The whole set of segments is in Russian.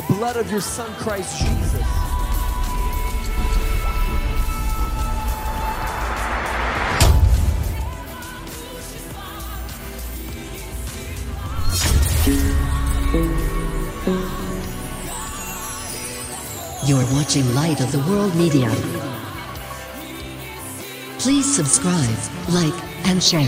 the blood of your son, Christ Jesus. You're watching Light of the World Media. Please subscribe, like, and share.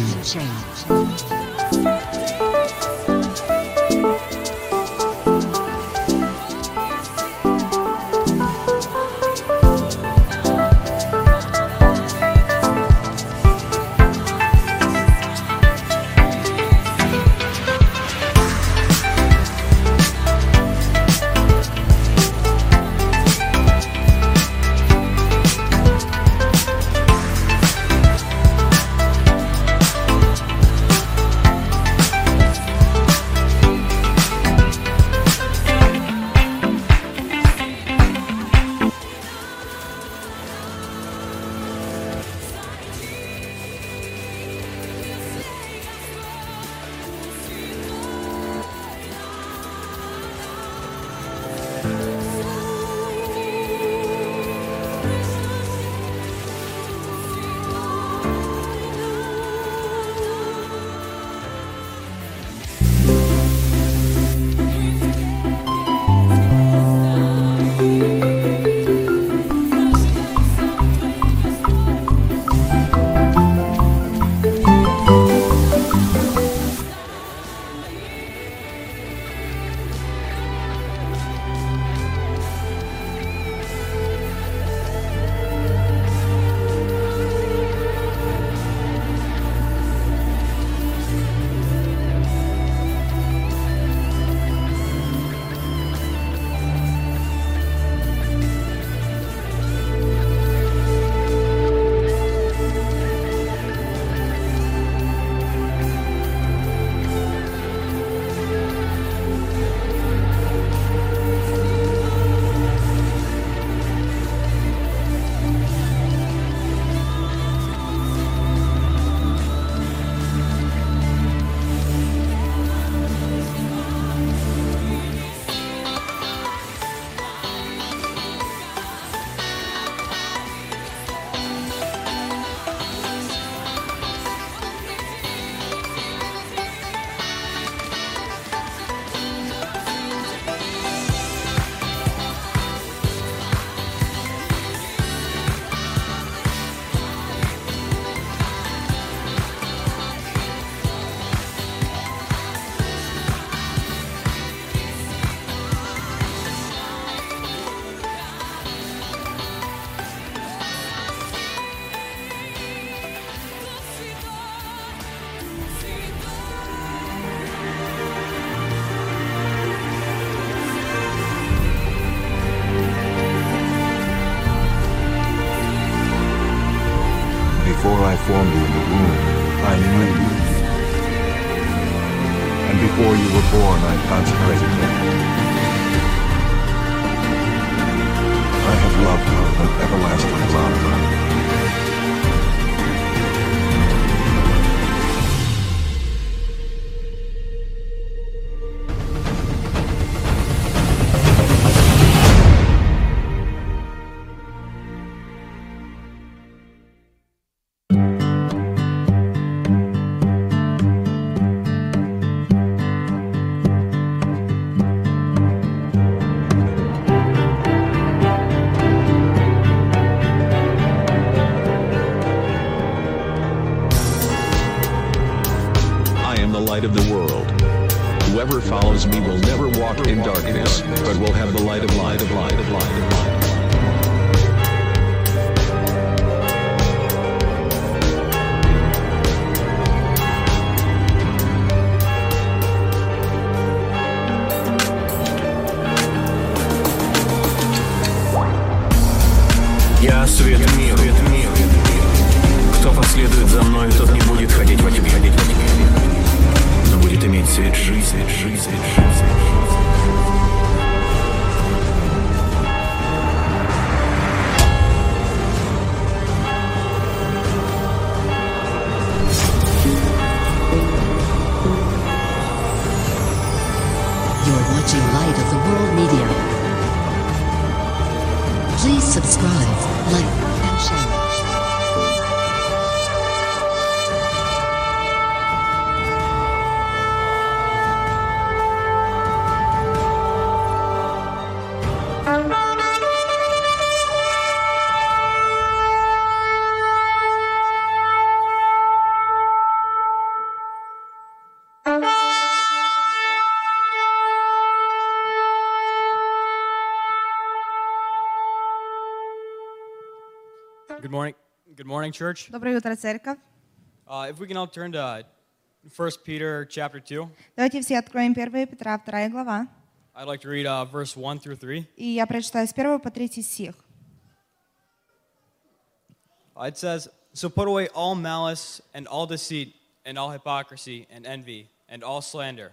in darkness, but will have the light of life. Good morning. Good morning, church. Доброе утро, церковь. Uh, if we can all turn to 1 Peter chapter 2, Давайте все откроем 1 Петра, 2 глава. I'd like to read uh, verse 1 through 3. И я прочитаю с 1 по 3 стих. Uh, it says, So put away all malice and all deceit and all hypocrisy and envy and all slander.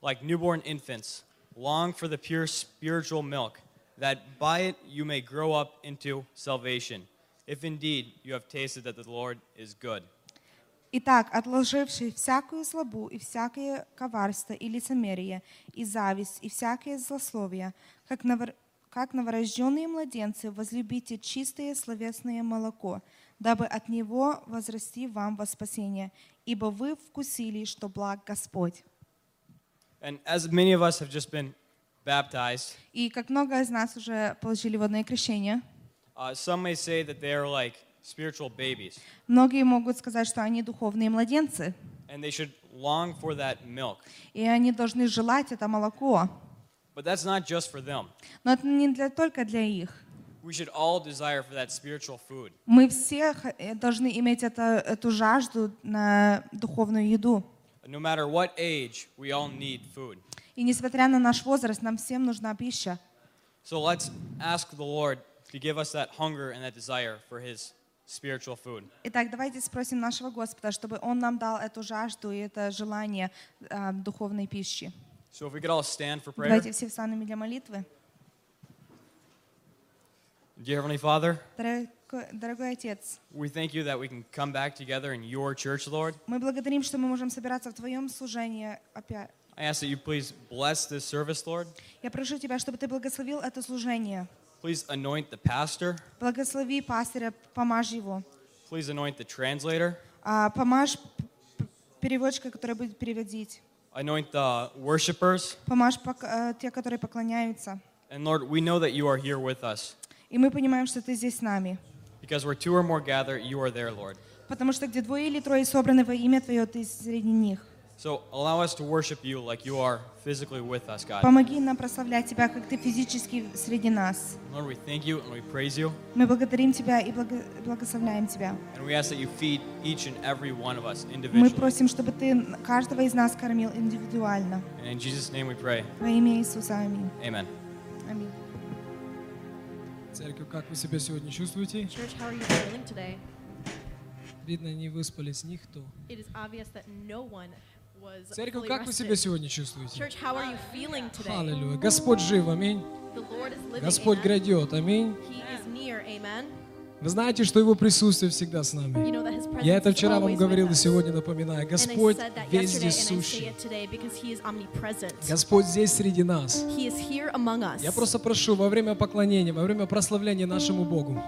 Like newborn infants, long for the pure spiritual milk, that by it you may grow up into salvation, if indeed you have tasted that the Lord is good. Итак, отложивший всякую злобу и всякое коварство и лицемерие, и зависть, и всякое злословие, как, новор- как новорожденные младенцы, возлюбите чистое словесное молоко, дабы от него возрасти вам во спасение, ибо вы вкусили, что благ Господь. And as many of us have just been baptized, И как много из нас уже получили водное крещение, uh, some may say that they are like spiritual babies, многие могут сказать, что они духовные младенцы, and they should long for that milk. и они должны желать это молоко. But that's not just for them. Но это не для, только для их. We should all desire for that spiritual food. Мы все э, должны иметь это, эту жажду на духовную еду. No matter what age, we all need food. И несмотря на наш возраст, нам всем нужна пища. So let's ask the Lord to give us that hunger and that desire for His spiritual food. Итак, давайте спросим нашего Господа, чтобы Он нам дал эту жажду и это желание а, духовной пищи. So if we could all stand for prayer. Давайте все встанем для молитвы. Dear Heavenly Father, Дорогой, дорогой Отец, we thank you that we can come back together in your church, Lord. мы благодарим, что мы можем собираться в Твоем служении опять. I ask that you please bless this service, Lord. Я прошу Тебя, чтобы Ты благословил это служение. Please anoint the pastor. Благослови пастыря, помажь его. Please anoint the translator. А, Помажь переводчика, который будет переводить. Anoint the worshipers. Помажь э, те, которые поклоняются. And Lord, we know that you are here with us. И мы понимаем, что Ты здесь с нами. Because where two or more gather, you are there, Lord. Потому что где двое или трое собраны во имя Твое, Ты среди них. So allow us to worship you like you are physically with us, God. Помоги нам прославлять Тебя, как Ты физически среди нас. Lord, we thank you and we praise you. Мы благодарим Тебя и благо- благословляем Тебя. And we ask that you feed each and every one of us Мы individually. просим, чтобы Ты каждого из нас кормил индивидуально. And in Jesus' name we pray. Во имя Иисуса. Аминь. Amen. Аминь. Церковь, как вы себя сегодня чувствуете? Church, how are you feeling today? Видно, не выспались никто. It is obvious that no one was Церковь, как вы себя сегодня чувствуете? Church, how are you feeling today? Аллилуйя. Господь жив, аминь. The Lord is living. Господь грядет, аминь. Вы знаете, что Его присутствие всегда с нами. Я это вчера вам говорил и сегодня напоминаю. Господь везде сущий. Господь здесь среди нас. Я просто прошу во время поклонения, во время прославления нашему Богу,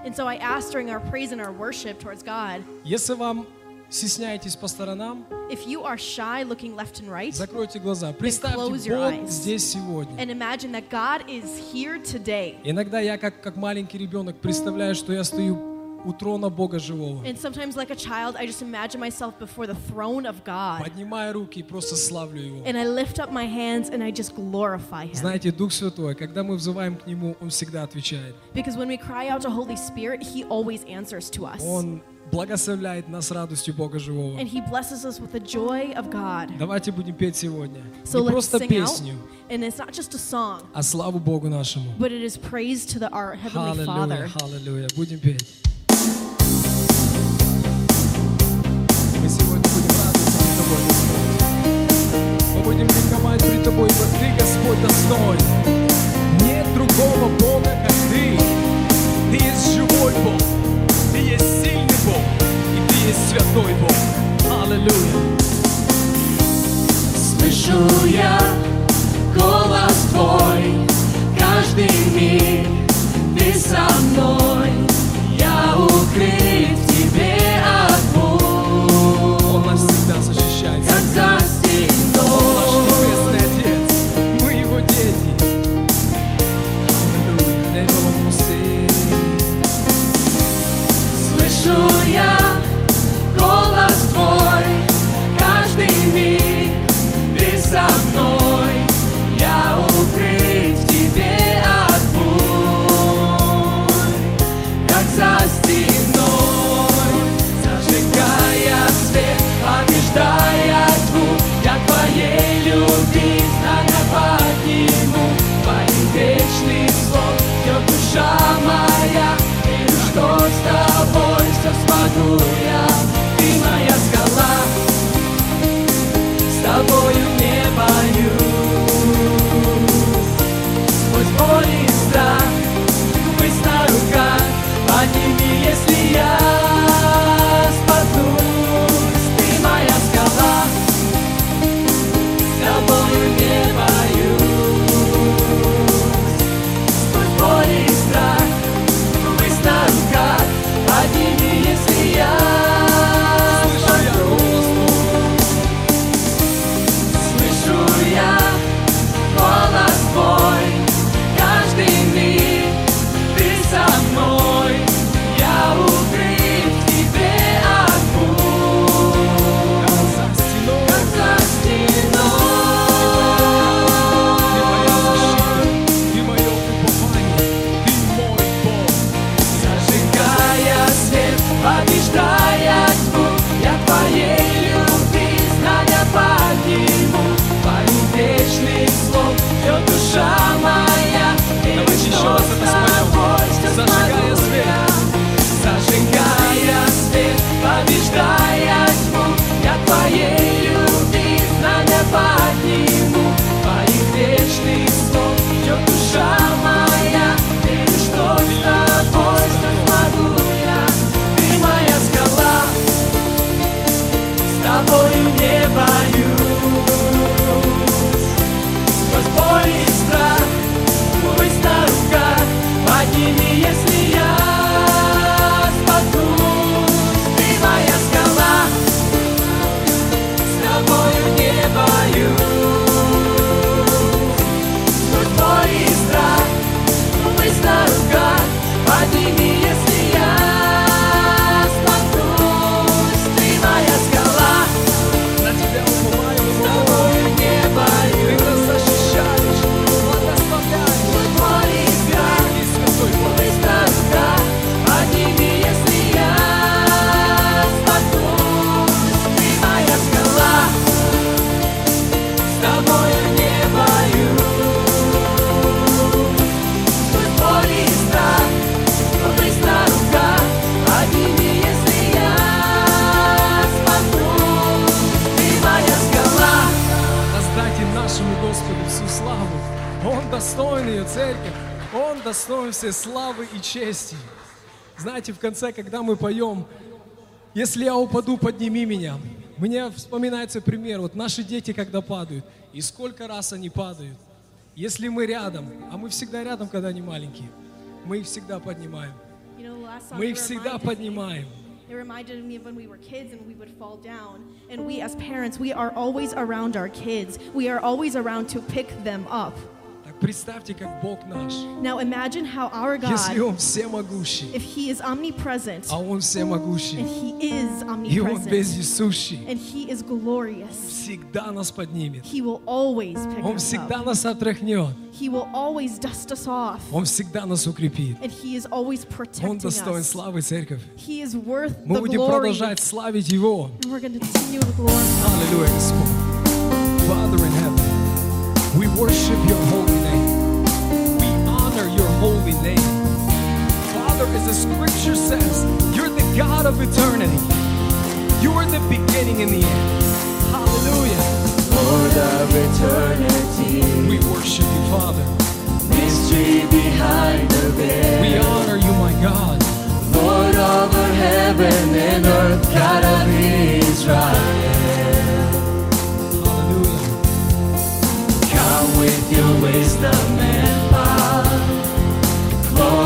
если вам стесняетесь по сторонам, if you are shy looking left and right, закройте глаза. Представьте, Бог eyes. здесь сегодня. and imagine that God is here today. Иногда я, как, как маленький ребенок, представляю, что я стою у трона Бога живого. And sometimes, like a child, I just imagine myself before the throne of God. Поднимаю руки и просто славлю Его. And I lift up my hands and I just glorify Him. Знаете, Дух Святой, когда мы взываем к Нему, Он всегда отвечает. Because when we cry out to Holy Spirit, He always answers to us. Он благословляет нас радостью Бога живого. And He blesses us with the joy of God. Давайте будем петь сегодня. So Не просто out. песню, And it's not just a song, а славу Богу нашему. but it is praise to the, our Heavenly Father. аллилуйя. Будем петь. Мы сегодня будем радоваться пред Тобой, Господь. Мы будем ликовать пред Тобой, ибо Ты, Господь, достоин. Нет другого Бога, как Ты. Ты есть живой Бог, Бог, и Ты есть святой Бог. Аллилуйя. Слышу я голос твой каждый миг ты со мной glory. Ее церковь. Он достоин всей славы и чести. Знаете, в конце, когда мы поем, если я упаду, подними меня. Мне вспоминается пример, вот наши дети, когда падают, и сколько раз они падают. Если мы рядом, а мы всегда рядом, когда они маленькие, мы их всегда поднимаем. Мы их всегда поднимаем. It reminded me of when we were kids and we would fall down. And we, as parents, we are always around our kids. We are always around to pick them up. Представьте, как Бог наш. Now imagine how our Если God, Он всемогущий, if He is omnipresent а Он всемогущий, and He is и Он omnipresent вездесущий, and He is glorious, всегда нас поднимет. He will always pick Он us всегда up. нас отряхнет. He will always dust us off. Он всегда нас укрепит. And He is always Он protecting достоин us. славы, церковь. He is worth Мы the будем glory. продолжать славить Его. Аллилуйя, Господь. Father in heaven, we worship your holy holy name. Father, as the scripture says, you're the God of eternity. You are the beginning and the end. Hallelujah. Lord of eternity, We worship you, Father. mystery behind the veil. We honor you, my God. Lord over heaven and earth, God of Israel. Hallelujah. Come with your wisdom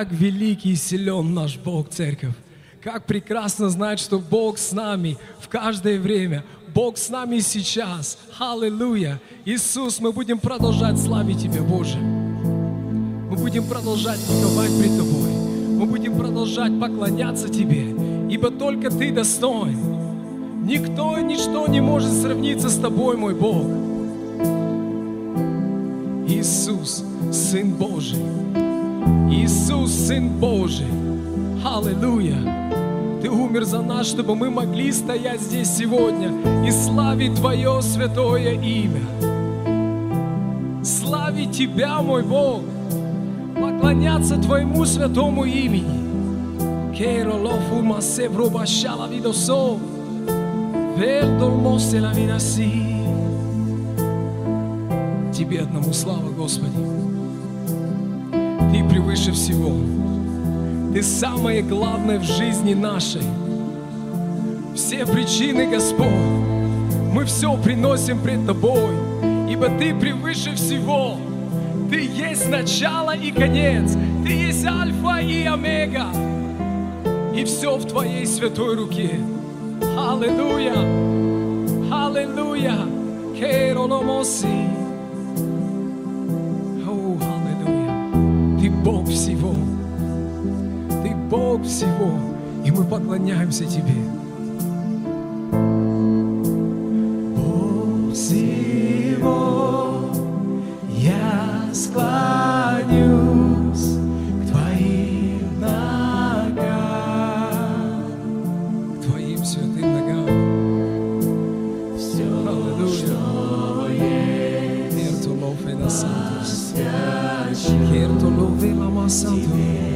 Как великий и силен наш Бог, Церковь. Как прекрасно знать, что Бог с нами в каждое время. Бог с нами сейчас. Аллилуйя. Иисус, мы будем продолжать славить Тебя, Боже. Мы будем продолжать ликовать пред Тобой. Мы будем продолжать поклоняться Тебе, ибо только Ты достоин. Никто и ничто не может сравниться с Тобой, мой Бог. Иисус, Сын Божий. Иисус, Сын Божий. Аллилуйя. Ты умер за нас, чтобы мы могли стоять здесь сегодня и славить Твое святое имя. Славить Тебя, мой Бог поклоняться Твоему святому имени. Тебе одному слава, Господи. Ты превыше всего. Ты самое главное в жизни нашей. Все причины, Господь, мы все приносим пред Тобой, ибо Ты превыше всего. Ты есть начало и конец. Ты есть альфа и омега. И все в Твоей святой руке. Аллилуйя. Аллилуйя. Керономоси. Бог всего. Ты Бог всего. И мы поклоняемся Тебе. 心。痛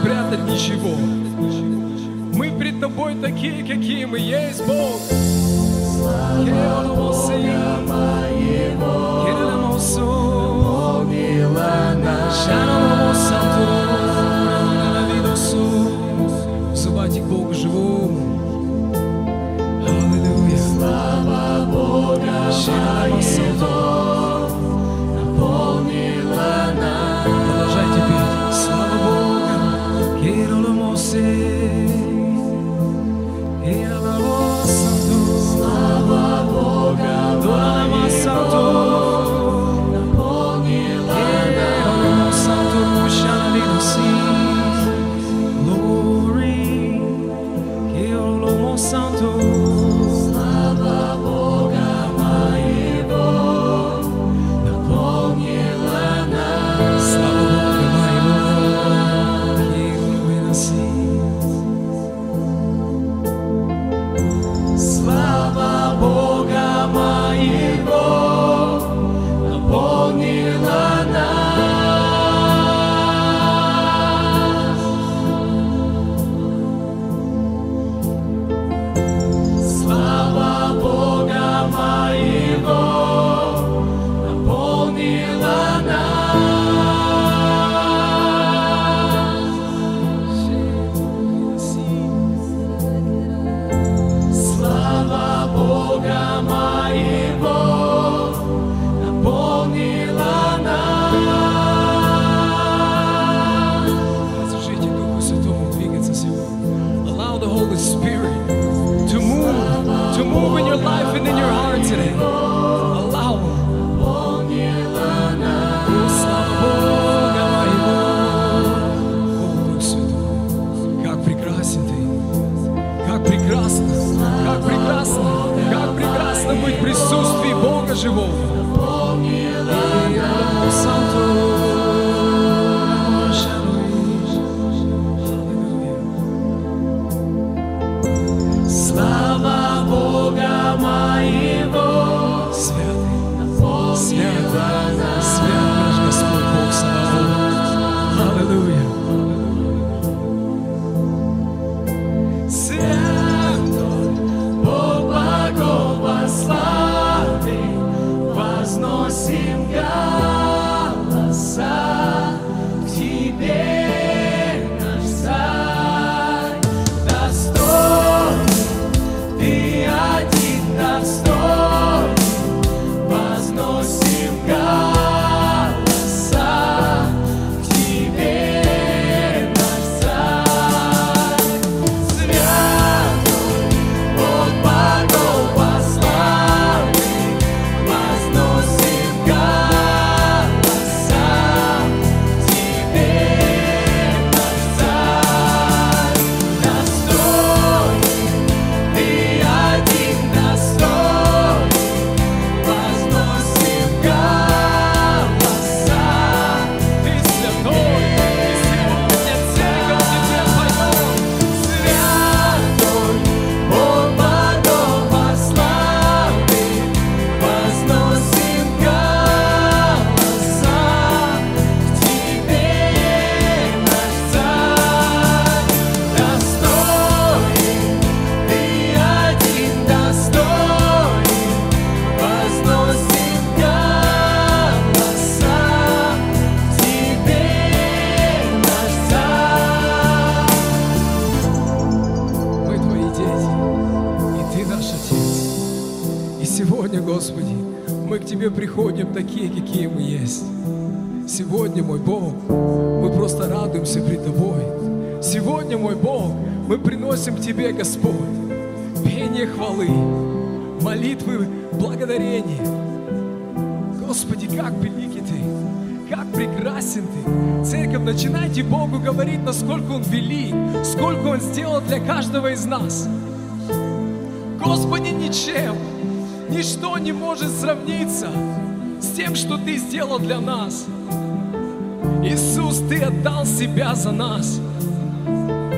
спрятать ничего. Мы пред тобой такие, какие мы есть, Бог. Слава Бога моего, помогила нас. Субатик Богу живу. Аллилуйя. Слава Бога моего, такие, какие мы есть. Сегодня, мой Бог, мы просто радуемся пред Тобой. Сегодня, мой Бог, мы приносим Тебе, Господь, пение хвалы, молитвы благодарение. Господи, как великий Ты, как прекрасен Ты. Церковь, начинайте Богу говорить, насколько Он велик, сколько Он сделал для каждого из нас. Господи, ничем, ничто не может сравниться тем, что Ты сделал для нас. Иисус, Ты отдал себя за нас.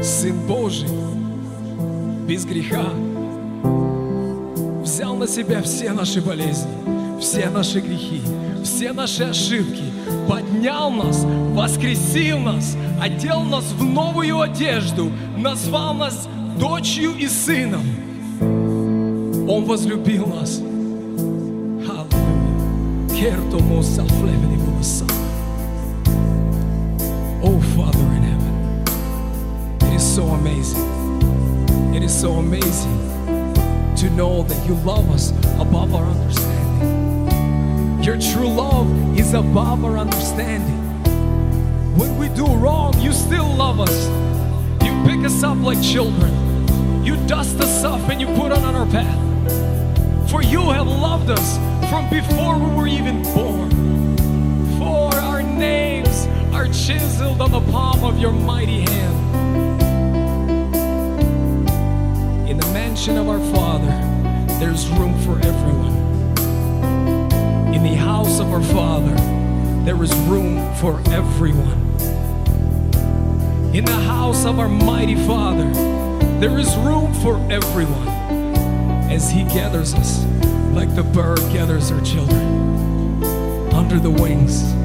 Сын Божий, без греха, взял на себя все наши болезни, все наши грехи, все наши ошибки, поднял нас, воскресил нас, одел нас в новую одежду, назвал нас дочью и сыном. Он возлюбил нас – Oh, Father in heaven, it is so amazing. It is so amazing to know that you love us above our understanding. Your true love is above our understanding. When we do wrong, you still love us. You pick us up like children. You dust us off and you put us on our path. For you have loved us from before we were even born. For our names are chiseled on the palm of your mighty hand. In the mansion of our Father, there's room for everyone. In the house of our Father, there is room for everyone. In the house of our mighty Father, there is room for everyone as He gathers us like the bird gathers her children under the wings.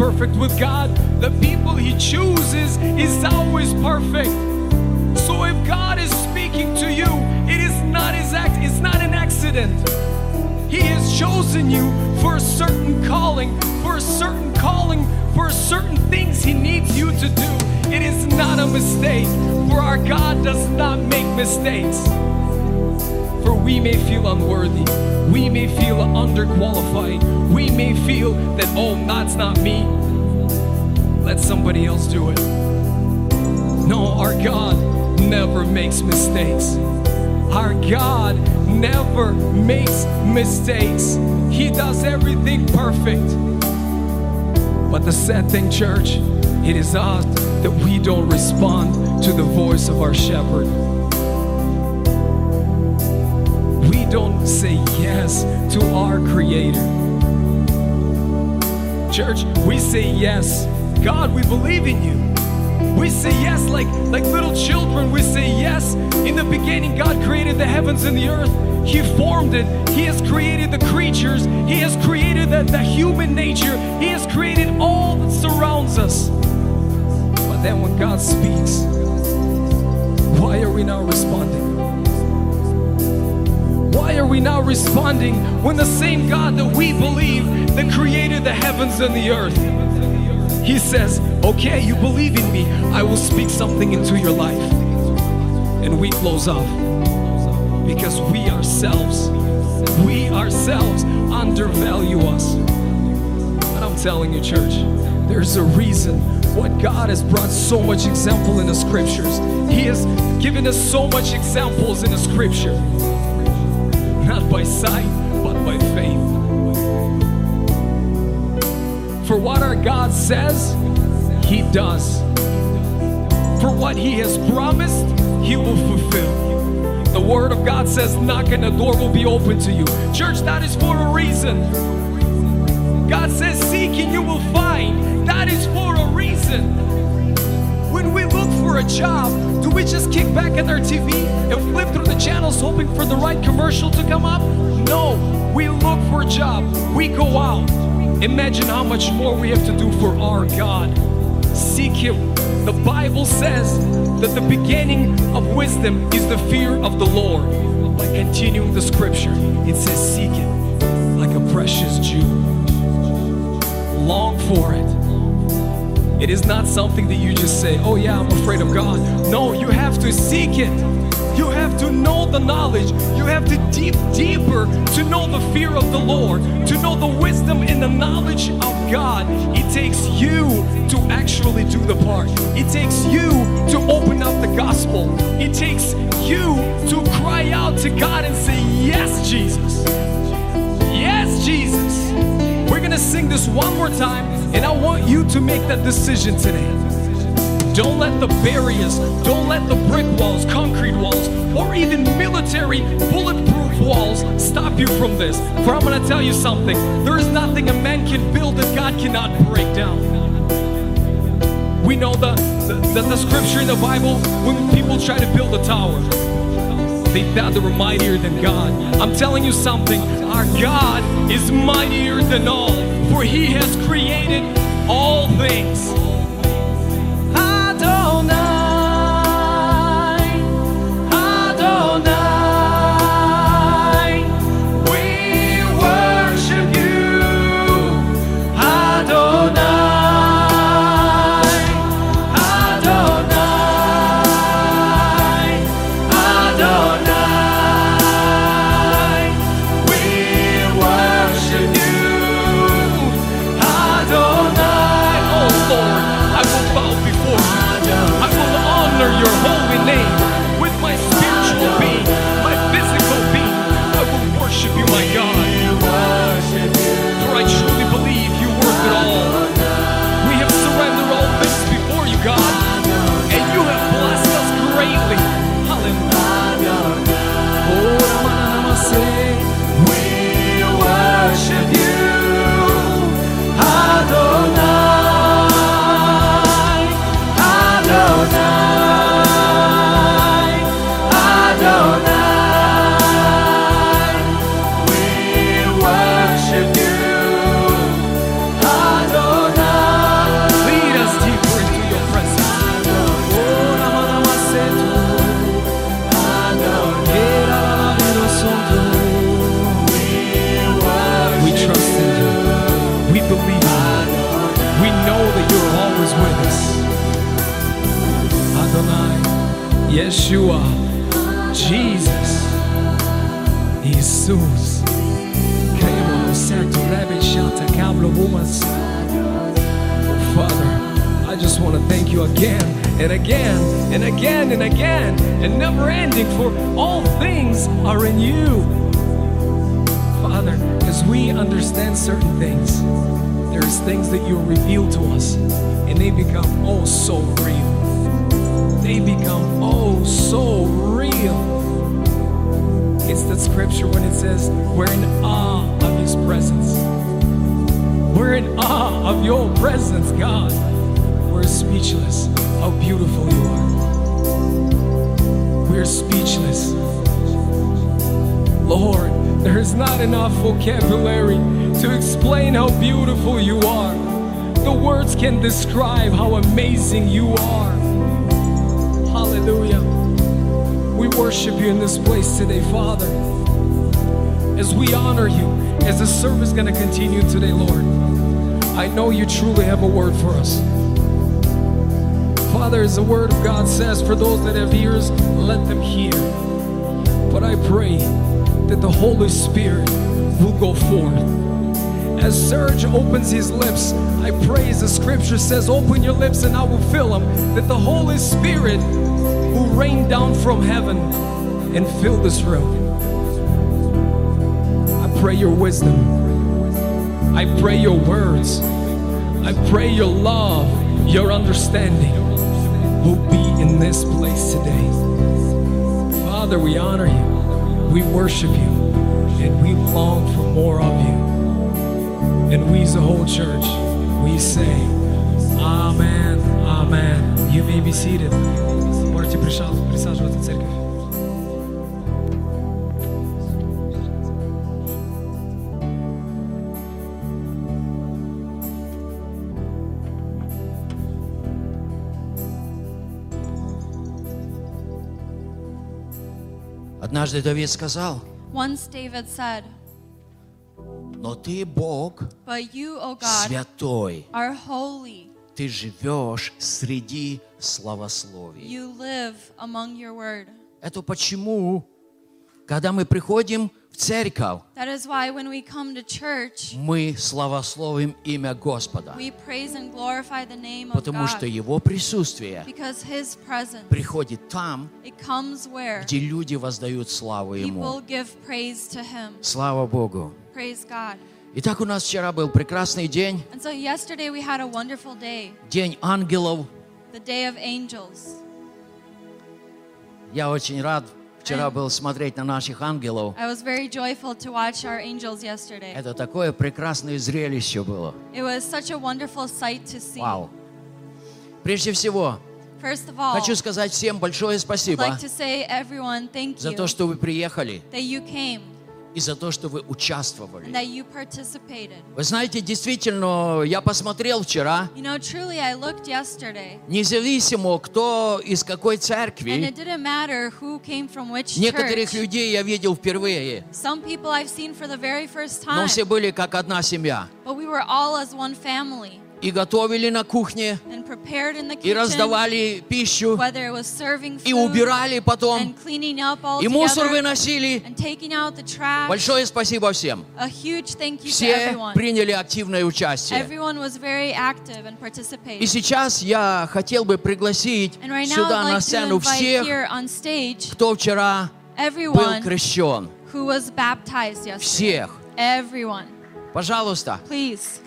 perfect with God. The people He chooses is always perfect. So if God is speaking to you, it is not his act, it's not an accident. He has chosen you for a certain calling, for a certain calling, for certain things He needs you to do. It is not a mistake, for our God does not make mistakes. For we may feel unworthy, we may feel underqualified, we may feel that, oh, that's not me, somebody else do it. No, our God never makes mistakes. Our God never makes mistakes. He does everything perfect. But the sad thing, church, it is us that we don't respond to the voice of our shepherd. We don't say yes to our Creator. Church, we say yes God, we believe in you. We say yes like, like little children. We say yes. In the beginning, God created the heavens and the earth. He formed it. He has created the creatures. He has created the, the human nature. He has created all that surrounds us. But then when God speaks, why are we not responding? Why are we not responding when the same God that we believe that created the heavens and the earth? He says, Okay, you believe in me, I will speak something into your life. And we close off because we ourselves, we ourselves undervalue us. But I'm telling you, church, there's a reason what God has brought so much example in the scriptures. He has given us so much examples in the scripture. Not by sight, For what our God says, He does. For what He has promised, He will fulfill. The Word of God says, knock and the door will be open to you. Church, that is for a reason. God says, seek and you will find. That is for a reason. When we look for a job, do we just kick back on our TV and flip through the channels hoping for the right commercial to come up? No, we look for a job. We go out. Imagine how much more we have to do for our God. Seek Him. The Bible says that the beginning of wisdom is the fear of the Lord. By continuing the scripture, it says, Seek it like a precious Jew. Long for it. It is not something that you just say, oh yeah, I'm afraid of God. No, you have to seek it. To know the knowledge. You have to deep deeper to know the fear of the Lord, to know the wisdom and the knowledge of God. It takes you to actually do the part. It takes you to open up the gospel. It takes you to cry out to God and say, Yes, Jesus. Yes, Jesus. We're gonna sing this one more time, and I want you to make that decision today. Don't let the barriers, don't let the brick walls, concrete walls, or even military bulletproof walls stop you from this. For I'm gonna tell you something there is nothing a man can build that God cannot break down. We know the, the, the scripture in the Bible when people try to build a tower they thought they were mightier than God. I'm telling you something, our God is mightier than all, for He has created all things. Again and again and again and again and never ending for all things are in you. Father, as we understand certain things, there's things that you reveal to us and they become oh so real. They become oh so real. It's that scripture when it says, We're in awe of His presence. We're in awe of your presence, God. We're speechless. How beautiful you are. We're speechless. Lord, there is not enough vocabulary to explain how beautiful you are. The words can describe how amazing you are. Hallelujah. We worship you in this place today, Father. As we honor you, as the service is going to continue today, Lord, I know you truly have a word for us. Father, as the word of God says, for those that have ears, let them hear. But I pray that the Holy Spirit will go forth. As Serge opens his lips, I pray as the scripture says, Open your lips and I will fill them, that the Holy Spirit will rain down from heaven and fill this room. I pray your wisdom. I pray your words. I pray your love, your understanding will be in this place today. Father, we honor you, we worship you, and we long for more of you. And we as a whole church, we say, Amen, Amen. You may be seated. Можете присаживаться, присаживаться, церковь. Однажды Давид сказал, Once David said, но ты Бог But you, O God, святой, are holy. ты живешь среди славословий. You live among your word. Это почему, когда мы приходим в церковь, That is why when we come to church, мы славословим имя Господа, we praise and glorify the name of потому God. что Его присутствие Because His presence, приходит там, it comes where где люди воздают славу people Ему. give praise to Him. Слава Богу. Praise God. Итак, у нас вчера был прекрасный день, And so yesterday we had a wonderful day, день ангелов. the day of angels. Я очень рад вчера был смотреть на наших ангелов. I was very joyful to watch our angels yesterday. Это такое прекрасное зрелище было. It was such a wonderful sight to see. Вау. Прежде всего, First of all, хочу сказать всем большое спасибо like to say everyone thank за you то, что вы приехали that you came и за то, что вы участвовали. Вы знаете, действительно, я посмотрел вчера, You know, truly, независимо, кто из какой церкви, некоторых людей я видел впервые, но все были как одна семья. but we were all as one family И готовили на кухне, the и kitchen, раздавали пищу, serving и food убирали потом, и мусор выносили. trash. Большое спасибо всем. Все приняли активное участие. И сейчас я хотел бы пригласить right now сюда на like to сцену всех, stage кто вчера был крещен. Всех. Everyone. Пожалуйста. Please.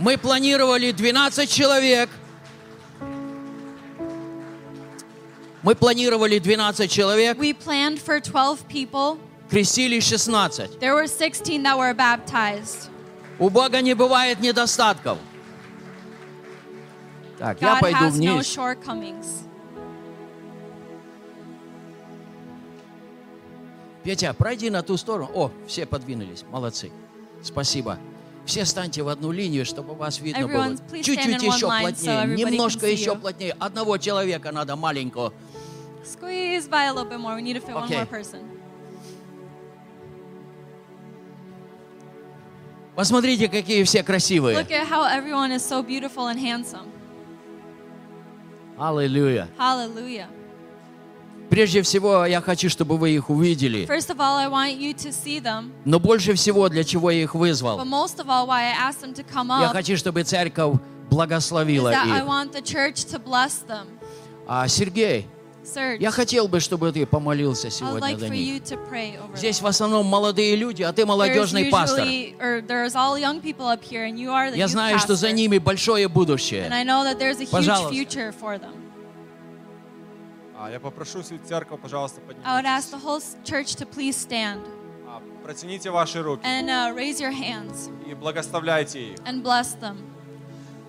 Мы планировали 12 человек. Мы планировали 12 человек, We planned for 12 people. крестили 16. There were 16 that were baptized. У Бога не бывает недостатков. Так, я God пойду has no вниз. shortcomings. Петя, пройди на ту сторону. О, все подвинулись. Молодцы. Спасибо. Все станьте в одну линию, чтобы вас видно было. Everyone, stand Чуть-чуть one еще line so плотнее. can Немножко еще плотнее. Одного человека надо маленького. Squeeze by a little bit more. We need to fit one Okay. more person. Посмотрите, какие все красивые. Look at how everyone is so beautiful and handsome. Аллилуйя. Hallelujah. Прежде всего, я хочу, чтобы вы их увидели. First of all, I want you to see them. Но больше всего, для чего я их But вызвал. most of all, why I asked them to come Я хочу, чтобы церковь is благословила I их. want the church to bless them. А Сергей, Serge, Я хотел бы, чтобы ты помолился сегодня like за них. Здесь в основном молодые люди, а ты There's молодежный пастор. usually, there's up here, Я знаю, что за pastor. ними большое будущее. Пожалуйста. Я попрошу всю церковь, пожалуйста, I would ask поднимитесь. the whole s- church to please stand А, Протяните ваши руки and uh, raise your hands и благословляйте их. and bless them.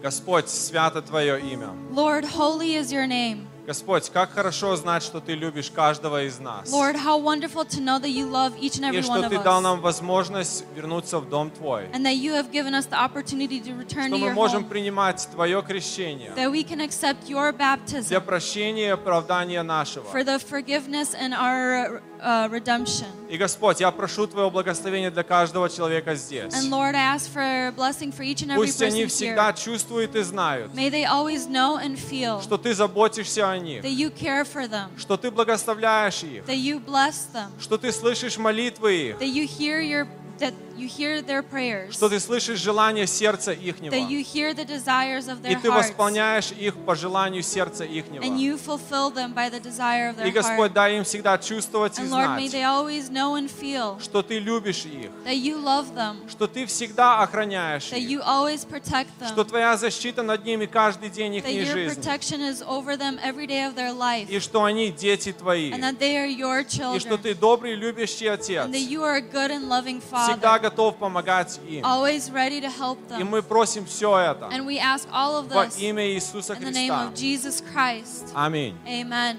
Господь, свято Твое имя. Lord, holy is your name. Господь, как хорошо знать, что Ты любишь каждого из нас. Lord, how wonderful to know that you love each and И every one что of Ты дал us. нам возможность вернуться в Дом Твой. And that you have given us the opportunity to return Что to мы your можем home. принимать Твое крещение That we can accept your для baptism прощения и оправдания нашего. for the forgiveness and our uh, redemption. И, Господь, я прошу Твоего благословения для каждого человека здесь. And Lord, I ask for a blessing for each and every Пусть они всегда here. чувствуют и знают, May they always know and feel что Ты заботишься о них, that you care for them, что Ты благословляешь их, that you bless them, что Ты слышишь молитвы их, that you hear your that you hear their prayers, что Ты слышишь желание сердца ихнего, that you hear the desires of и their Ты hearts, восполняешь их по желанию сердца ихнего. and you fulfill them by the desire of their И, Господь, дай им всегда чувствовать и And Lord, may знать, they always know and feel что Ты любишь их, that you love them, что Ты всегда охраняешь that их, you always protect что them, Твоя защита над ними каждый день их that your жизни, protection is over them every day of their life, и что они дети Твои, and that they are your и что children, Ты добрый, любящий Отец, and that you are a good and loving всегда Father, готов помогать им. always ready to help И мы просим все это And we ask all of во this имя Иисуса in the name Христа. of Jesus Christ. Аминь. Amen.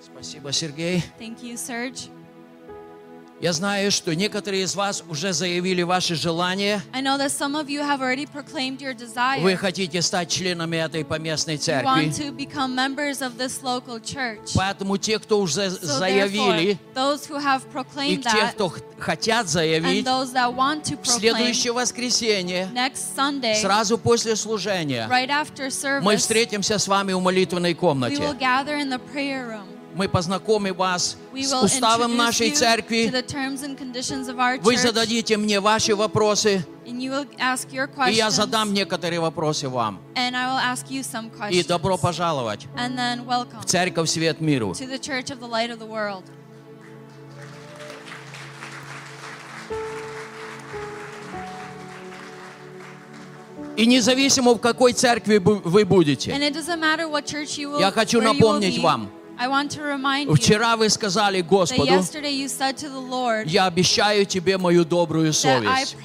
Спасибо, Сергей. Thank you, Serge. Я знаю, что некоторые из вас уже заявили ваши желания. Вы хотите стать членами этой поместной церкви. Поэтому те, кто уже So заявили, и те, кто хотят заявить, в следующее воскресенье, Sunday, сразу после служения, right after мы service, встретимся с вами в молитвенной комнате. Мы познакомим вас с уставом нашей церкви. Вы зададите мне ваши вопросы, и я задам некоторые вопросы вам. И добро пожаловать в Церковь Свет Миру. И независимо в какой церкви вы будете. Я хочу напомнить вам. I want to remind you Вчера вы сказали Господу, yesterday you said to the Lord я обещаю тебе мою добрую совесть.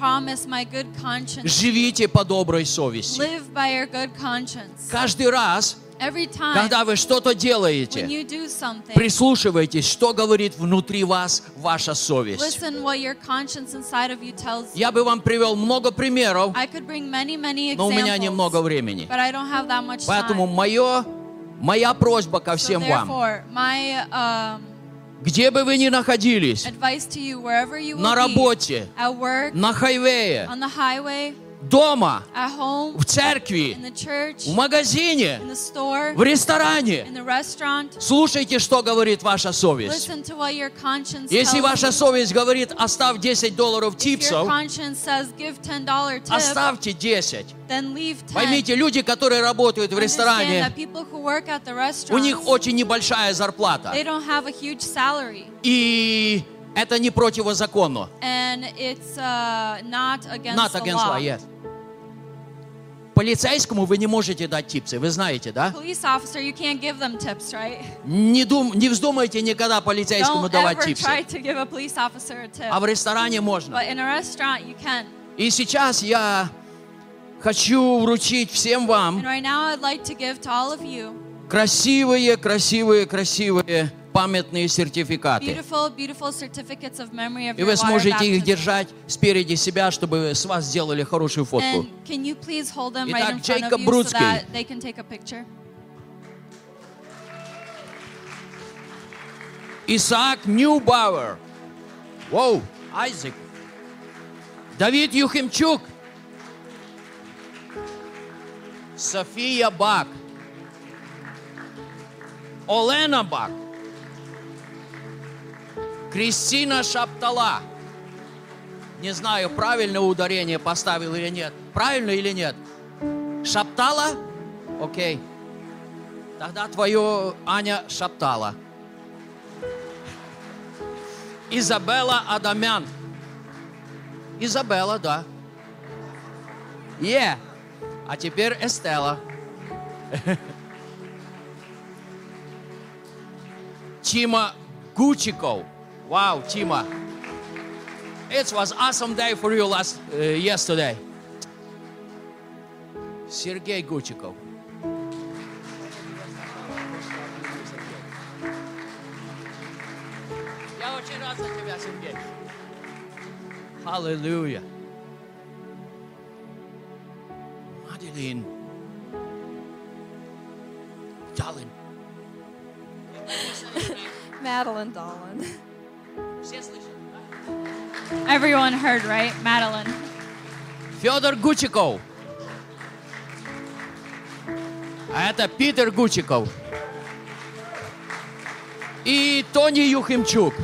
Живите по доброй совести. Каждый раз, Every time когда вы что-то when делаете, you do something, прислушивайтесь, что говорит внутри вас ваша совесть. listen what your conscience inside of you tells you. Я бы вам привел много примеров, I could bring many, many но у меня examples, немного времени. but I don't have that much Поэтому time. мое, моя просьба ко So всем вам, therefore, my um, где бы вы ни находились, you, на be, работе, at work, на хайвее, дома, home, в церкви, church, в магазине, store, в ресторане. Слушайте, что говорит ваша совесть. Если ваша совесть говорит, оставь 10 долларов типсов, says give $10 tip, оставьте 10. then leave 10. Поймите, люди, которые работают в ресторане, у них очень небольшая зарплата. И это не противозаконно. And it's uh, not against Not the against law. law, yes. Полицейскому вы не можете дать типсы, вы знаете, да? Police officer, you can't give them tips, right? Не, дум, не вздумайте никогда полицейскому Don't давать ever типсы. try to give a police officer a tip. А в ресторане можно. But in a restaurant, you can. И сейчас я хочу вручить всем вам And right now, I'd like to give to all of you красивые, красивые, красивые памятные сертификаты. beautiful, beautiful certificates of memory of И вы сможете их держать спереди себя, чтобы с вас сделали хорошую фотку. Итак, right Джейкоб so picture? Исаак Ньюбауэр. Воу, Айзек. Давид Юхимчук. София Бак. Олена Бак. Кристина Шаптала. Не знаю, правильное ударение поставил или нет. Правильно или нет? Шаптала? Окей. Тогда твою Аня шептала. Изабелла Адамян. Изабелла, да. Е. А теперь Эстела. Тима Гучиков. Wow, Тима. It was awesome day for you last uh, yesterday. Сергей Гучиков. Я очень рад за тебя, Сергей. Аллилуйя. Маделин. Далин. Madeline Dolan. Все слышали? Everyone heard, right? Madeline. Федор Гучиков. А это Питер Гучиков. И Тони Юхимчук.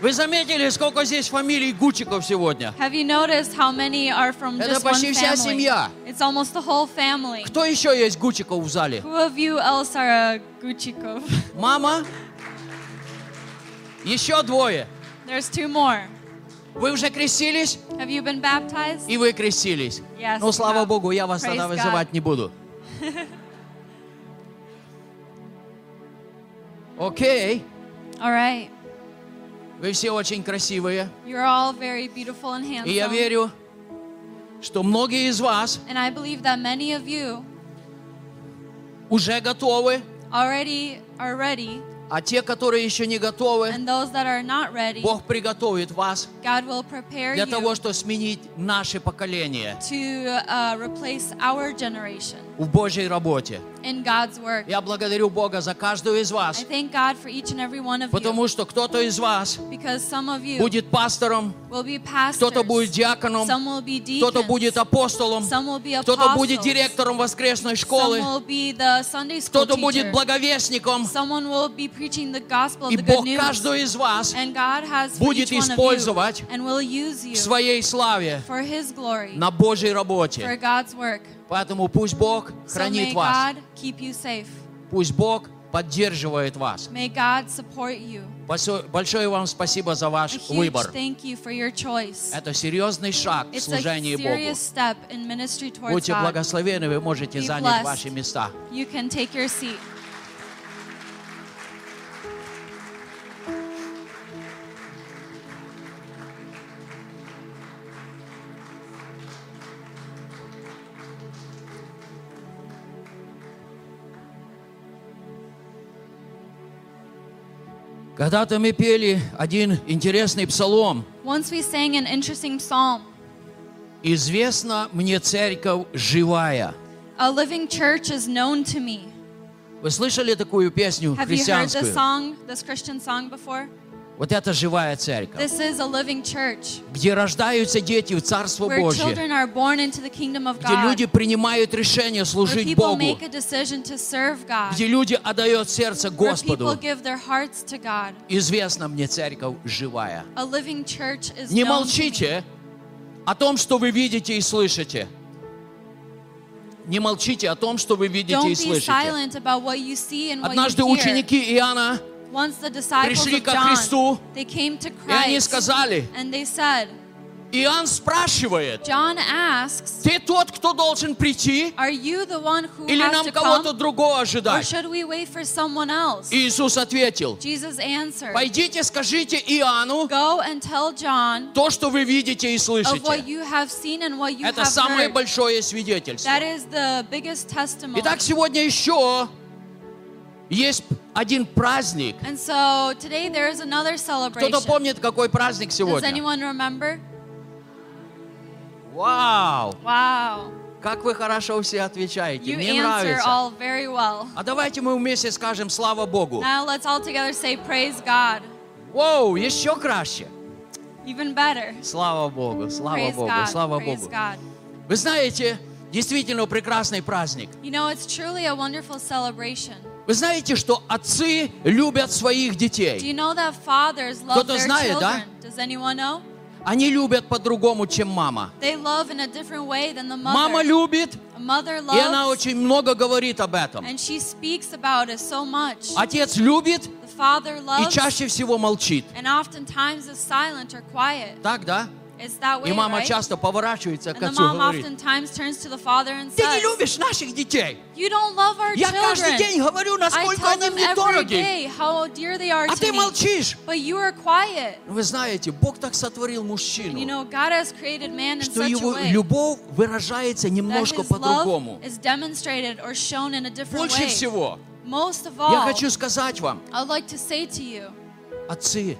Вы заметили, сколько здесь фамилий Гучиков сегодня? Have you noticed how many are from Это just one почти вся family? семья. It's almost the whole family. Кто еще есть Гучиков в зале? Who of you else are a Guchikov? Мама? Еще двое. There's two more. Вы уже крестились? Have you been baptized? И вы крестились. Yes, Ну, слава yeah. Богу, я вас тогда Praise God. вызывать не буду. Окей. All right. Вы все очень красивые. You're all very beautiful and handsome. И я верю, что многие из вас And I believe that many of you уже готовы, already are ready, а те, которые еще не готовы, ready, Бог приготовит вас для того, чтобы сменить наше поколение to uh, в Божьей работе. Я благодарю Бога за каждого из вас, потому что кто-то из вас будет пастором, кто-то будет диаконом, кто-то будет апостолом, кто-то будет директором воскресной школы, кто-то будет благовестником, preaching the gospel и the good Бог news. каждого из вас And God has for будет each one of использовать you and will use you в своей славе for His glory, на Божьей for работе. God's work. Поэтому пусть Бог So хранит may вас, God keep you safe. пусть Бог поддерживает вас. May God support you. Большое вам спасибо за ваш выбор. for. Это серьезный шаг в служении Богу. Будьте благословены, вы можете занять ваши места. Когда-то мы пели один интересный псалом. Once we sang an interesting psalm. «Известна мне церковь живая». A living church is known to me. Вы слышали такую песню Have you heard this христианскую? song, this Christian song before? Вот это живая церковь, This is a living church где рождаются дети в Царство where Божье, children are born into the kingdom of где люди принимают решение where служить people Богу, make a decision to serve God, где люди отдают сердце where people Господу. give their hearts to God. Известна мне церковь живая. A living church is Не молчите о том, что вы видите и слышите. Не молчите о том, что вы видите Don't и be слышите. silent about what you see and what Однажды you hear. ученики Иоанна, пришли ко Христу, и они сказали, Иоанн спрашивает, asks, ты тот, кто должен прийти, или нам кого-то другого ожидать? Иисус ответил, answered, пойдите скажите Иоанну John то, что вы видите и слышите. Это самое heard. большое свидетельство. Итак, сегодня еще есть один праздник. And so today there is another celebration. Кто-то помнит, какой праздник Does сегодня? anyone remember? Вау! Wow. Как вы хорошо все отвечаете. You Мне нравится. all very well. А давайте мы вместе скажем «Слава Богу». Now let's all together say praise God. Воу, еще краще. Even better. Слава Богу, слава Praise Богу, God. слава Praise Богу. God. Вы знаете, действительно прекрасный праздник. You know, it's truly a wonderful celebration. Вы знаете, что отцы любят своих детей. you know Кто-то знает, да? children? Know? Они любят по-другому, чем мама. Мама любит, mother и она loves, очень много говорит об этом. so. Отец любит father и loves, чаще всего молчит. Так, да? It's that way, И мама right? часто поворачивается к And the отцу и mom говорит, oftentimes turns to the father and ты не says, любишь наших детей. You don't love our Я каждый children. день говорю, I насколько tell они them мне every дороги. day how dear they are А to ты me. молчишь. But you are quiet. Вы знаете, Бог так сотворил And you мужчину, know, God has created man in что such a его way любовь выражается that немножко his по-другому. love is demonstrated or shown in a different Больше way. всего, Most of я all, хочу сказать вам, I'd like to say to you отцы,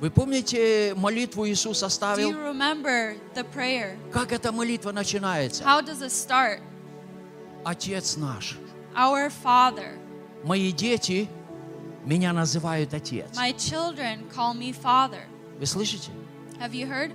вы помните молитву Иисус оставил? remember the prayer? Как эта молитва начинается? How does it start? Отец наш. Our Father. Мои дети меня называют отец. My children call me Father. Вы слышите? Have you heard?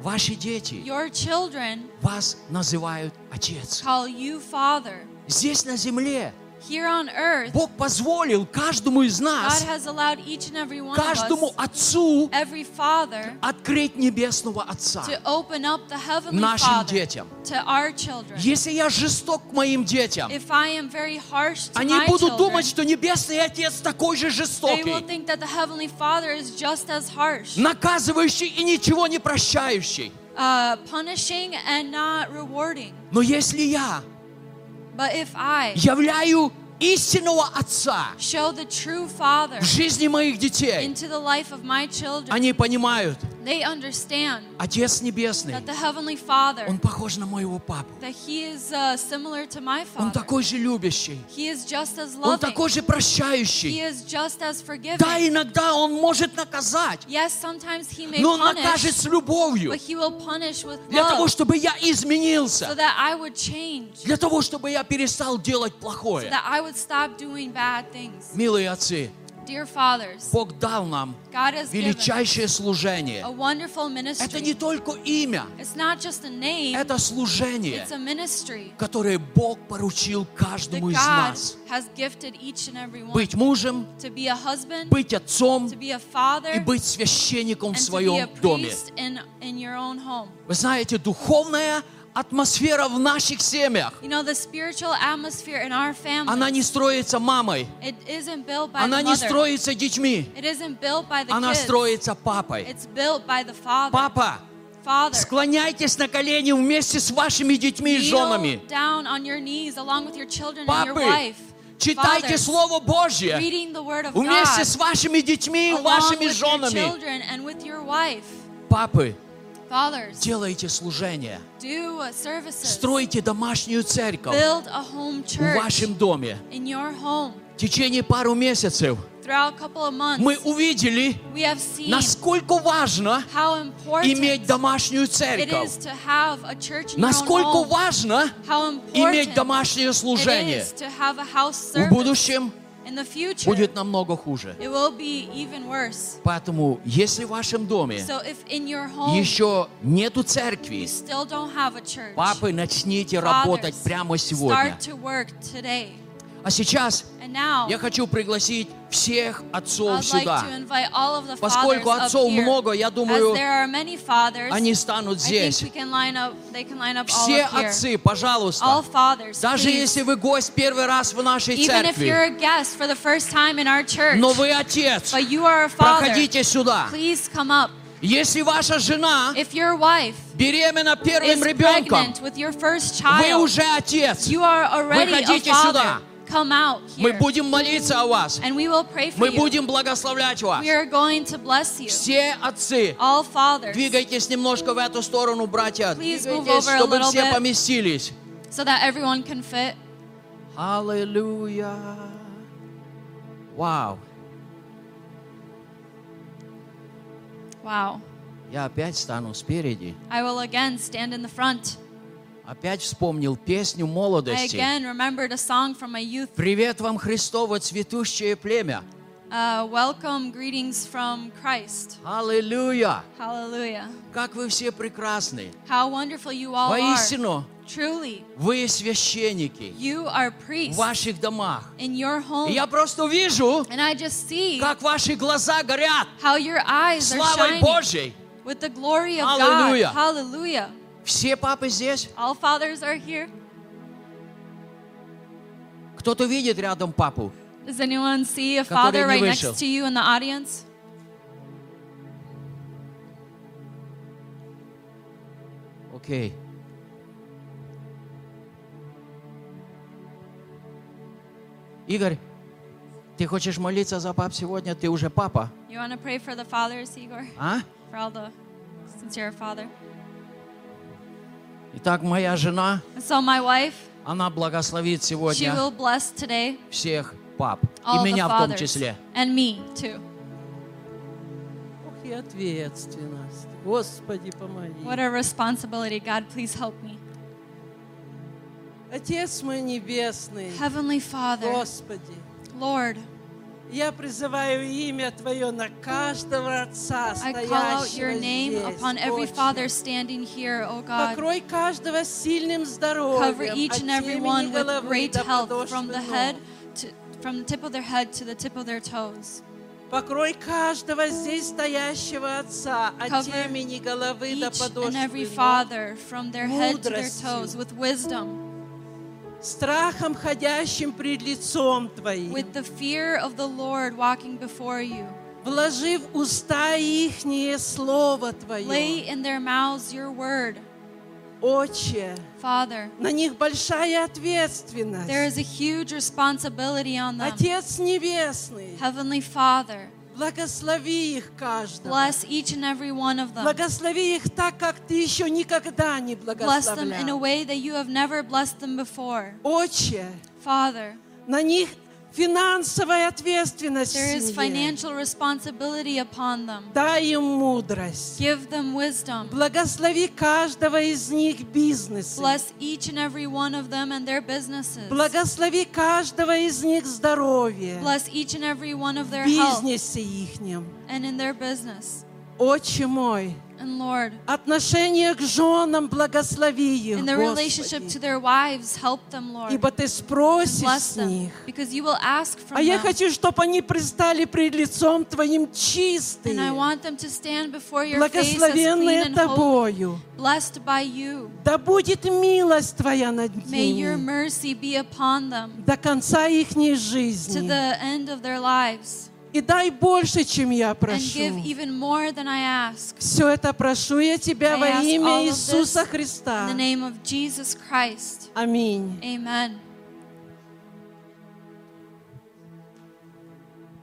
Ваши дети Your children вас называют отец. call you Father. Здесь на земле Here on earth, Бог позволил каждому из God нас, has allowed each and every one каждому of us, отцу every father, открыть небесного Отца to open up the heavenly нашим Father детям. to our children. Если я жесток к моим детям, If I am very harsh to они my будут children, думать, что Небесный Отец такой же they will жестокий, think that the heavenly Father is just as harsh, наказывающий и ничего не прощающий. uh, punishing and not rewarding. Но если я являю истинного Отца show the true Father в жизни моих детей, into the life of my children, они понимают, they understand Отец Небесный, that the heavenly Father, Он похож на моего папу. that He is uh, similar to my Он такой же любящий. He is just as Он такой же He прощающий. is just as forgiving. Да, иногда Он может наказать, Yes, sometimes He may но Он punish, накажет с любовью. but He will punish with Для того, love чтобы я so изменился. that I would change, Для того, чтобы я перестал делать so плохое. that I would stop doing bad things. Милые отцы, Бог дал нам величайшее служение. a wonderful Это не ministry. только имя, It's not just a name, это служение, it's a ministry которое Бог поручил that каждому из нас. has gifted each and every one Быть мужем, to be a husband, быть отцом father, и быть священником в своем доме. Вы знаете, духовная атмосфера в наших семьях, You know, the spiritual atmosphere in our family, она не строится мамой, it isn't built by она the не строится детьми, It isn't built by the она kids. строится папой. It's built by the father. Папа, Father, склоняйтесь на колени вместе с вашими детьми и женами. down on your knees along with your children and your Папы, wife. читайте Fathers, Слово Божье вместе God с вашими детьми и вашими женами. Папы, делайте служение, uh, стройте домашнюю церковь в вашем доме. В течение пару месяцев мы увидели, насколько важно иметь домашнюю церковь. Насколько важно иметь домашнее служение. В будущем future, будет намного хуже. Поэтому, если в вашем доме So home еще нету церкви, church, папы, начните работать fathers, прямо сегодня. А сейчас я хочу пригласить всех отцов сюда. Поскольку отцов много, я думаю, они станут здесь. Все отцы, пожалуйста, даже если вы гость первый раз в нашей церкви, но вы отец, проходите сюда. Если ваша жена wife беременна первым ребенком, first вы child, уже отец. Выходите сюда. Come out Мы here, будем молиться о вас. and we will pray for Мы you. будем благословлять вас. We are going to bless you. Все отцы, All fathers, двигайтесь немножко в эту сторону, братья. Please move Двигайтесь, over a чтобы little все bit. поместились. so that everyone can fit. Аллилуйя. Вау. Wow. Я опять стану спереди. I will again stand in the front. Опять вспомнил песню молодости. Привет вам, Христово цветущее племя. Uh, welcome, greetings from Christ. Аллилуйя. Hallelujah. Как вы все прекрасны. How wonderful you all are. Воистину, Truly, вы священники you are в priests ваших домах. in your home. И я просто вижу, And I just see как ваши глаза горят how your eyes are славой shining Божьей. with the glory of Hallelujah. God. Hallelujah. Все папы здесь? All fathers are here. Кто-то видит рядом папу? Does anyone see a father right вышел. next to you in the audience? Окей. Игорь, ты хочешь молиться за пап сегодня? Ты уже папа, You want to pray for the fathers, Igor? а? For all the, since you're a father. Итак, моя жена, And so my wife, она благословит she сегодня will bless today всех пап. all И the меня в том fathers. числе. And me too. Ох, и ответственность. Господи, помоги. What a responsibility. God, please help me. Отец мой небесный, Heavenly Father, Господи, Lord, я призываю имя Твое на каждого отца, I call out стоящего your name здесь. upon every Отче. father standing here, oh God. Покрой каждого сильным здоровьем, Cover each от and every темени one with головы great до health подошвы from the ног. head to from the tip of their head to the tip of their toes. Покрой каждого здесь стоящего отца от Cover темени головы до Each and подошвы every ног. father from their head to their Мудростью. toes with wisdom, Страхом, ходящим пред лицом Твоим, with the fear of the Lord walking before you. вложив в уста ихние Слово Твое. Lay in their mouths your word. Отче, Father, на них большая ответственность. there is a huge responsibility on them. Отец Небесный, Heavenly Father, благослови их каждого. bless each and every one of them. Благослови их так, как Ты еще никогда не Bless them in a благословлял. way that you have never blessed them before. Отче, Father, на них финансовая ответственность в there is financial responsibility upon them. Дай им мудрость. Give them wisdom. Благослови каждого из них бизнесы. Bless each and every one of them and their businesses. Благослови каждого из них здоровье. Bless each and every one of В their health бизнесе ихнем. and in their business. Отче мой, And Lord, отношение к женам благослови их, in their relationship Господи. to their wives, help them, Lord. Ибо Ты And спросишь с них. because you will ask from А я them. хочу, чтобы они предстали пред лицом Твоим And I чистые, want them to stand before your face as clean благословенные and Тобою. blessed by you. Да будет милость Твоя над May your ними mercy be upon them до конца to жизни. the end of their lives. И дай больше, чем я прошу. Все это прошу я Тебя I во имя Иисуса Христа. Аминь.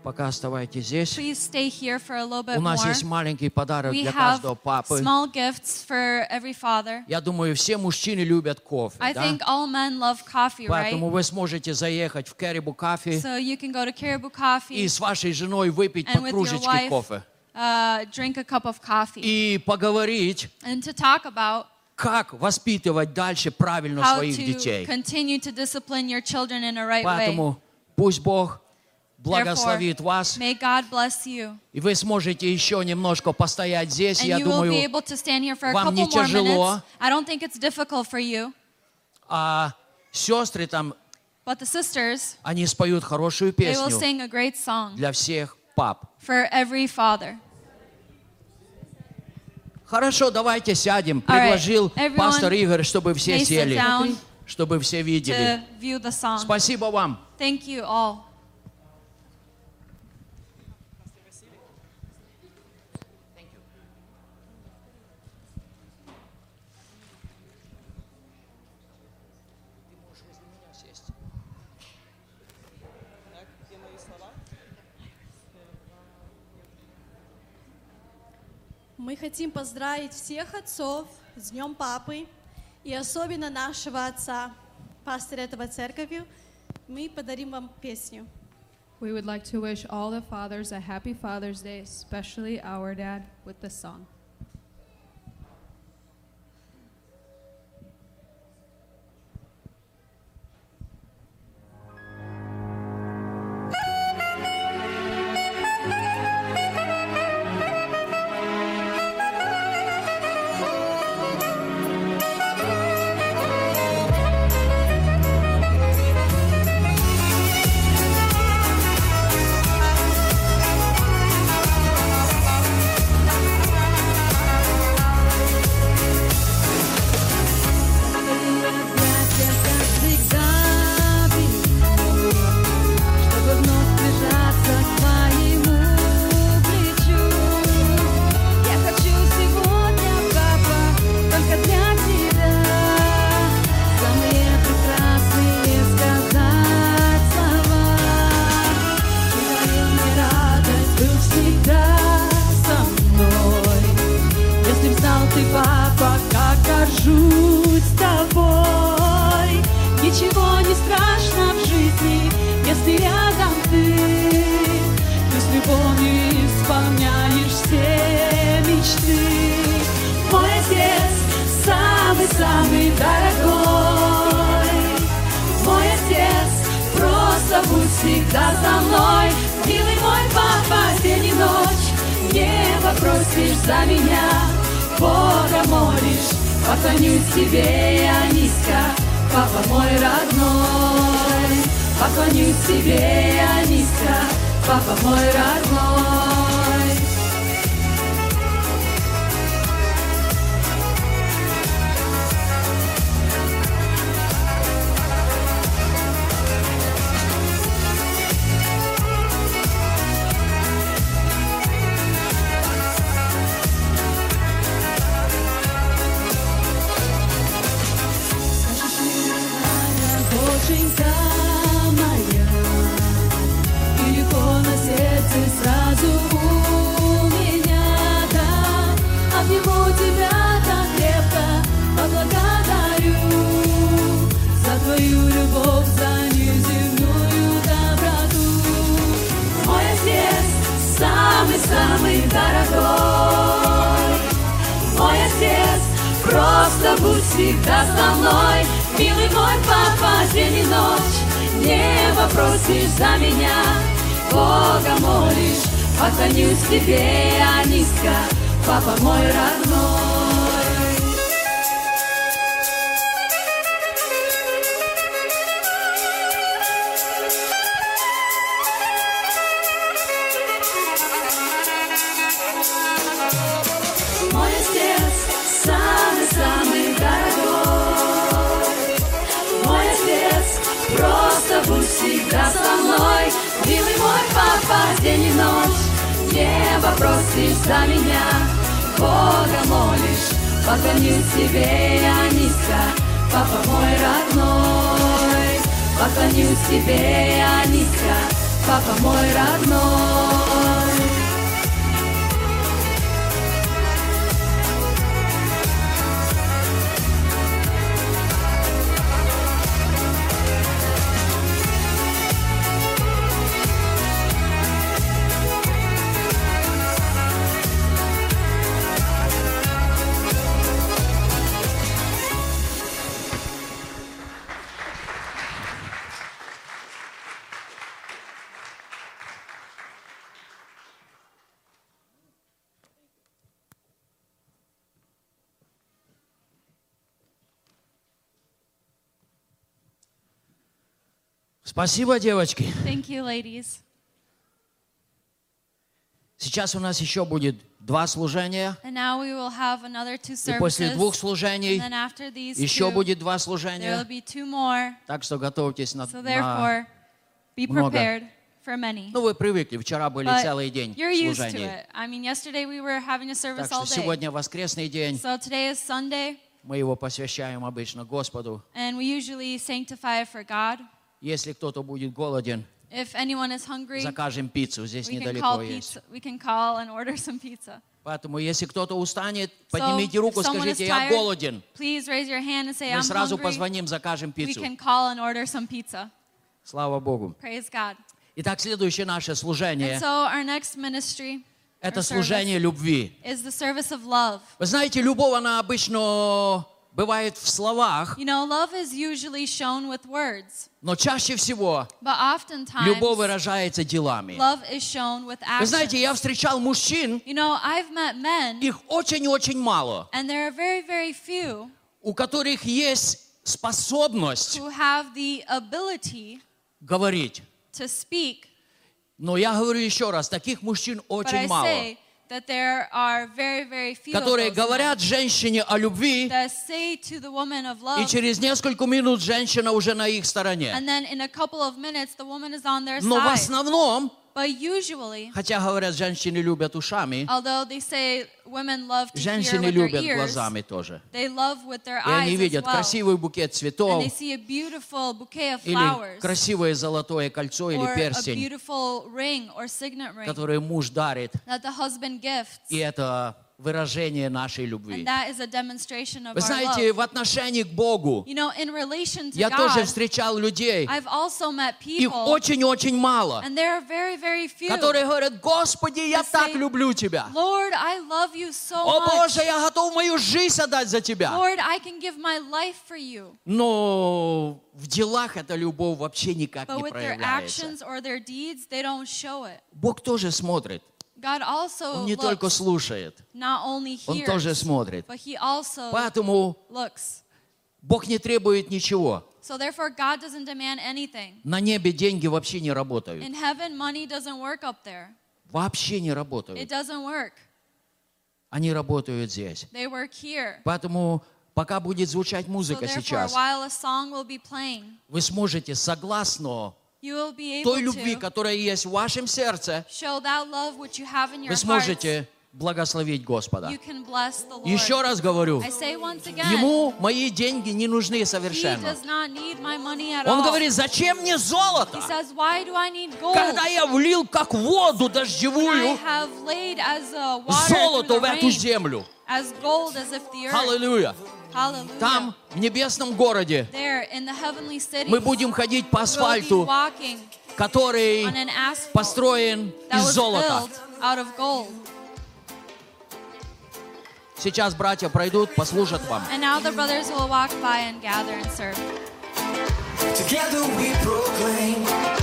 Пока оставайтесь здесь. Please stay here for a little bit У нас more. есть маленький подарок We для have каждого папы. small gifts for every father. Я думаю, все мужчины любят кофе, I да? think all men love coffee, right? Поэтому вы сможете заехать в Caribou Coffee So you can go to Caribou и с вашей женой выпить and по with your кружечке wife кофе. uh, drink a cup of coffee И поговорить, and to talk about как воспитывать дальше правильно how своих to детей. continue to discipline your children in a right way. Поэтому пусть Бог благословит вас, may God bless you. и вы сможете еще немножко постоять здесь. And Я думаю, вам не тяжело. minutes. I don't think it's difficult for you, а сестры там, but the sisters, они споют хорошую песню для всех пап. for every father. Хорошо, давайте сядем. Right, Предложил everyone пастор Игорь, чтобы все сели, чтобы все видели. Спасибо вам. Thank you all. Мы хотим поздравить всех отцов с Днем Папы и особенно нашего отца, пастыря этого церковью. Мы подарим вам песню. We would like to wish all the fathers a happy Father's Day, especially our dad, with this song. Спасибо, девочки. Thank you, ladies. Сейчас у нас еще будет два служения. And now we will have another two И после двух служений And then after these еще two, будет два there will служения. be two more. Так что готовьтесь на, So на- therefore, be много. for many. Ну, вы привыкли, вчера были But целый день служений. I mean, we Так что сегодня воскресный день. So today is Sunday, Мы его посвящаем обычно Господу. and we usually sanctify it for God. Если кто-то будет голоден, If anyone is hungry, закажем пиццу. Здесь we can недалеко call есть. pizza. We can call and order some pizza. Поэтому, если кто-то устанет, поднимите руку, скажите, я голоден. Please raise your hand and say, Мы сразу позвоним, закажем We пиццу. can call and order some pizza. Слава Богу. Praise God. Итак, следующее наше And служение so our next ministry – это служение любви. is the service of love. Вы знаете, любовь, она обычно бывает в словах, You know, love is usually shown with words, но чаще всего but любовь выражается делами. love is shown with Вы знаете, я встречал мужчин, You know, I've met men, их очень-очень мало, and there are very, very few у которых есть способность who have the ability говорить. to speak. Но я говорю еще раз, таких мужчин But очень I мало, say that there are very, very few of которые говорят женщине о любви, that say to the woman of и love, через несколько минут женщина уже на их стороне. and then in a couple of minutes the woman is on their Но в основном But usually, хотя говорят, женщины любят ушами, although they say women love to hear женщины with their любят ears, глазами тоже. they love with their И они eyes as видят well. красивый букет And цветов they see a beautiful bouquet of или flowers красивое золотое кольцо или or a перстень, beautiful ring or signet ring который муж дарит. that the husband gifts. И это выражение нашей любви. Вы знаете, в отношении к Богу You know, я God, тоже встречал людей, их очень-очень мало, very, very few, которые говорят, Господи, я так люблю Тебя. Lord, I love you so О much. Боже, я готов мою жизнь отдать за Тебя. Lord, I can give my life for you. Но в делах эта любовь вообще никак But не проявляется. deeds. Бог тоже смотрит. God also Он не только слушает, Он тоже смотрит. Поэтому looks. Бог не требует ничего. So therefore, God doesn't demand anything. На небе деньги вообще не работают. In heaven, money doesn't work up there. Вообще не It работают. doesn't work. Они работают здесь. They work here. Поэтому пока будет звучать So музыка therefore, сейчас, while a song will be playing, вы сможете согласно той любви, которая есть в вашем сердце, вы сможете благословить Господа. Еще раз говорю, again, Ему мои деньги не нужны He совершенно. Он говорит, зачем мне золото? Says? Когда я влил как воду дождевую золото в эту землю. Аллилуйя. Там, в небесном городе, мы будем ходить по асфальту, который построен из золота. Сейчас братья пройдут, послужат вам. Together we proclaim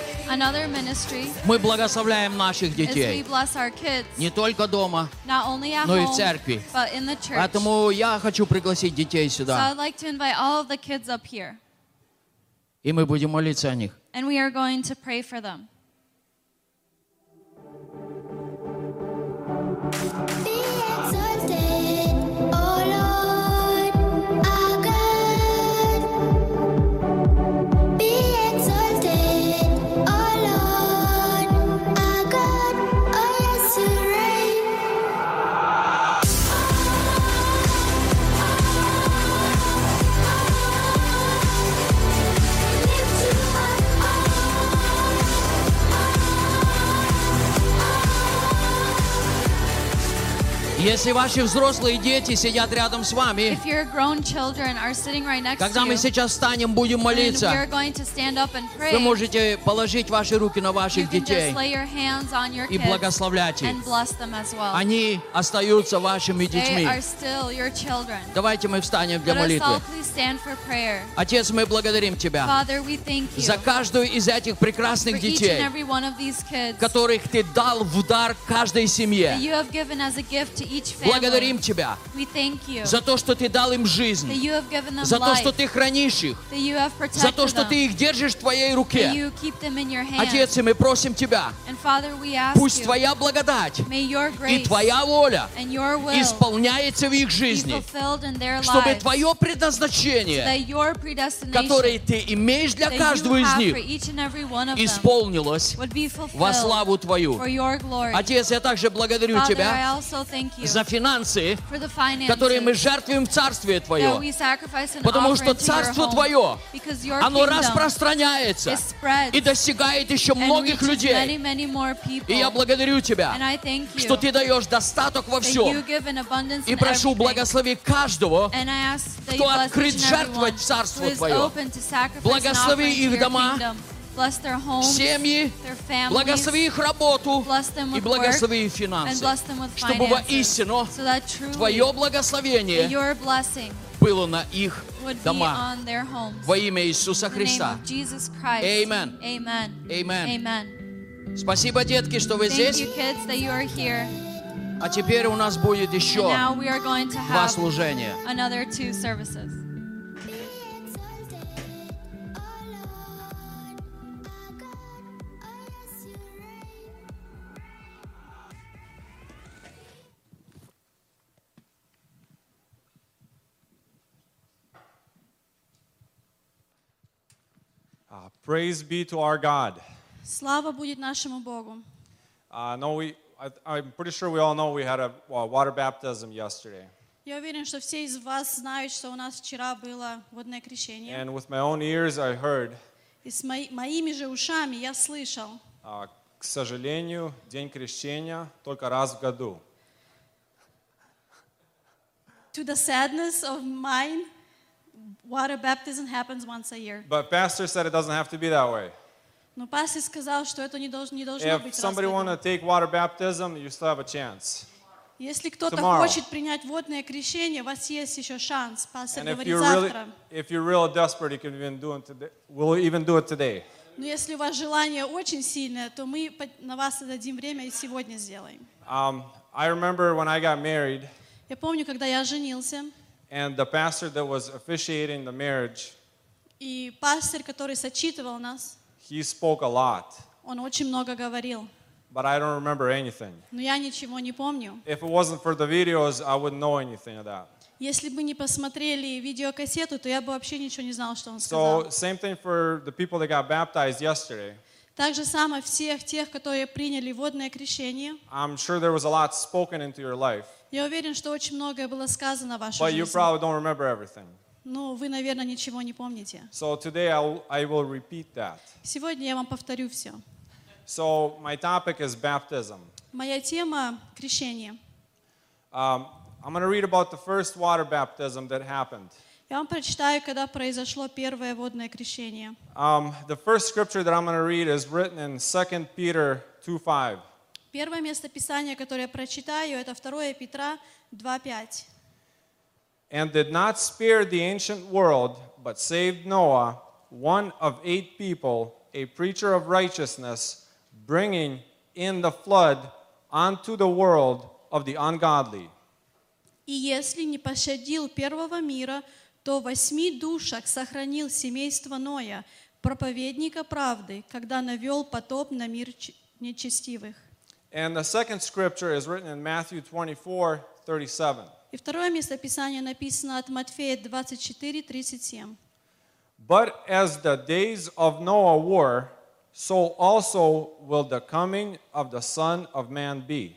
Another ministry Мы благословляем наших is we детей. bless our kids, Не только дома, not only at но и в home, церкви. but in the church. Поэтому я хочу пригласить детей So сюда. I'd like to invite all of the kids up here, И мы будем молиться о них. and we are going to pray for them. Если ваши взрослые дети сидят рядом с вами, right когда мы сейчас встанем, будем молиться, pray, вы можете положить ваши руки на ваших детей и благословлять их. well. Они остаются вашими детьми. Давайте мы встанем для Let молитвы. Отец, мы благодарим Тебя Father, за каждую из этих прекрасных детей, которых Ты дал в дар каждой семье. Благодарим Тебя за то, что Ты дал им жизнь, за то, что Ты хранишь их, за то, что Ты их держишь в Твоей руке. Отец, и мы просим Тебя, пусть Твоя благодать и Твоя воля исполняется в их жизни, чтобы Твое предназначение, которое Ты имеешь для каждого из них, исполнилось во славу Твою. Отец, я также благодарю Тебя за финансы, которые мы жертвуем в Царствие Твое. Потому что Царство Твое, оно распространяется и достигает еще многих людей. И я благодарю Тебя, что Ты даешь достаток во всем. И прошу, благослови каждого, кто открыт жертвовать is Твое. Благослови их дома, kingdom. Bless their homes, семьи, their families, благослови их работу и благослови их финансы. bless them with Чтобы воистину so that truly Твое благословение your blessing было на их would be домах. on their homes. Во имя Иисуса Христа. Christ. Amen. Amen. Спасибо, детки, что вы Thank здесь. А теперь у нас будет And еще два служения. Praise be to our God. Слава будет нашему Богу. Uh, no, we, I, I'm pretty sure we all know we had a uh, water baptism yesterday. Я уверен, что все из вас знают, что у нас вчера было водное крещение. And with my own ears, I heard, И с мои- моими же ушами я слышал, uh, к сожалению, День крещения только раз в году. to the sadness of mine, water baptism happens once a year. But Pastor said it doesn't have to be that way. Но пастор сказал, что это не должно, не должно If быть somebody want to take water baptism, you still have a chance. Если кто-то хочет принять водное крещение, у вас есть еще шанс. Пастор And говорит you're really, завтра. if you're real desperate, you can even do it today. We'll even do it today. Но если у вас желание очень сильное, то мы на вас дадим время и сегодня сделаем. Um, I remember when I got married, Я помню, когда я женился, and the pastor that was officiating the marriage, и пастор, который сочитывал нас, he spoke a lot, он очень много говорил. but I don't remember anything. Но я ничего не помню. If it wasn't for the videos, I wouldn't know anything of that. Если бы не посмотрели видеокассету, то я бы вообще ничего не знал, что он сказал. So, same thing for the people that got baptized yesterday. Так же самое всех тех, которые приняли водное крещение. I'm sure there was a lot spoken into your life, Я уверен, что очень многое было сказано в вашей but you жизни. probably don't remember everything. Ну, вы, наверное, ничего не помните. So, today I will repeat that. Сегодня я вам повторю все. So, my topic is baptism. Моя тема — крещение. Um, I'm going to read about the first water baptism that happened. Я вам прочитаю, когда произошло первое водное крещение. Um, the first scripture that I'm going to read is written in 2 Peter 2:5. Первое место Писания, которое я прочитаю, это 2 Петра 2.5. And did not spare the ancient world, but saved Noah, one of eight people, a preacher of righteousness, bringing in the flood onto the world of the ungodly. «И если не пощадил первого мира, то в восьми душах сохранил семейство Ноя, проповедника правды, когда навел потоп на мир нечестивых». And the second scripture is written in Matthew 24:37. И второе место Писания написано от Матфея 24, 37. But as the days of Noah were, so also will the coming of the Son of Man be.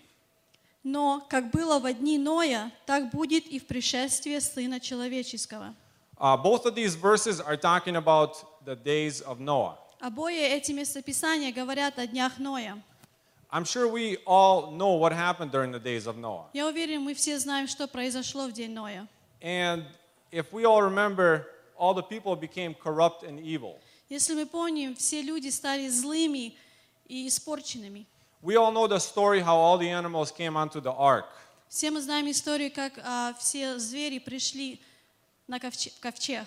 Но, как было во дни Ноя, так будет и в пришествии Сына Человеческого. Uh, both of these verses are talking about the days of Noah. Обои эти местописания говорят о днях Ноя. I'm sure we all know what happened during the days of Noah. Я уверен, мы все знаем, что произошло в день Ноя. And if we all remember, all the people became corrupt and evil. Если мы помним, все люди стали злыми и испорченными. We all know the story how all the animals came onto the ark. Все мы знаем историю, как а, все звери пришли на ковче- в ковчег.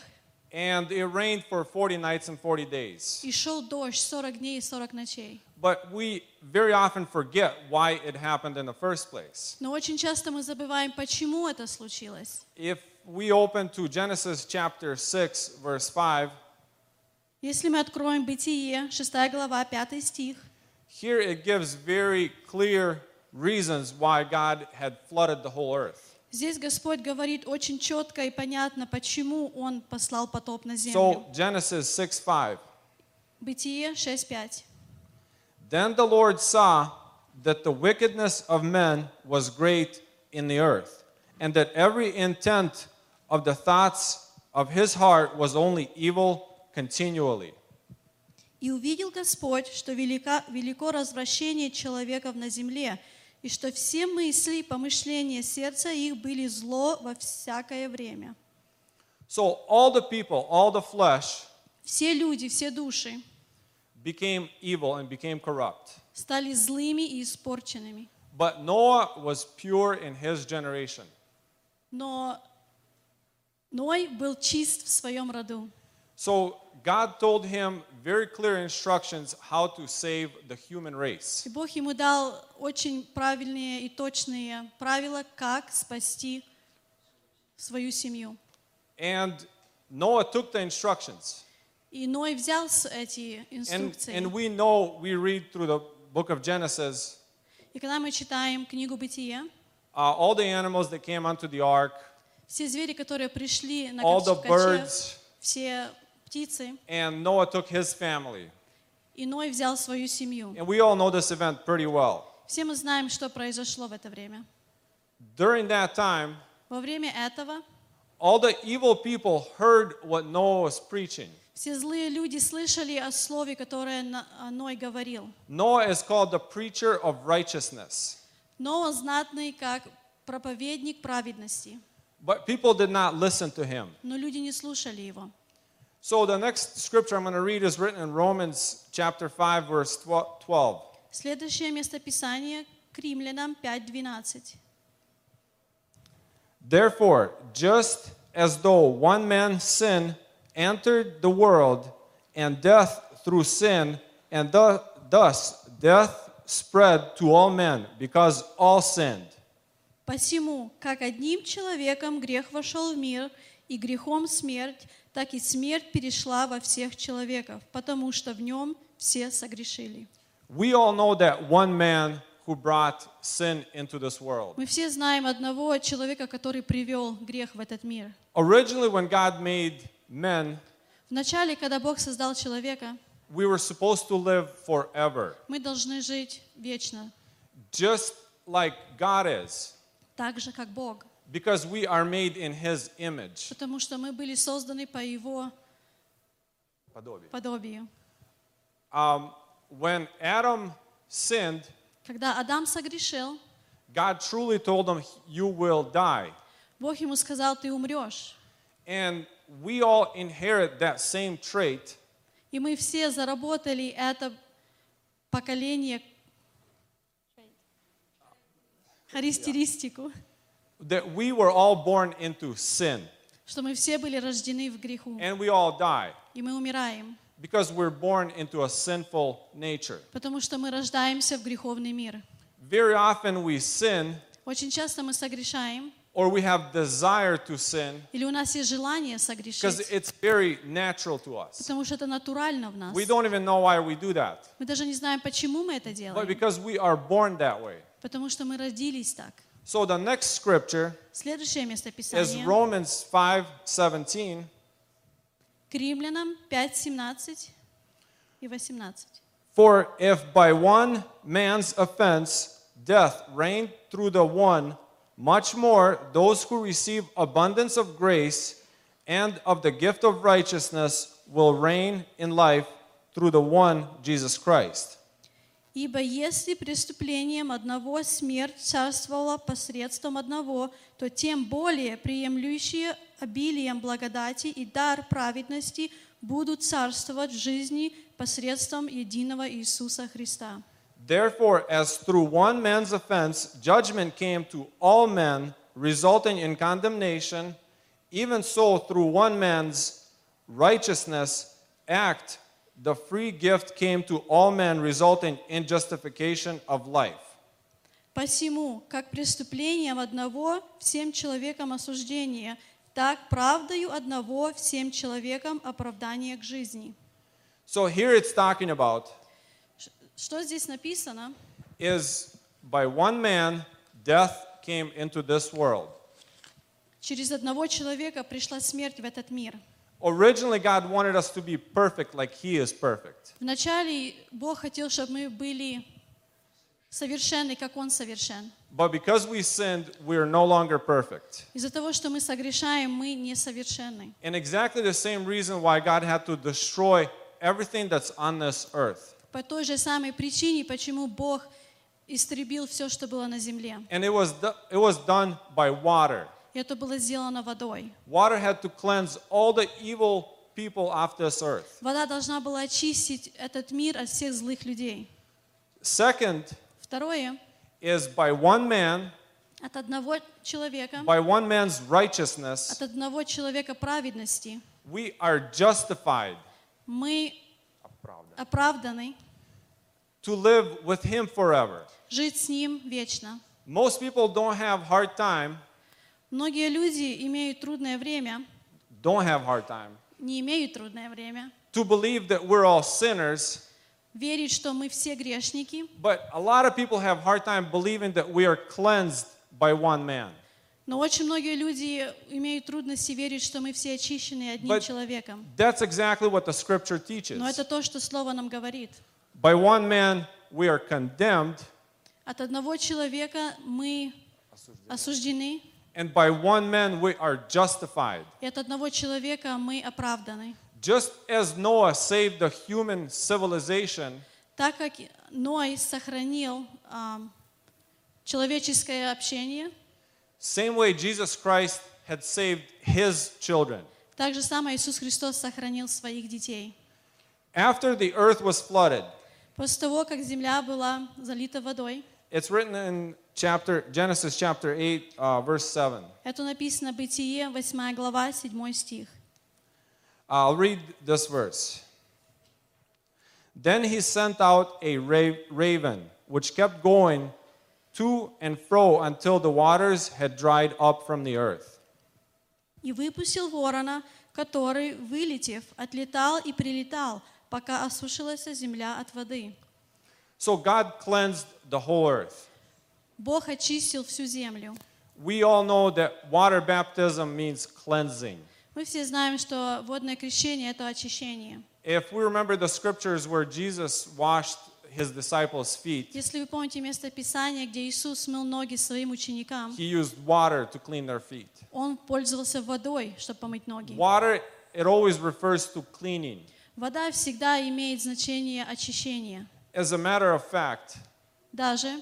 And it rained for 40 nights and 40 days. И шел дождь 40 дней и 40 ночей. But we very often forget why it happened in the first place. Но очень часто мы забываем, почему это случилось. If we open to Genesis chapter 6, verse 5, Если мы откроем Бытие, 6 глава, 5 стих, here it gives very clear reasons why God had flooded the whole earth. здесь Господь говорит очень четко и понятно, почему Он послал потоп на землю. So, Genesis 6 5. Бытие 6.5. Then the Lord saw that the wickedness of men was great in the earth, and that every intent of the thoughts of his heart was only evil continually. «И увидел Господь, что велика, велико развращение человеков на земле, и что все мысли и помышления сердца их были зло во всякое время». So, all the people, all the flesh Все люди, все души became evil and became corrupt. стали злыми и испорченными. But Noah was pure in his generation. Но Ной был чист в своем роду. So God told him very clear instructions how to save the human race. И Бог ему дал очень правильные и точные правила, как спасти свою семью. And Noah took the instructions. И Ной взял с- эти And, инструкции. and we know, we read through the book of Genesis, И когда мы читаем книгу Бытия, uh, all the animals that came onto the ark, все звери, которые пришли на all ковч- the в ковчег, birds, все птицы, and Noah took his family. и Ной взял свою семью. And we all know this event pretty well. Все мы знаем, что произошло в это время. During that time, Во время этого all the evil people heard what Noah was preaching. все злые люди слышали о слове, которое а, Ной говорил. Noah is called the preacher of righteousness. Ноа знатный как проповедник праведности, But people did not listen to him. но люди не слушали его. So the next scripture I'm going to read is written in Romans chapter 5 verse 12. Следующее местописание к Римлянам 5.12. Therefore, just as though one man's sin entered the world, and death through sin, and thu- thus death spread to all men, because all sinned. Посему, как одним человеком грех вошел в мир, и грехом смерть, так и смерть перешла во всех человеков, потому что в нем все согрешили. We all know that one man who brought sin into this world. Мы все знаем одного человека, который привел грех в этот мир. Originally, when God made men, Вначале, когда Бог создал человека, we were supposed to live forever, мы должны жить вечно, just like God is, так же, как Бог. Because we are made in His image. Потому что мы были созданы по Его подобию. Um, when Adam sinned, Когда Адам согрешил, God truly told him, You will die. Бог ему сказал, ты умрешь. And we all inherit that same trait И мы все заработали это поколение, характеристику, that we were all born into sin что мы все были рождены в греху. and we all die И мы умираем, because we're born into a sinful nature. потому что мы рождаемся в греховный мир. Very often we sin Очень часто мы согрешаем, or we have desire to sin или у нас есть желание because согрешить, it's very natural to us. потому что это натурально в нас. We don't even know why we do that, Мы даже не знаем, почему мы это but делаем, because we are born that way. потому что мы родились так. So the next scripture Следующее is местописание Romans 5:17. к Римлянам 5, 17 и 18. For if by one man's offense death reigned through the one, much more those who receive abundance of grace and of the gift of righteousness will reign in life through the one, Jesus Christ. Ибо если преступлением одного смерть царствовала посредством одного, то тем более приемлющие обилием благодати и дар праведности будут царствовать в жизни посредством единого Иисуса Христа. Therefore, as through one man's offense judgment came to all men, resulting in condemnation, even so through one man's righteousness act, the free gift came to all men, resulting in justification of life. Посему, как преступлением одного всем человекам осуждение, так правдою одного всем человекам оправдание к жизни. So here it's talking about Что здесь написано? is by one man death came into this world. Через одного человека пришла смерть в этот мир. Originally, God wanted us to be perfect like He is perfect. Вначале Бог хотел, чтобы мы были совершенны, как Он совершен. But because we sinned, we are no longer perfect. Из-за того, что мы согрешаем, мы несовершенны. And exactly the same reason why God had to destroy everything that's on this earth. По той же самой причине, почему Бог истребил все, что было на земле. And it was, do- it was done by water. И это было сделано водой. Water had to cleanse all the evil people off this earth. Вода должна была очистить этот мир от всех злых людей. Second Второе, is by one man, От одного человека, by one man's righteousness, от одного человека праведности we are justified мы оправданы to live with him forever. жить с Ним вечно. Most people don't have hard time, Многие люди имеют трудное время, don't have hard time не имеют трудное время, to believe that we're all sinners, верить, что мы все грешники, but a lot of people have hard time believing that we are cleansed by one man. но очень многие люди имеют трудности верить, что мы все очищены одним But человеком. That's exactly what the scripture teaches. Но это то, что Слово нам говорит. By one man we are condemned, От одного человека мы осуждены, and by one man we are justified. и от одного человека мы оправданы. Just as Noah saved the human civilization, Так как Ной сохранил ам, человеческое общение, same way Jesus Christ had saved his children. так же самое Иисус Христос сохранил своих детей. After the earth was flooded, После того, как земля была залита водой, it's written in chapter Genesis chapter 8 uh, verse 7. это написано Бытие, 8 глава, 7 стих. I'll read this verse. Then he sent out a ra- raven, which kept going to and fro until the waters had dried up from the earth. «И выпустил ворона, который, вылетев, отлетал и прилетал, пока осушилась земля от воды». So God cleansed the whole earth. Бог очистил всю землю. We all know that water baptism means cleansing. Мы все знаем, что водное крещение – это очищение. If we remember the scriptures where Jesus washed his disciples' feet, Если вы помните место Писания, где Иисус смыл ноги своим ученикам, he used water to clean their feet. Он пользовался водой, чтобы помыть ноги. Water, it always refers to cleaning. Вода всегда имеет значение очищения. As a matter of fact, Даже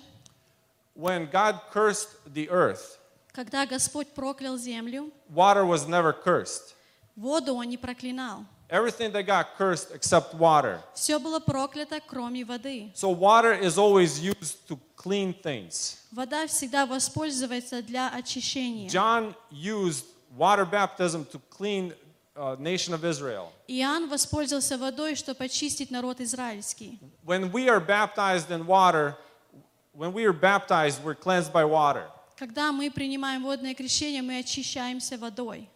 when God cursed the earth, когда Господь проклял землю, water was never cursed. воду Он не проклинал. Everything that got cursed except water. Все было проклято, кроме воды. So water is always used to clean things. Вода всегда воспользуется для очищения. John used water baptism to clean uh, nation of Israel. Иоанн воспользовался водой, чтобы очистить народ израильский. When we are baptized in water, when we are baptized, we're cleansed by water. Когда мы принимаем водное крещение, мы очищаемся водой.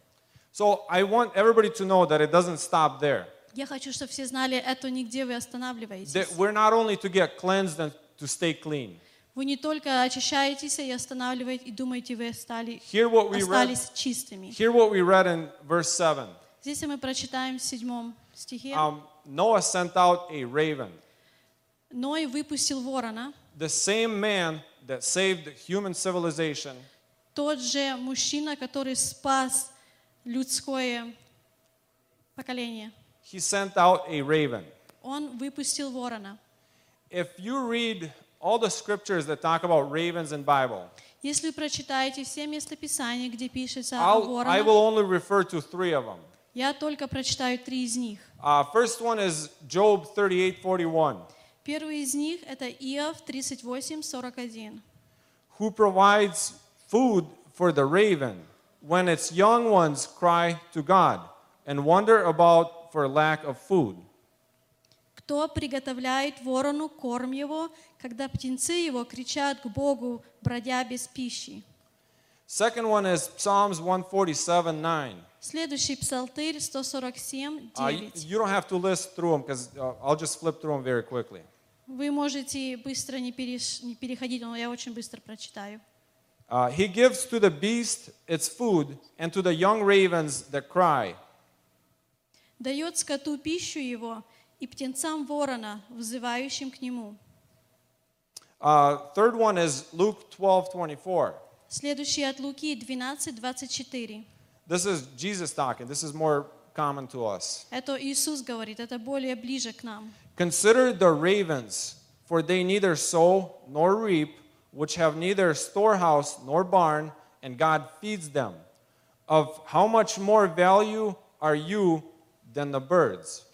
So I want everybody to know that it doesn't stop there. Я хочу, чтобы все знали, это нигде вы останавливаетесь. That we're not only to get cleansed and to stay clean. Вы не только очищаетесь и останавливаете, и думаете, вы стали, Hear what we read. остались чистыми. Hear what we read in verse 7. Здесь мы прочитаем в седьмом стихе. Um, Noah sent out a raven. Ной выпустил ворона, The same man that saved human civilization тот же мужчина, который спас людское поколение. he sent out a raven. Он выпустил ворона. If you read all the scriptures that talk about ravens in Bible, Если вы прочитаете все местописания, где пишется о I'll, I воронах, will only refer to three of them. я только прочитаю три из них. Uh, first one is Job 38:41, Первый из них – это Иов 38:41. who provides food for the raven when its young ones cry to God and wonder about for lack of food. Кто приготовляет ворону корм его, когда птенцы его кричат к Богу, бродя без пищи? Second one is Psalms 147:9. Следующий псалтырь 147, Uh, you, 9. you don't have to list through them because uh, I'll just flip through them very quickly. Вы можете быстро не, переш- не переходить, но я очень быстро прочитаю. Uh, he gives to the beast its food and to the young ravens that cry. Дает скоту пищу его и птенцам ворона, взывающим к нему. Uh, third one is Luke 12:24. Следующий от Луки 12, 24. This is Jesus talking. This is more common to us. Это Иисус говорит, это более ближе к нам. Consider the ravens, for they neither sow nor reap, which have neither storehouse nor barn, and God feeds them. Of how much more value are you than the birds?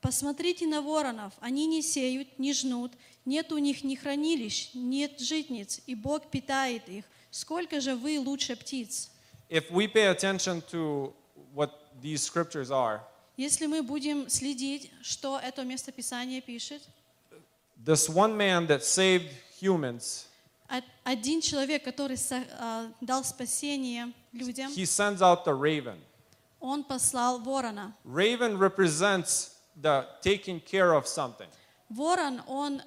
Посмотрите на воронов, они не сеют, не жнут, нет у них ни хранилищ, нет житниц, и Бог питает их. Сколько же вы лучше птиц? If we pay attention to what these scriptures are, Если мы будем следить, что это местописание пишет, this one man that saved humans, Од- один человек, который а, дал спасение людям, he sends out the raven. он послал ворона. Raven represents the taking care of something. Ворон, он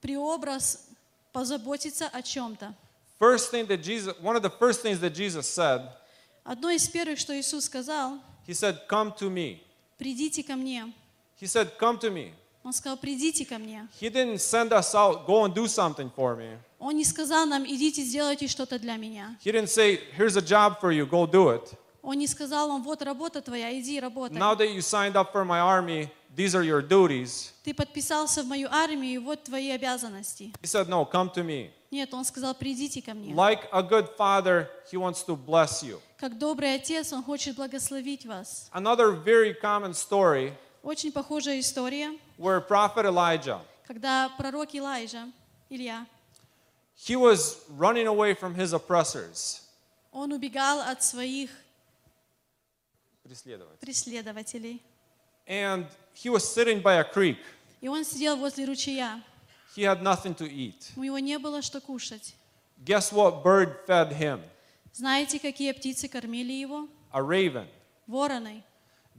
преобраз позаботиться о чем-то. First thing that Jesus, one of the first things that Jesus said, Одно из первых, что Иисус сказал, he said, "Come to me." Придите ко мне. He said, "Come to me." Он сказал, придите ко мне. He didn't send us out, go and do something for me. Он не сказал нам, идите, сделайте что-то для меня. He didn't say, "Here's a job for you, go do it." Он не сказал вам, вот работа твоя, иди работай. Now that you signed up for my army, these are your duties. Ты подписался в мою армию, вот твои обязанности. He said, "No, come to me." Нет, он сказал, придите ко мне. Like a good father, he wants to bless you. Как добрый отец, он хочет благословить вас. Another very common story Очень похожая история, where prophet Elijah, когда пророк Илайжа, Илья, he was running away from his oppressors. он убегал от своих преследовать. преследователей. And he was sitting by a creek. И он сидел возле ручья. He had nothing to eat. У него не было что кушать. Guess what bird fed him? Знаете, какие птицы кормили его? A raven. Вороной.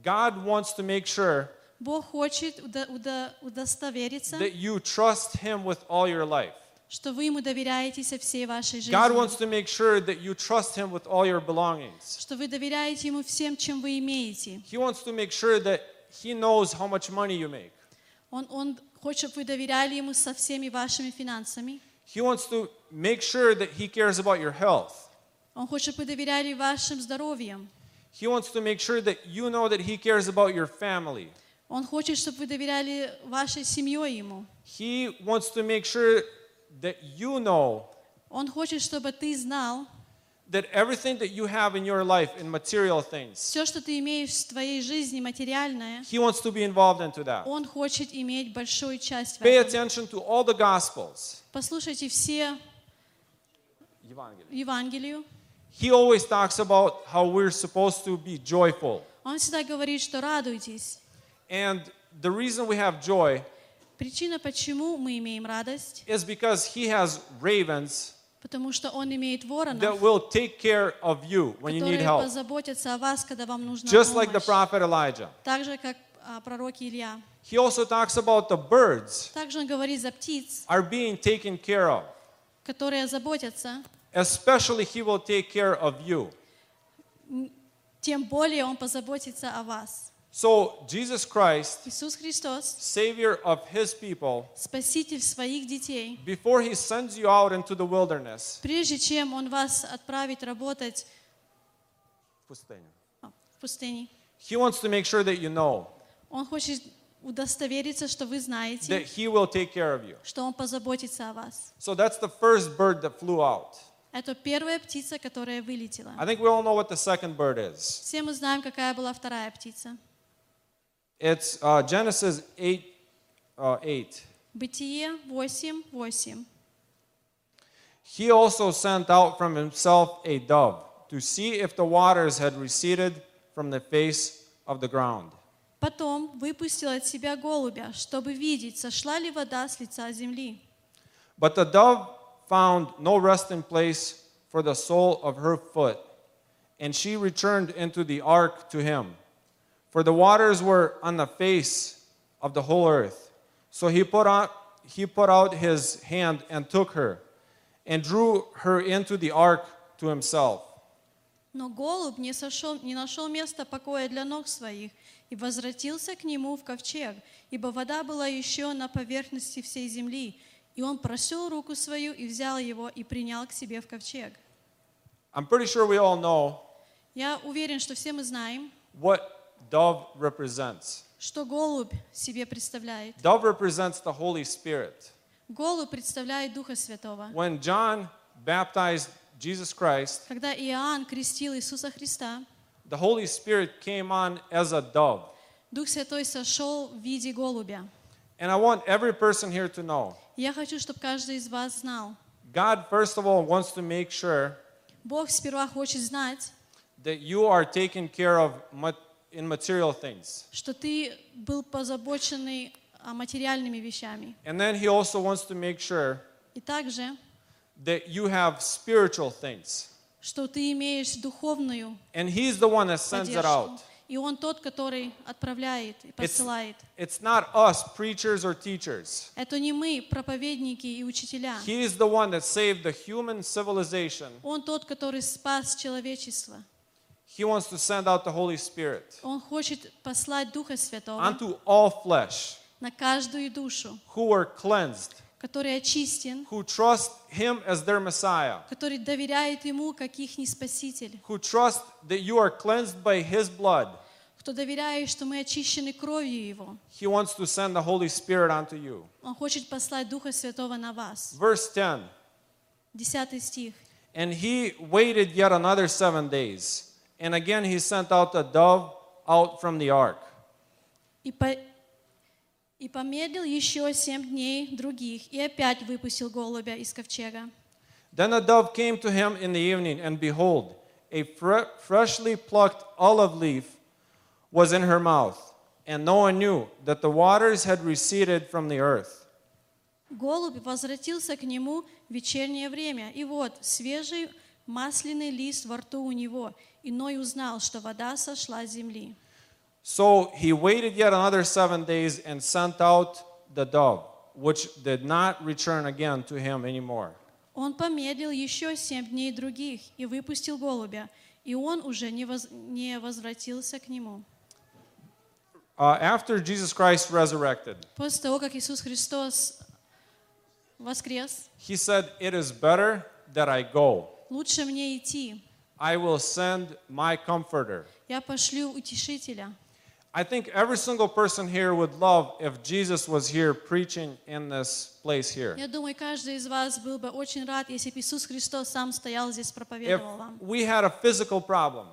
God wants to make sure Бог хочет уда- уда- удостовериться, that you trust him with all your life. что вы ему доверяете со всей вашей жизнью. God wants to make sure that you trust him with all your belongings. Что вы доверяете ему всем, чем вы имеете. He wants to make sure that he knows how much money you make. Он, он хочет, чтобы вы доверяли ему со всеми вашими финансами. He wants to make sure that he cares about your health. Он хочет, чтобы вы доверяли вашим здоровьем. He wants to make sure that you know that he cares about your family. Он хочет, чтобы вы доверяли вашей семьей ему. He wants to make sure that you know Он хочет, чтобы ты знал, that everything that you have in your life in material things, все, что ты имеешь в твоей жизни материальное, he wants to be involved into that. он хочет иметь большую часть в Pay этом. attention to all the gospels. Послушайте все Евангелию. He always talks about how we're supposed to be joyful. Он всегда говорит, что радуйтесь. And the reason we have joy Причина, почему мы имеем радость, is because he has ravens потому что он имеет that воронов, will take care of you when you need которые help. позаботятся о вас, когда вам нужна Just like the помощь. prophet Elijah. Так же, как а, пророк Илья. He also talks about the birds Также он говорит за птиц, are being taken care of. которые заботятся. Especially he will take care of you. М, Тем более он позаботится о вас. So Jesus Christ, Иисус Христос, Savior of his people, Спаситель своих детей, before he sends you out into the wilderness, прежде чем он вас отправит работать а, в пустыне, he wants to make sure that you know он хочет удостовериться, что вы that знаете, he will take care of you. что он позаботится о вас. So that's the first bird that flew out. Это первая птица, которая вылетела. I think we all know what the second bird is. Все мы знаем, какая была вторая птица. It's uh, Genesis 8, uh, 8. Бытие 8, 8. He also sent out from himself a dove to see if the waters had receded from the face of the ground. Потом выпустил от себя голубя, чтобы видеть, сошла ли вода с лица земли. But the dove found no resting place for the sole of her foot, and she returned into the ark to him. For the waters were on the face of the whole earth. So he put out, he put out his hand and took her, and drew her into the ark to himself. Но голубь не, сошел, не нашел места покоя для ног своих и возвратился к нему в ковчег, ибо вода была еще на поверхности всей земли. И он просил руку свою и взял его и принял к себе в ковчег. I'm pretty sure we all know Я уверен, что все мы знаем, what dove represents. что голубь себе представляет. Dove represents the Holy Spirit. Голубь представляет Духа Святого. When John baptized Jesus Christ, Когда Иоанн крестил Иисуса Христа, the Holy Spirit came on as a dove. Дух Святой сошел в виде голубя. And I want every person here to know Я хочу, чтобы каждый из вас знал, God, first of all, wants to make sure Бог сперва хочет знать, that you are taken care of mat- in material things. что ты был позабоченный а, материальными вещами. And then He also wants to make sure И также, that you have spiritual things. что ты имеешь духовную And He's the one that sends it out. И Он тот, который отправляет и It's, посылает. it's not us, preachers or teachers. Это не мы, проповедники и учителя. He is the one that saved the human civilization. Он тот, который спас человечество. He wants to send out the Holy Spirit Он хочет послать Духа Святого unto all flesh на каждую душу, who were cleansed, который очистен, who trust Him as their Messiah, который доверяет Ему, как их спаситель, who trust that you are cleansed by His blood. кто доверяет, что мы очищены кровью Его. He wants to send the Holy Spirit unto you. Он хочет послать Духа Святого на вас. Verse 10 Десятый стих. And he waited yet another seven days. And again he sent out a dove out from the ark. И, по... и помедлил еще семь дней других, и опять выпустил голубя из ковчега. Then a dove came to him in the evening, and behold, a fre- freshly plucked olive leaf was in her mouth. And Noah knew that the waters had receded from the earth. Голубь возвратился к нему в вечернее время, и вот свежий масляный лист во рту у него, и Ной узнал, что вода сошла с земли. So he waited yet another seven days and sent out the dove, which did not return again to him anymore. Он помедлил еще семь дней других и выпустил голубя, и он уже не, воз- не возвратился к нему. Uh, after Jesus Christ resurrected, После того, как Иисус Христос воскрес, he said, It is better that I go. лучше мне идти, I will send my comforter. я пошлю утешителя. I think every single person here would love if Jesus was here preaching in this place here. Я думаю, каждый из вас был бы очень рад, если бы Иисус Христос сам стоял здесь, If проповедовал вам. we had a physical problem,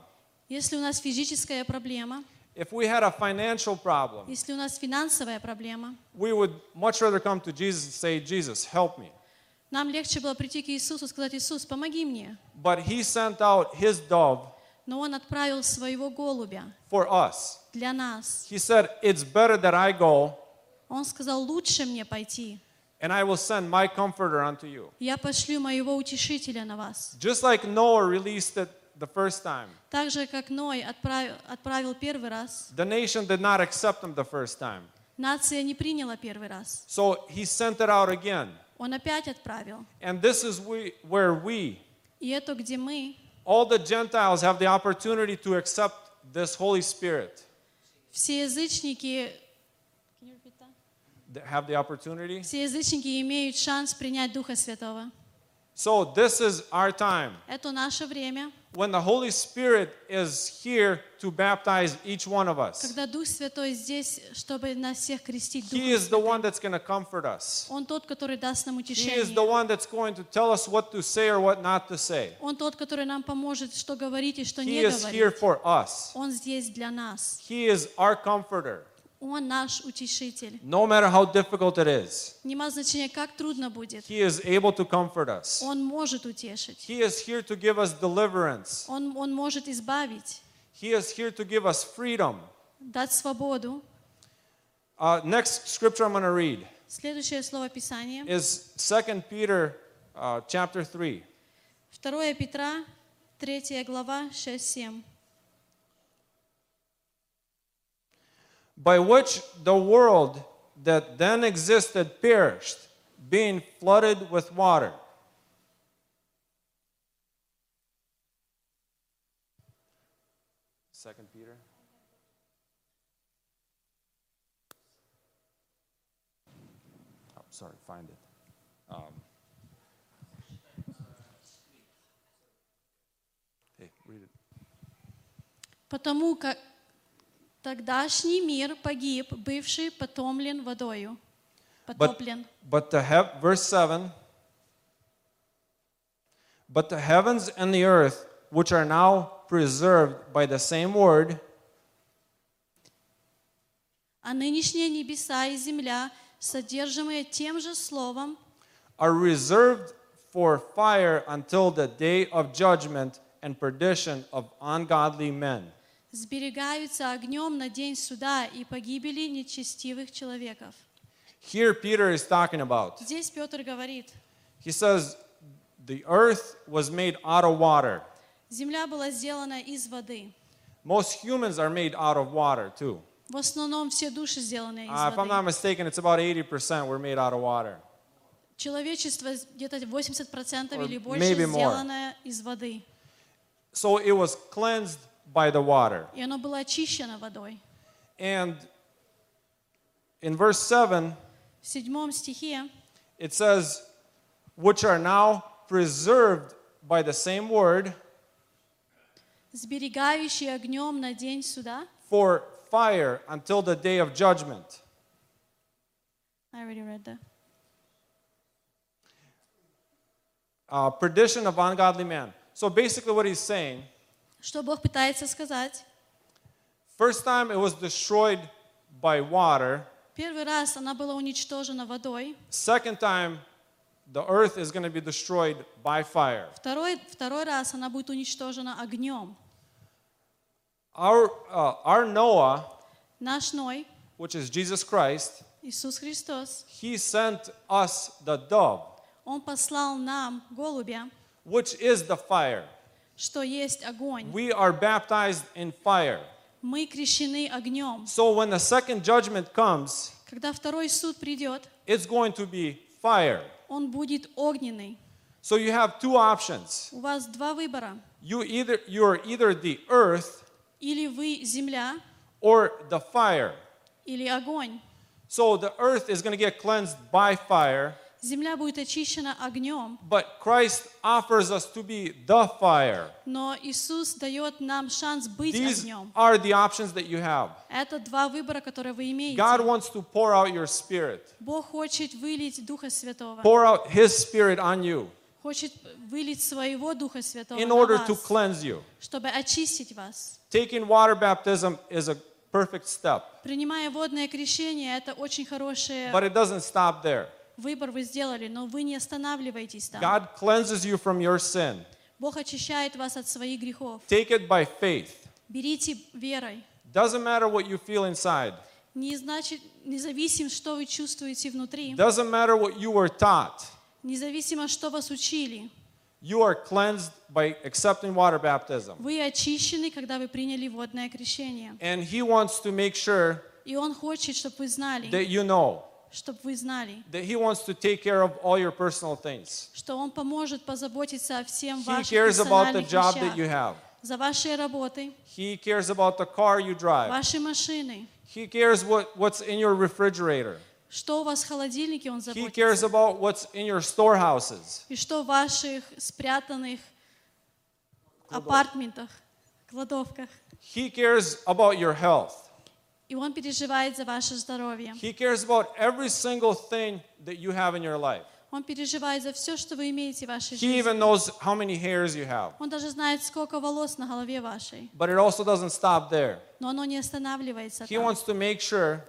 Если у нас физическая проблема, if we had a financial problem, если у нас финансовая проблема, we would much rather come to Jesus and say, Jesus, help me. Нам легче было прийти к Иисусу и сказать, Иисус, помоги мне. But he sent out his dove Но Он отправил своего голубя for us. для нас. He said, It's better that I go, Он сказал, лучше мне пойти. and I will send my comforter unto you. Я пошлю моего утешителя на вас. Just like Noah released it the first time, Так же, как Ной отправил, отправил первый раз, the nation did not accept him the first time. нация не приняла первый раз. So he sent it out again. Он опять отправил. And this is we, where we, И это где мы, all the Gentiles, have the opportunity to accept this Holy Spirit. все язычники, That Have the opportunity. все язычники имеют шанс принять Духа Святого. So this is our time Это наше время, when the Holy Spirit is here to baptize each one of us. когда Дух Святой здесь, чтобы нас всех крестить He Духом is the one that's going to comfort us. Он тот, который даст нам He is утешение. the one that's going to tell us what to say or what not to say. Он тот, который нам поможет, что говорить и что He не is here говорить. for us. Он здесь для нас. He is our comforter. Он наш утешитель. No matter how difficult it is, Нема значения, как трудно будет. He is able to comfort us. Он может утешить. He is here to give us deliverance. Он, он может избавить, He is here to give us freedom. дать свободу. Uh, next scripture I'm going to read Следующее слово Писания. is 2 Peter uh, chapter 3. 2 Петра, 3 глава, 6-7. By which the world that then existed perished, being flooded with water. Second Peter. Oh, sorry, find it. Um, hey, read it. Потому как тогдашний мир погиб, бывший потомлен водою. But, Потоплен. but the hev- verse 7 But the heavens and the earth, which are now preserved by the same word, А нынешние небеса и земля, содержимые тем же словом, are reserved for fire until the day of judgment and perdition of ungodly men. Сберегаются огнем на день суда и погибели нечестивых человеков. Here, Peter is talking about. Здесь Петр говорит, He says, The earth was made out of water. земля была сделана из воды. Most humans are made out of water, too. В основном все души сделаны из Uh, if I'm not mistaken, it's about 80% were made out of water. Человечество где-то 80% Or или больше сделано из воды. So it was cleansed by the water. И оно было очищено водой. And in verse 7, В седьмом стихе it says, which are now preserved by the same word сберегающий огнем на день суда. for fire until the day of judgment. I already read that. Uh, perdition of ungodly man. So basically, what he's saying, Что Бог пытается сказать? first time it was destroyed by water, Первый раз она была уничтожена водой. second time the earth is going to be destroyed by fire. Второй, второй раз она будет уничтожена огнем. Our, uh, our Noah, Наш Ной, which is Jesus Christ, Иисус Христос, he sent us the dove, Он послал нам голубя, which is the fire. что есть огонь. We are baptized in fire. Мы крещены огнем. So when the second judgment comes, Когда второй суд придет, it's going to be fire. он будет огненный. So you have two options. У вас два выбора. You either you are either the earth Или вы земля, or the fire. или огонь. So the earth is going to get cleansed by fire, Земля будет очищена огнем, but Christ offers us to be the fire. но Иисус дает нам шанс быть These огнем. are the options that you have. Это два выбора, которые вы имеете. God wants to pour out your spirit, Бог хочет вылить Духа Святого. pour out His spirit on you Хочет вылить своего Духа Святого in order to cleanse you. чтобы очистить вас. Taking water baptism is a perfect step, Принимая водное крещение, это очень хороший but it doesn't stop there. Выбор вы сделали, но вы не останавливаетесь там. God cleanses you from your sin. Бог очищает вас от своих грехов. Take it by faith. Берите верой. Doesn't matter what you feel inside. Не значит, независимо, что вы чувствуете внутри, Doesn't matter what you were taught. независимо, что вас учили, You are cleansed by accepting water baptism. вы очищены, когда вы приняли водное крещение. And He wants to make sure И Он хочет, чтобы вы знали, that you know чтобы вы знали, that He wants to take care of all your personal things. что Он поможет позаботиться о всем He ваших cares about the персональных job that you вещах, have. за вашей работой, He cares about the car you drive. вашей машиной, He cares what, what's in your refrigerator. что у вас в холодильнике Он He заботится, cares about what's in your storehouses. и что в ваших спрятанных апартментах, кладовках. He cares about your health. И Он переживает за ваше здоровье. He cares about every single thing that you have in your life. Он переживает за все, что вы имеете в вашей He жизни. even knows how many hairs you have. Он даже знает, сколько волос на голове вашей. But it also doesn't stop there. Но оно не останавливается He там. wants to make sure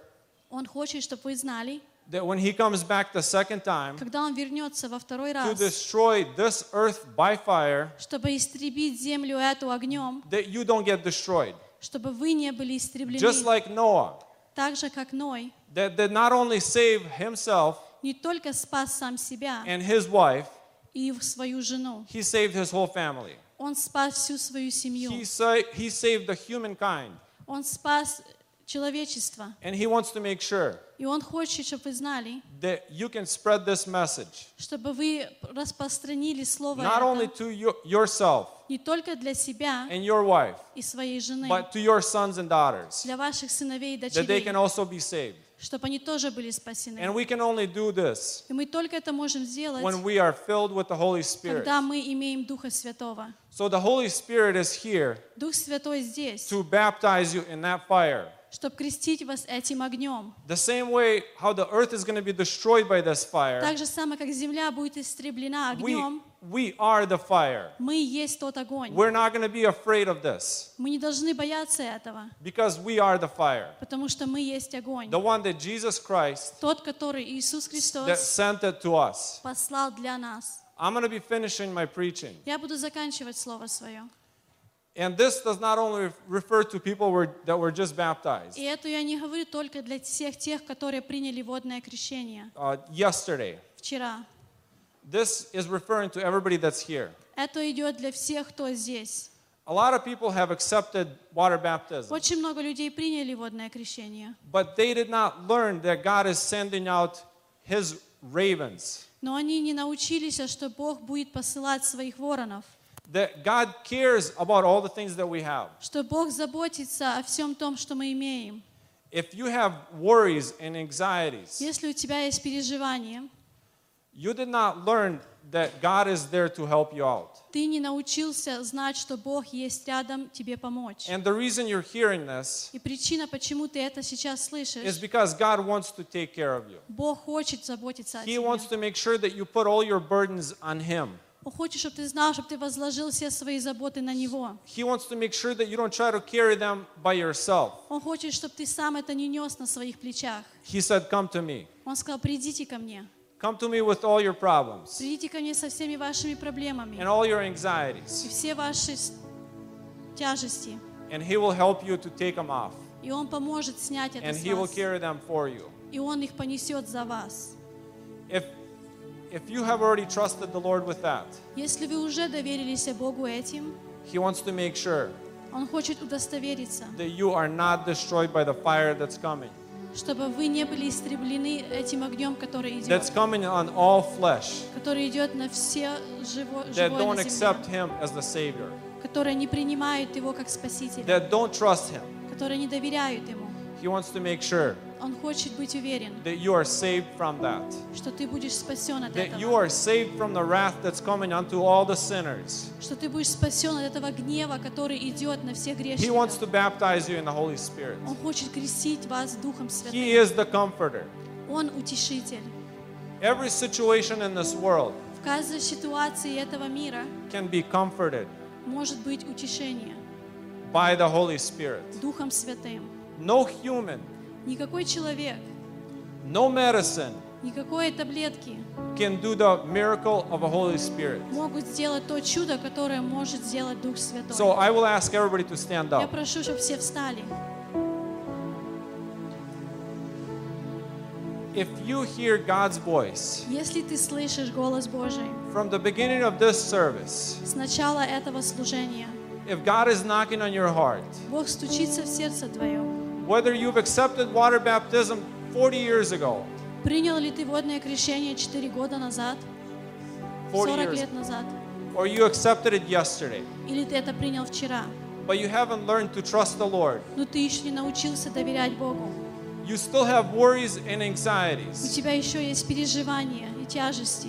Он хочет, чтобы вы знали, that when He comes back the second time когда Он вернется во второй to раз, destroy this earth by fire, чтобы истребить землю эту огнем, that you don't get destroyed. Чтобы вы не были истреблены. Just like Noah, Так же, как Ной, that did not only save himself не только спас сам себя and his wife, и свою жену, he saved his whole family. он спас всю свою семью, He, sa- he saved the humankind. он спас человечество. And he wants to make sure И он хочет, чтобы вы знали, that you can spread this message чтобы вы распространили слово not only это to your, yourself не только для себя and your wife, и своей жены, but to your sons and daughters, для ваших сыновей и that they дочерей, can also be saved. чтобы они тоже были спасены. And we can only do this И мы только это можем сделать, when we are filled with the Holy Spirit. когда мы имеем Духа Святого. So the Holy Spirit is here Дух Святой здесь, to baptize you in that fire. Чтобы крестить вас этим огнем. The same way how the earth is going to be destroyed by this fire, Так же самое, как земля будет истреблена we, огнем, we are the fire. мы есть тот огонь. We're not going to be afraid of this Мы не должны бояться этого, because we are the fire. потому что мы есть огонь. The one that Jesus Christ Тот, который Иисус that Христос sent it to us. послал для нас. I'm going to be finishing my preaching. Я буду заканчивать слово свое. And this does not only refer to people were, that were just baptized. И это я не говорю только для всех тех, которые приняли водное крещение Uh, yesterday, вчера. this is referring to everybody that's here. Это идет для всех, кто здесь. A lot of people have accepted water baptism, Очень много людей приняли водное крещение, but they did not learn that God is sending out His ravens, но они не научились, что Бог будет посылать своих воронов, that God cares about all the things that we have. что Бог заботится о всем том, что мы имеем. If you have worries and anxieties, Если у тебя есть переживания, you did not learn that God is there to help you out. ты не научился знать, что Бог есть рядом тебе помочь. And the reason you're hearing this И причина, почему ты это сейчас is слышишь, because God wants to take care of you. Бог хочет заботиться о He тебе. wants to make sure that you put all your burdens on Him. Он хочет, чтобы ты знал, чтобы ты возложил все свои заботы на Него. He wants to make sure that you don't try to carry them by yourself. Он хочет, чтобы ты сам это не нес на своих плечах. He said, Come to me. Он сказал, придите ко мне. Come to me with all your problems Придите ко мне со всеми вашими проблемами and all your и anxieties, все ваши тяжести. and He will help you to take them off, И Он поможет снять это and с He will вас. carry them for you. И Он их понесет за вас. If, you have already trusted the Lord with that, Если вы уже доверились Богу этим, He wants to make sure Он хочет удостовериться, that you are not destroyed by the fire that's coming, чтобы вы не были истреблены этим огнем, который that's идет, coming on all flesh, который идет на все живо, that живое don't на accept земле, Him as the Savior, которые не принимают Его как Спасителя, that don't trust Him. которые не доверяют Ему. He wants to make sure Он хочет быть уверен, that you are saved from that. что ты будешь спасен от That you этого, are saved from the wrath that's coming unto all the sinners. что ты будешь спасен от этого гнева, который идет на всех He wants грешников. to baptize you in the Holy Spirit. Он хочет крестить вас Духом He Святым. is the comforter. Он утешитель. Every situation in this world В каждой ситуации этого мира can be comforted может быть утешение by the Holy Spirit. Духом Святым. No human, Никакой человек, no medicine никакой таблетки can do the miracle of a Holy Spirit. могут сделать то чудо, которое может сделать Дух Святой. So I will ask everybody to stand Я up. прошу, чтобы все встали. If you hear God's voice Если ты слышишь голос Божий from the beginning of this service, с начала этого служения, if God is knocking on your heart, Бог стучится в сердце твое. whether you've accepted water baptism 40 years ago, Принял ли ты водное крещение 4 года назад, 40 40 years, лет назад, or you accepted it yesterday, или ты это принял вчера, but you haven't learned to trust the Lord, но ты еще не научился доверять Богу. you still have worries and У anxieties. тебя еще есть переживания и тяжести.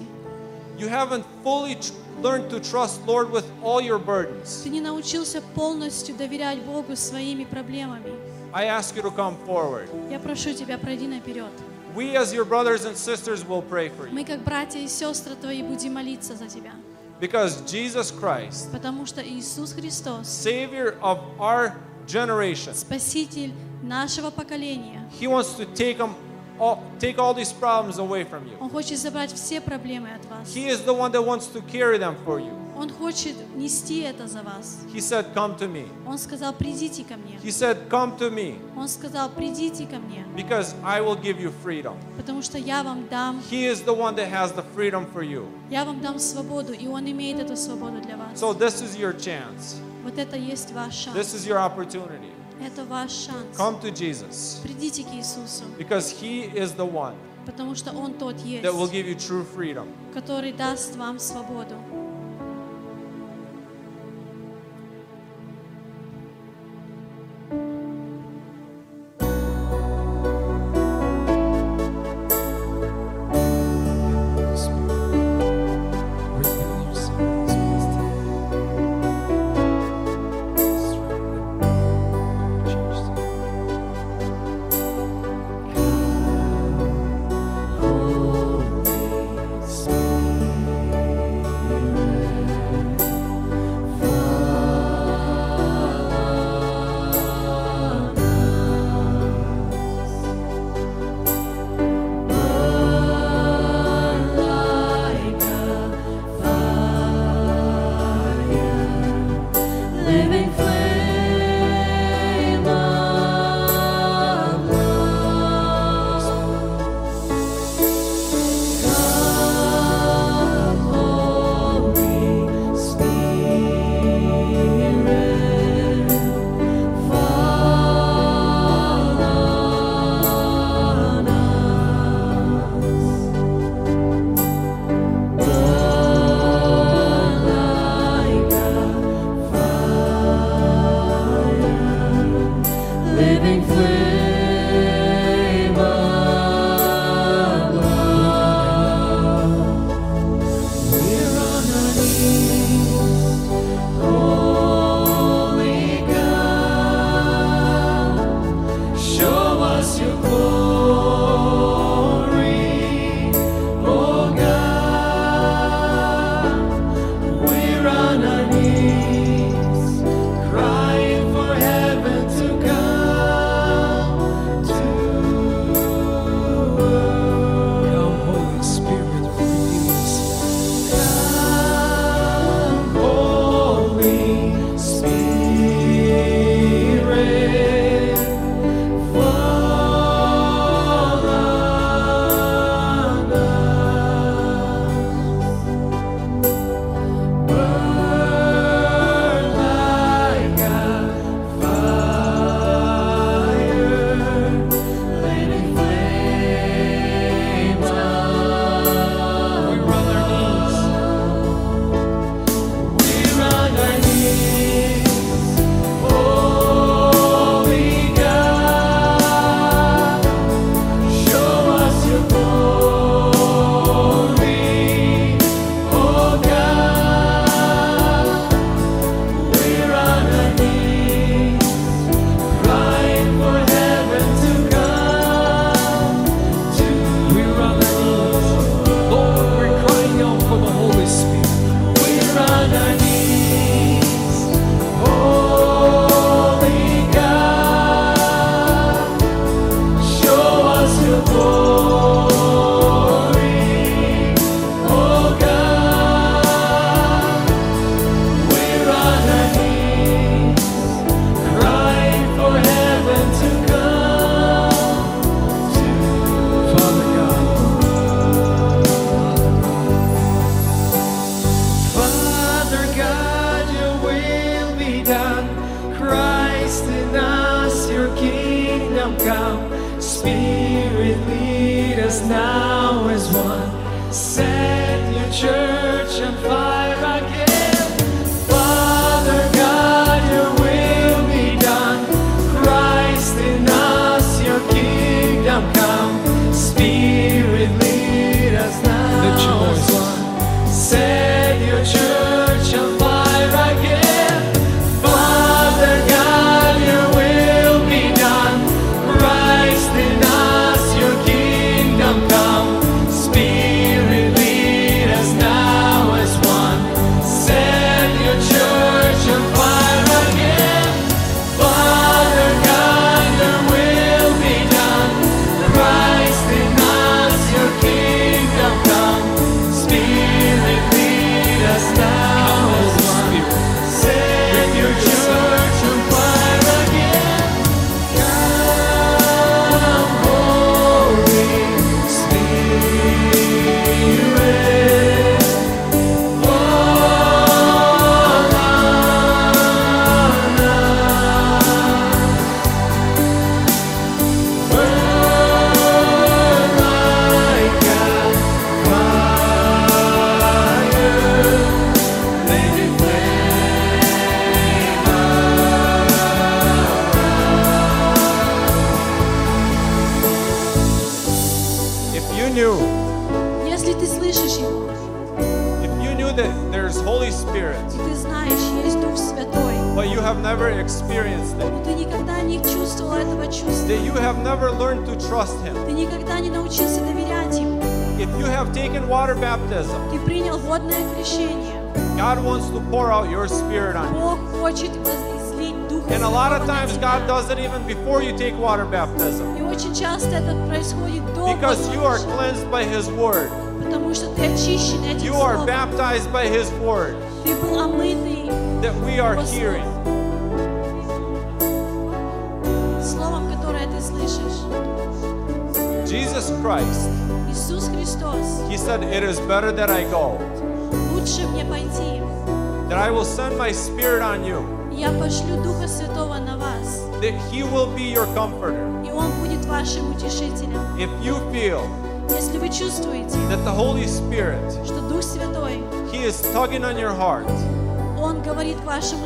You haven't fully tr- learned to trust Lord with all your burdens. Ты не научился полностью доверять Богу своими проблемами. I ask you to come forward. Я прошу тебя, пройди наперед. We, as your brothers and sisters, will pray for you Мы, как братья и сестры твои, будем молиться за тебя. because Jesus Christ, Потому что Иисус Христос, Savior of our generation, Спаситель нашего поколения, He wants to take them, all, take all these problems away from you. Он хочет забрать все проблемы от вас. He is the one that wants to carry them for you. Он хочет нести это за вас. He said, "Come to me." Он сказал, придите ко мне. He said, "Come to me, Он сказал, придите ко мне, because I will give you freedom." потому что я вам дам, He is the one that has the freedom for you. я вам дам свободу, и Он имеет эту свободу для вас. So this is your chance. Вот это есть ваш This шанс. is your opportunity. Это ваш шанс. Come to Jesus, Придите к Иисусу, because He is the one потому что Он тот есть, that will give you true freedom. который даст вам свободу.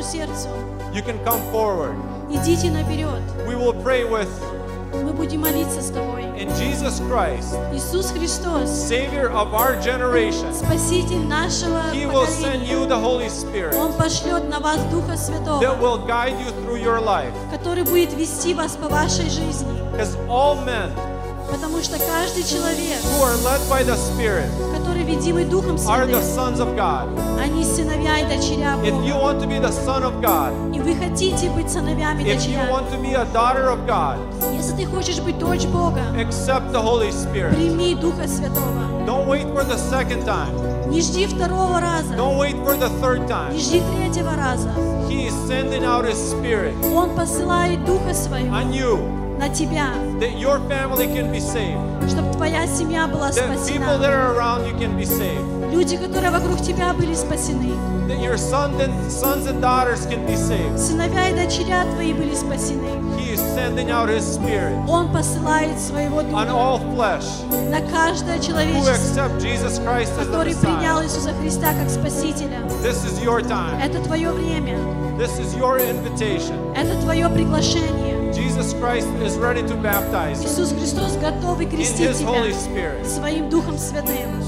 Сердцу, you can come forward. идите наперед, We will pray with you. мы будем молиться с тобой. And Jesus Christ, Иисус Христос, Savior of our generation, Спаситель нашего He will send поколения, you the Holy Spirit Он пошлет на вас Духа that Святого, will guide you through your life. который будет вести вас по вашей жизни. Because all men Потому что каждый человек, who are led by the Spirit который ведимый Духом are the Святым, sons of God. они сыновья и дочеря If you Бога. want to be the son of God, И вы хотите быть сыновьями и if you дочерями. want to be a daughter of God, Если ты хочешь быть дочь Бога, accept the Holy Spirit. прими Духа Святого. Don't wait for the second time. Не жди второго раза, Don't wait for the third не time. жди третьего раза. He is sending out His Spirit Он посылает Духа Своего on you на тебя, that your family can be saved, чтобы твоя семья была that people that спасена. are around you can be saved, Люди, которые вокруг тебя были спасены. that your sons and sons and daughters can be saved. Сыновья и дочеря твои были спасены. He is sending out His Spirit Он посылает своего on Духа all flesh на каждое who человечество, accept Jesus Christ as the который принял. Иисуса Христа как Спасителя. This is your time. Это твое время, This is your invitation. это твое приглашение. Jesus Christ is ready to baptize Иисус Христос готовый in крестить тебя своим Духом Святым.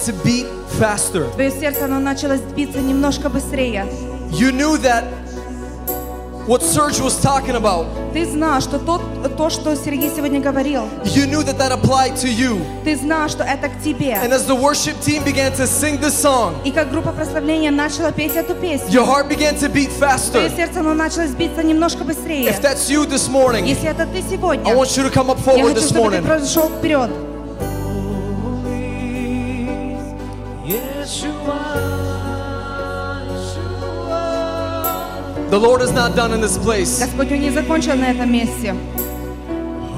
to beat faster. твое сердце, оно начало биться немножко быстрее. You knew that what Serge was talking about, Ты знал, что тот, то, что Сергей сегодня говорил, you knew that that applied to you. ты знал, что это к тебе. And as the worship team began to sing this song, И как группа прославления начала петь эту песню, your heart began to beat твое faster. сердце, оно начало биться немножко быстрее. If that's you this morning, Если это ты сегодня, I want you to come up я forward хочу, this чтобы ты morning. прошел вперед. Lord is not done in this place. Господь, Он не закончил на этом месте.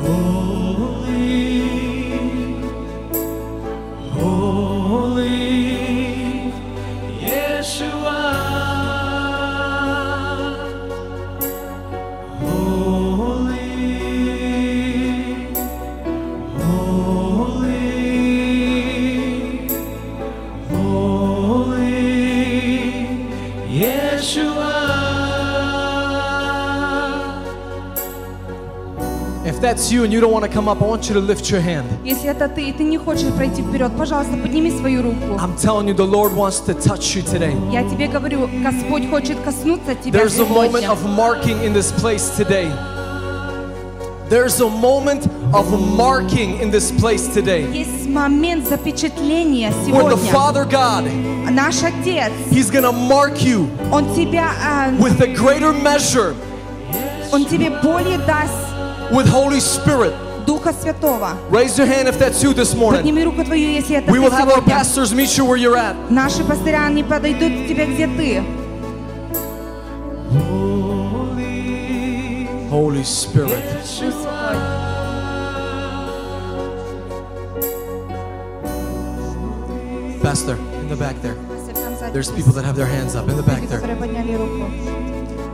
Holy don't want to come up, I want you to lift your hand. Если это ты, и ты не хочешь пройти вперед, пожалуйста, подними свою руку. I'm telling you, the Lord wants to touch you today. Я тебе говорю, Господь хочет коснуться тебя There's a moment сегодня. of marking in this place today. There's a moment of marking in this place today. Есть момент запечатления Where the сегодня. Father God, Наш Отец, He's gonna mark you Он тебя, а, with a greater measure Он тебе более даст with Holy Spirit. Духа Святого. Raise your hand if that's you this morning. Подними руку твою, если это We ты will have our сегодня. pastors meet you where you're at. Наши пастыря, они подойдут к тебе, где ты. Holy Spirit. Pastor, in the back there. There's people that have their hands up in the back Люди, there. которые подняли руку.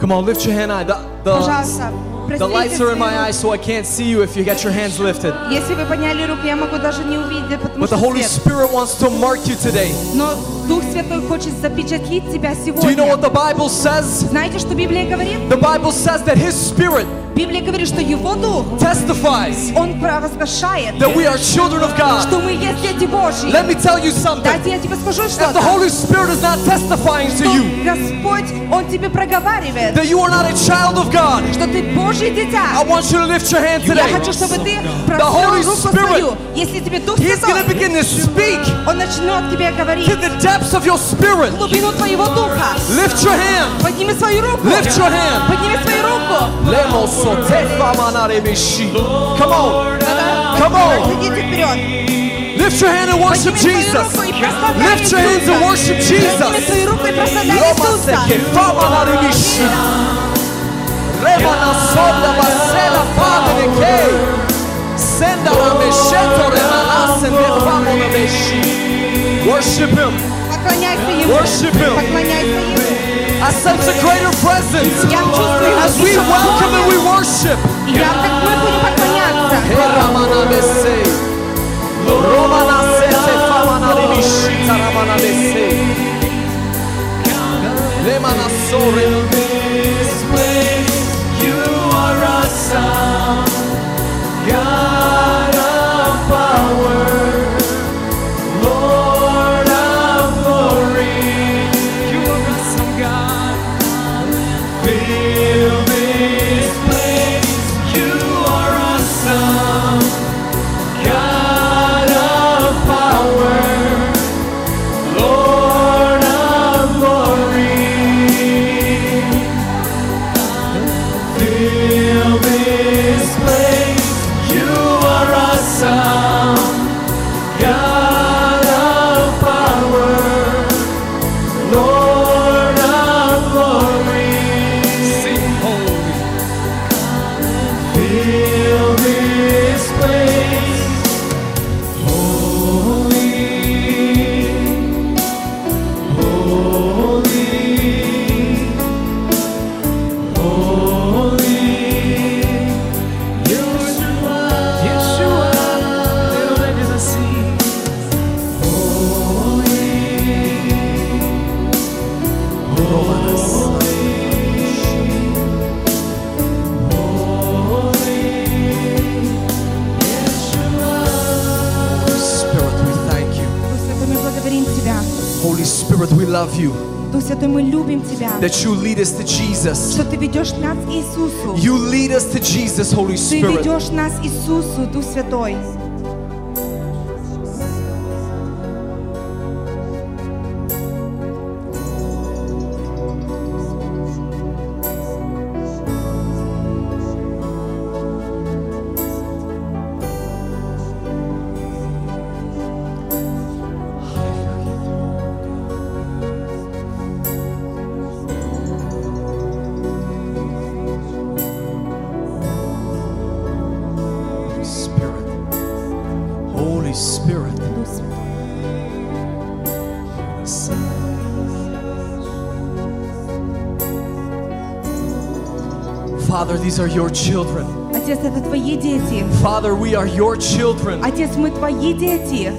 Come on, lift your hand high. The, Пожалуйста, the, the lights are in my eyes, so I can't see you if you got your hands lifted. Если вы подняли руку, я могу даже не увидеть, потому But the что Holy свет. Spirit wants to mark you today. Но Дух Святой хочет запечатлить тебя Do you know сегодня. what the Bible says? Знаете, что Библия говорит? The Bible says that His Spirit Библия говорит, что Его Дух, testifies Он провозглашает, that we are children of God. что мы есть дети Божьи. Let me tell you something. Дайте я тебе скажу If the что-то. Holy Spirit is not testifying to Что you Господь, Он тебе проговаривает, that you are not a child of God, что ты Божье дитя. I want you to lift your hand Я today. хочу, чтобы ты The простер Holy руку Spirit, свою. Если тебе Дух He's going to Святой, begin to speak Он начнет тебе говорить to the depths of your spirit. глубину твоего духа. Lift your hand. Подними свою руку. Lift your hand. Подними свою руку. Lemos sotefamanaribishi. Come on. Come on. Lift your hand and worship Jesus. Lift your hands and worship Jesus. Worship Him. Worship Him. I sense a greater presence as we welcome and we worship. Lemana sore. In this place, you are a sound. Дух Святой, мы любим Тебя. That you lead us to Jesus. Что Ты ведешь нас к Иисусу. You lead us to Jesus, Holy Ты Spirit. ведешь нас к Иисусу, Дух Святой. these are your children. Отец, это Твои дети. Father, we are your children. Отец, мы Твои дети.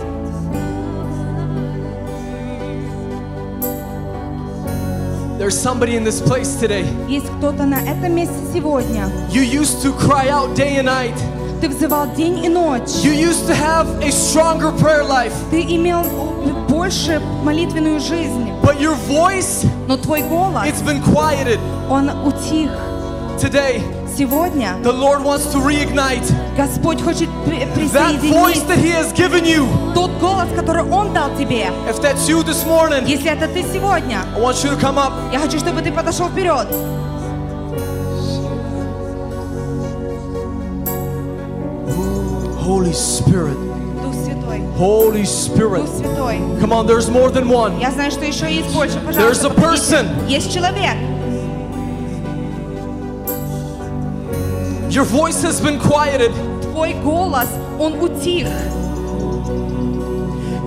There's somebody in this place today. Есть кто-то на этом месте сегодня. You used to cry out day and night. Ты взывал день и ночь. You used to have a stronger prayer life. Ты имел больше молитвенную жизнь. But your voice, Но твой голос, it's been quieted. он утих. Today, Сегодня the Lord wants to reignite Господь хочет при- that voice присоединить that He has given you. тот голос, который Он дал тебе. If that's you this morning, Если это ты сегодня, I want you to come up. я хочу, чтобы ты подошел вперед. Holy Spirit. Дух Святой. Holy Spirit. Дух Святой. Come on, there's more than one. Я знаю, что еще есть больше. There's Пожалуйста, a подойдите. person. Есть человек. Your voice has been quieted. Твой голос, он утих.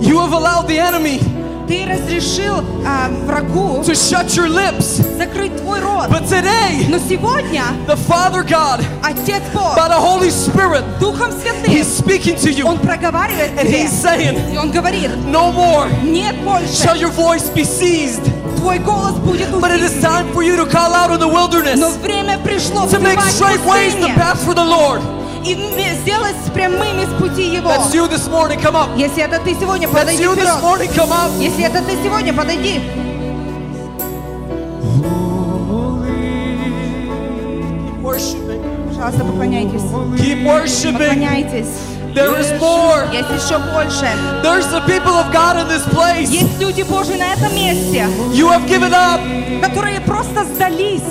You have allowed the enemy Ты разрешил а, врагу to shut your lips. закрыть твой рот. But today, Но сегодня the Father God, Отец Бог by the Holy Spirit, Духом Святым, He's speaking to you. Он проговаривает And тебе. He's saying, И Он говорит, No more нет больше. shall your voice be seized. Твой голос будет But it is утих. time for you to call out in the wilderness Но время пришло to make взывать в straight ways the пустыне path for the Lord. и м- сделать прямыми с пути Его. That's you this morning. Come up. Если это ты сегодня, That's подойди you this вперед. morning. Come up. Если это ты сегодня, подойди. Worshiping. Пожалуйста, поклоняйтесь. Keep worshiping. Поклоняйтесь. There is more. Есть еще больше. There's the people of God in this place. Есть люди Божьи на этом месте, You have given up. которые просто сдались.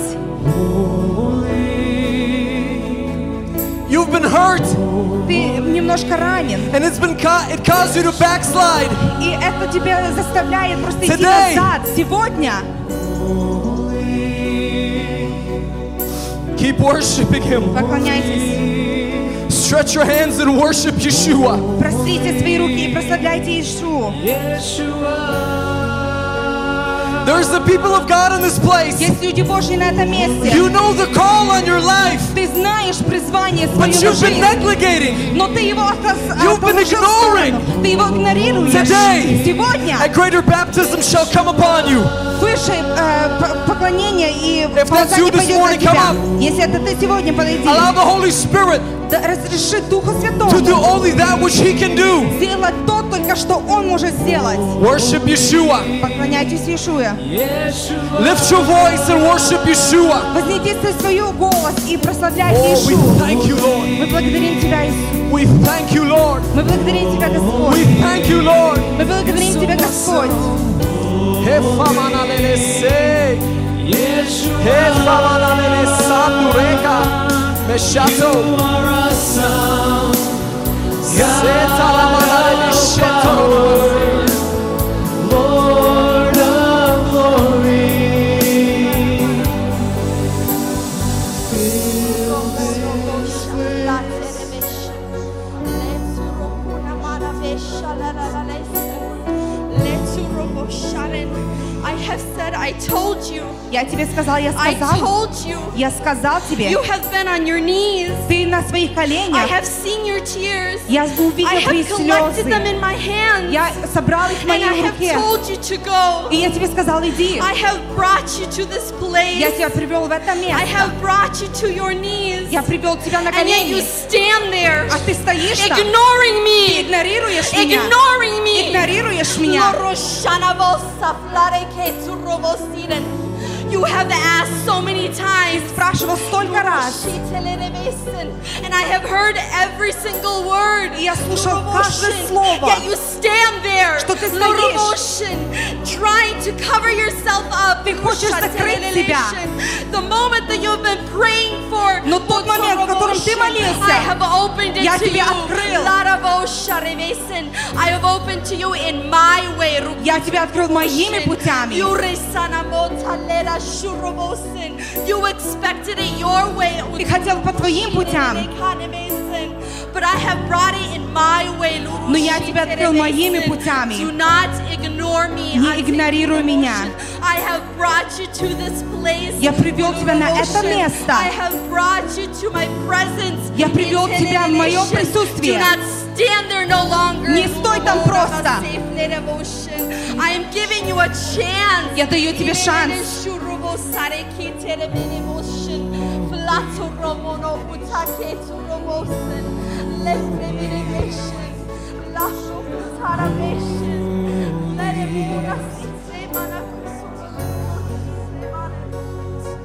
You've been hurt, Ты немножко ранен. and it's been ca- it caused you to backslide. И это тебя заставляет просто идти Today. назад. Сегодня Keep worshiping Him. поклоняйтесь. Stretch your hands and worship Yeshua. Прострите свои руки и прославляйте Иешуа. There's the people of God in this place. Есть люди Божьи на этом месте. You know the call on your life, Ты знаешь призвание but свое на you've been жизнь, negligating. но ты его отос- You've been отложил в ignoring. сторону. Ты его игнорируешь. Today, Сегодня A greater baptism shall come upon you. выше э, п- поклонение и If that's you помазание this пойдет на morning, тебя. come up. Если это ты сегодня, подойди. Allow the Holy Spirit Да разреши Духу Святому to do only that which He can do. сделать то только, что Он может сделать. Worship Yeshua. Поклоняйтесь Иешуе. Lift your voice and worship Yeshua. Вознесите свою голос и прославляйте Oh, we Иешуа. thank you, Lord. Мы благодарим Тебя, Иисус. We thank you, Lord. Мы благодарим Тебя, Господь. We thank you, Lord. Мы благодарим Тебя, Господь. Refamanalelesei. Refamanalelesatureka. Meshato. Setalamanaleleshato. I told you. Я тебе сказал, я I сказал. told you. Я сказал тебе. You have been on your knees. Ты на своих I коленях. have seen your tears. Я увидел I твои have collected them слезы. in my hands. Я собрал их в And I моей have руке. told you to go. И я тебе сказал, иди. I have brought you to this place. Я тебя привел в это I место. have brought you to your knees. Я привел тебя на And yet you колени. stand there, А ты стоишь там. ignoring Ты me, игнорируешь меня. ignoring me. Игнорируешь меня. provost Eden You have asked so many times. Спрашивал столько раз. And I have heard every single word. И я слушал каждое слово. Yet you stand there. Что ты стоишь. Trying to cover yourself up. Ты хочешь закрыть себя. The moment that you've been praying for. Но тот момент, в котором ты молился, I have opened it я to тебе you. открыл. I have opened to you in my way. Я тебя открыл моими путями. You expected it your way. Ты хотел по твоим путям. Но я тебя открыл моими путями. Do not ignore me. Не игнорируй меня. I have brought you to this place. Я привел тебя на это место. I have brought you to my presence. Я привел тебя в моем присутствии. Do not stand there no longer. Не стой там просто. I am giving you a chance. Я даю тебе шанс.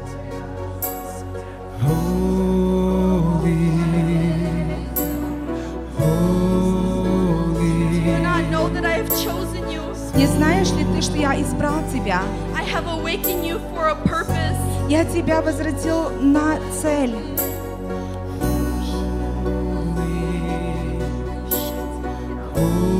Do you not know that I have chosen you? Не знаешь ли ты, что я избрал тебя? I have awakened you for a purpose. Я тебя возродил на цель. Oh.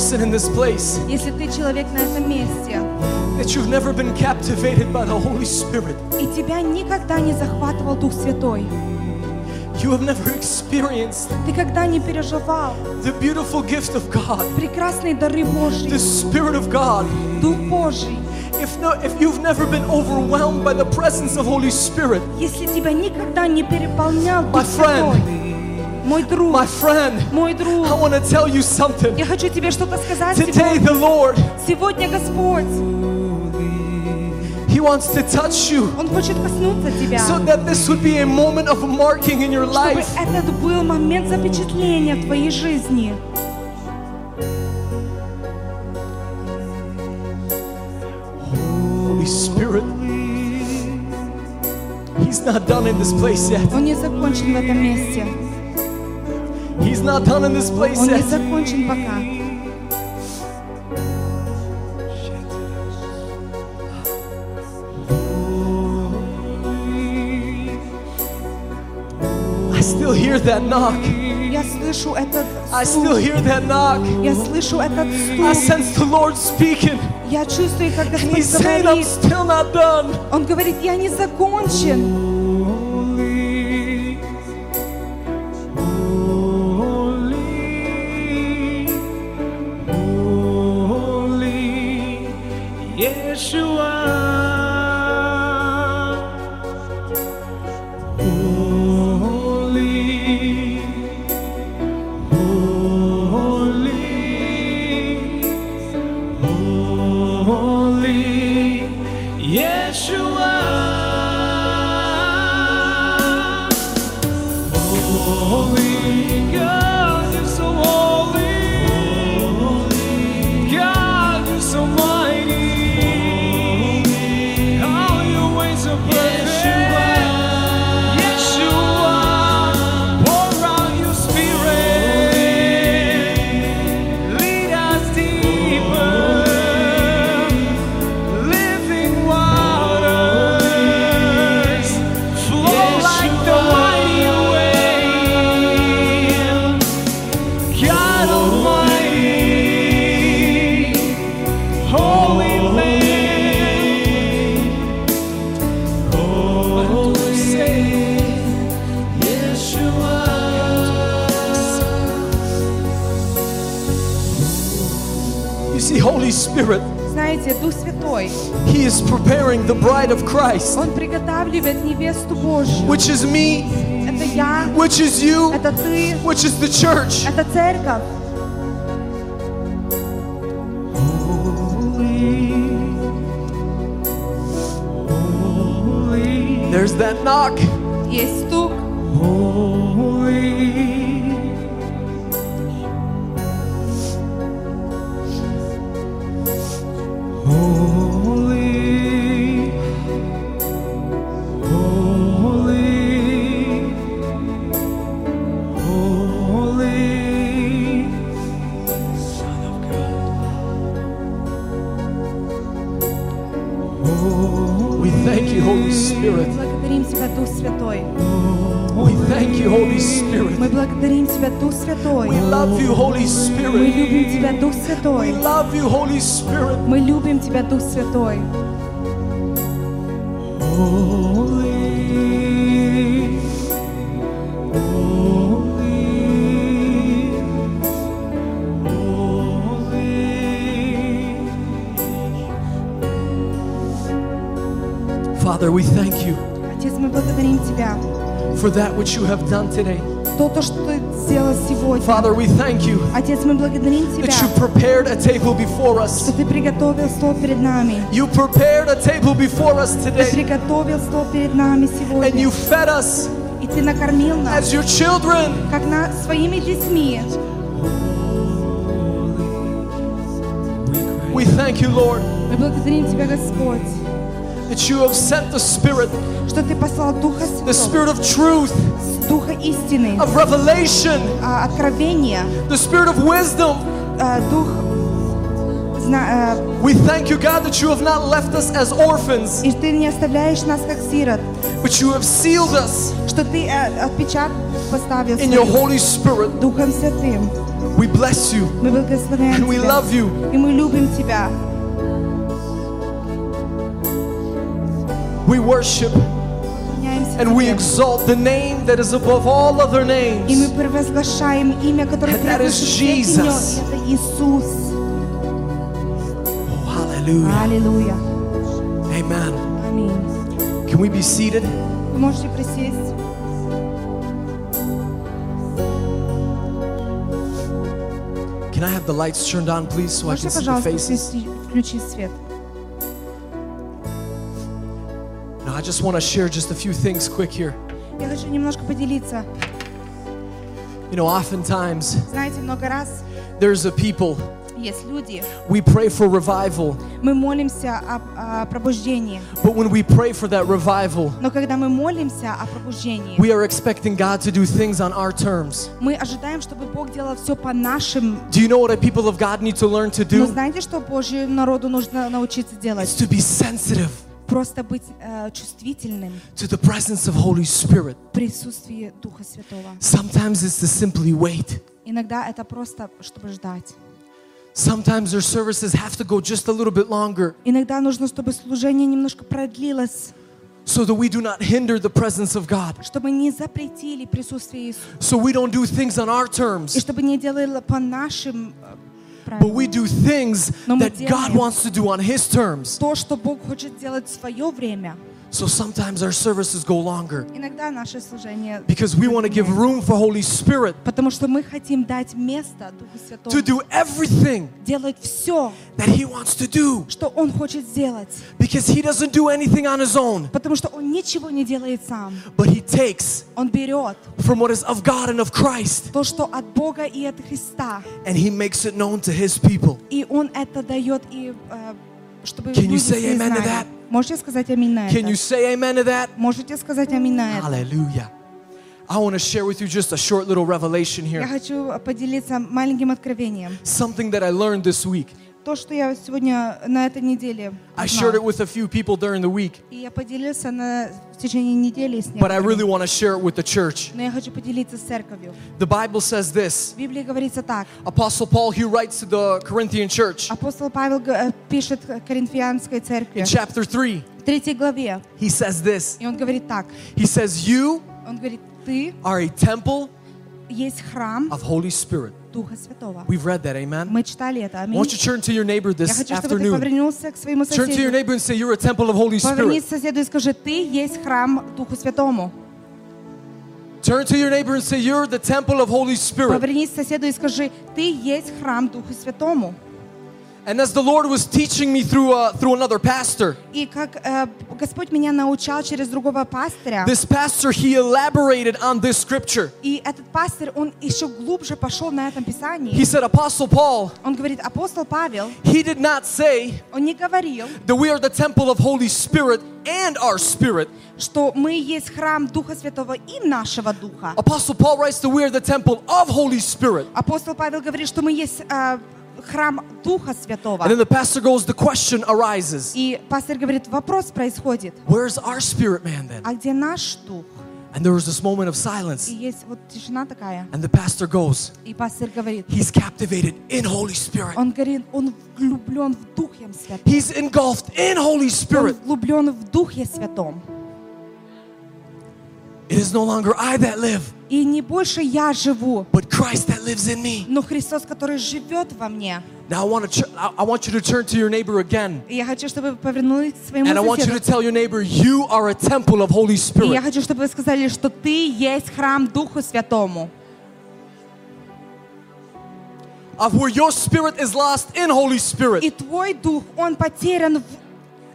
Person in this place Если ты человек на этом месте, that you've never been captivated by the Holy Spirit, и тебя никогда не захватывал Дух Святой, you have never experienced ты когда не переживал the beautiful gift of God, прекрасные дары Божьи, the Spirit of God. Дух Божий, If, no, if you've never been overwhelmed by the presence of Holy Spirit, если тебя никогда не переполнял Дух Святой, friend, мой друг, my friend, мой друг, I want to tell you something. я хочу тебе что-то сказать Today, сегодня. the Lord, Сегодня Господь, He wants to touch you Он хочет коснуться тебя, so that this would be a moment of marking in your чтобы life. этот был момент запечатления в твоей жизни. Holy Spirit, He's not done in this place yet. Он не закончен в этом месте. He's not done in this place Он не yet. закончен пока. I still hear that knock. Я слышу этот I still стук. hear that knock. Я слышу этот I стук. sense the Lord speaking. Я чувствую, как And Господь He's saying, I'm говорит. still not done. Он говорит, я не закончен. which is you, это ты, which is the church. это церковь. There's that knock. Есть стук. Holy, love you, Holy Spirit. Мы любим Тебя, Дух Святой. Holy, Father, we thank you Отец, мы благодарим Тебя. for that which you have done today. То, то, что Ты сделал сегодня. Father, we thank you Отец, мы благодарим Тебя, that you prepared a table before us. что Ты приготовил стол перед нами. You prepared a table before us Ты today, приготовил стол перед нами and сегодня. you fed us И Ты накормил нас, as your children. как на, своими детьми. We thank you, Lord, Мы благодарим Тебя, Господь, that you have sent the Spirit, что Ты послал Духа the Spirit Святого, of truth, Духа истины, of revelation, а, откровения, the Spirit of wisdom. а, Дух зна- а, We thank you, God, that you have not left us as orphans, и Ты не оставляешь нас как сирот, but you have sealed us что Ты э, отпечаток поставил in your свой Holy Spirit. Духом Святым. We bless you Мы благословляем and we Тебя, love you. и мы любим Тебя. We worship Поклоняемся and we Тебе. exalt the name that is above all other И мы names. провозглашаем имя, которое And that is превыше всех имен. Jesus. Это Иисус. Oh, hallelujah. Аллилуйя. Amen. Аминь. Can we be seated? Вы можете присесть. Can I have the lights turned on, please, so I Можете, can see the пожалуйста, faces? включи- включить свет? I just want to share just a few things quick here. Я хочу немножко поделиться. You know, oftentimes Знаете, много раз there's a people, есть люди, we pray for revival, мы молимся о, о пробуждении. but when we pray for that revival, Но когда мы молимся о пробуждении, we are expecting God to do things on our terms. мы ожидаем, чтобы Бог делал все по нашим. Do you know what a people of God need to learn to Но do? знаете, что Божьему народу нужно научиться It's делать? to be sensitive Просто быть э, чувствительным to the presence of Holy Spirit. в присутствии Духа Святого. Sometimes it's to simply wait. Иногда это просто, чтобы ждать. Sometimes their services have to go just a little bit longer Иногда нужно, чтобы служение немножко продлилось, so that we do not hinder the presence of God. чтобы не запретили присутствие Иисуса, So we don't do things on our и terms, чтобы не делали по нашим э, but we правилам. do things Но мы that God делаем wants to do on His terms. то, что Бог хочет делать в свое время. So sometimes our services go longer Иногда наше служение because we want to give room for Holy Spirit Потому что мы хотим дать место Духу Святому to do everything делать все, that He wants to do что Он хочет сделать. because He doesn't do anything on His own, Потому что Он ничего не делает сам. but He takes Он берет from what is of God and of Christ то, что от Бога и от Христа. and He makes it known to His people. И Он это дает, и, э, чтобы Can you люди say все amen to знали. that? Можете сказать аминь на Can you это? say amen to that? Можете сказать аминь на это? Hallelujah. I want to share with you just a short little revelation Я here. хочу поделиться маленьким откровением. Something that I learned this week. То, что я сегодня на этой неделе I узнал. shared it with a few people during the week, И я поделился на, в течение недели с but I really некоторыми. want to share it with the church. Но я хочу поделиться с церковью. The Bible says this В Библии говорится так. Apostle Paul, he writes to the Corinthian church Апостол Павел г- э, пишет Коринфянской церкви in chapter 3. в третьей главе. He says this И он говорит так. He says, You Он говорит, ты are a temple есть храм of Holy Spirit. Духа Святого. We've read that, amen? Мы читали это. I Аминь. want you to turn to your neighbor Я this хочу, чтобы ты afternoon. повернулся к своему Turn to your соседу. neighbor and say, You're a temple of Holy Повернись Spirit. к соседу и скажи, ты есть храм Духу Святому. Turn to your neighbor and say, You're the temple of Holy Spirit. Повернись к соседу и скажи, ты есть храм Духу Святому. And as the Lord was teaching me through, uh, through another pastor, И как э, Господь меня научал через другого пастыря, this pastor, he elaborated on this scripture. и этот пастырь, он еще глубже пошел на этом Писании. He said, Apostle Paul, Он говорит, апостол Павел, he did not say он не говорил, that we are the temple of Holy Spirit and our spirit. что мы есть храм Духа Святого и нашего Духа. Apostle Paul writes that we are the temple of Holy Spirit. Апостол Павел говорит, что мы есть э, храм Духа Святого. And then the pastor goes, the question arises, И пастор говорит, вопрос происходит, where's our spirit man then? а где наш Дух? And there was this moment of И silence. есть вот тишина такая. And the pastor goes, И пастор говорит, he's captivated in Holy Spirit. он говорит, он влюблен в Духе Святом. He's engulfed in Holy Он Spirit. It is no longer I that live, И не больше я живу, but Christ that lives in me. но Христос, который живет во мне. Now I want to, I want you to turn to your neighbor again. И я хочу, чтобы вы повернулись к своему And I want you to tell your neighbor, you are a temple of Holy И я Spirit. хочу, чтобы вы сказали, что ты есть храм Духу Святому. Of where your spirit is lost in Holy И Spirit. твой дух, он потерян в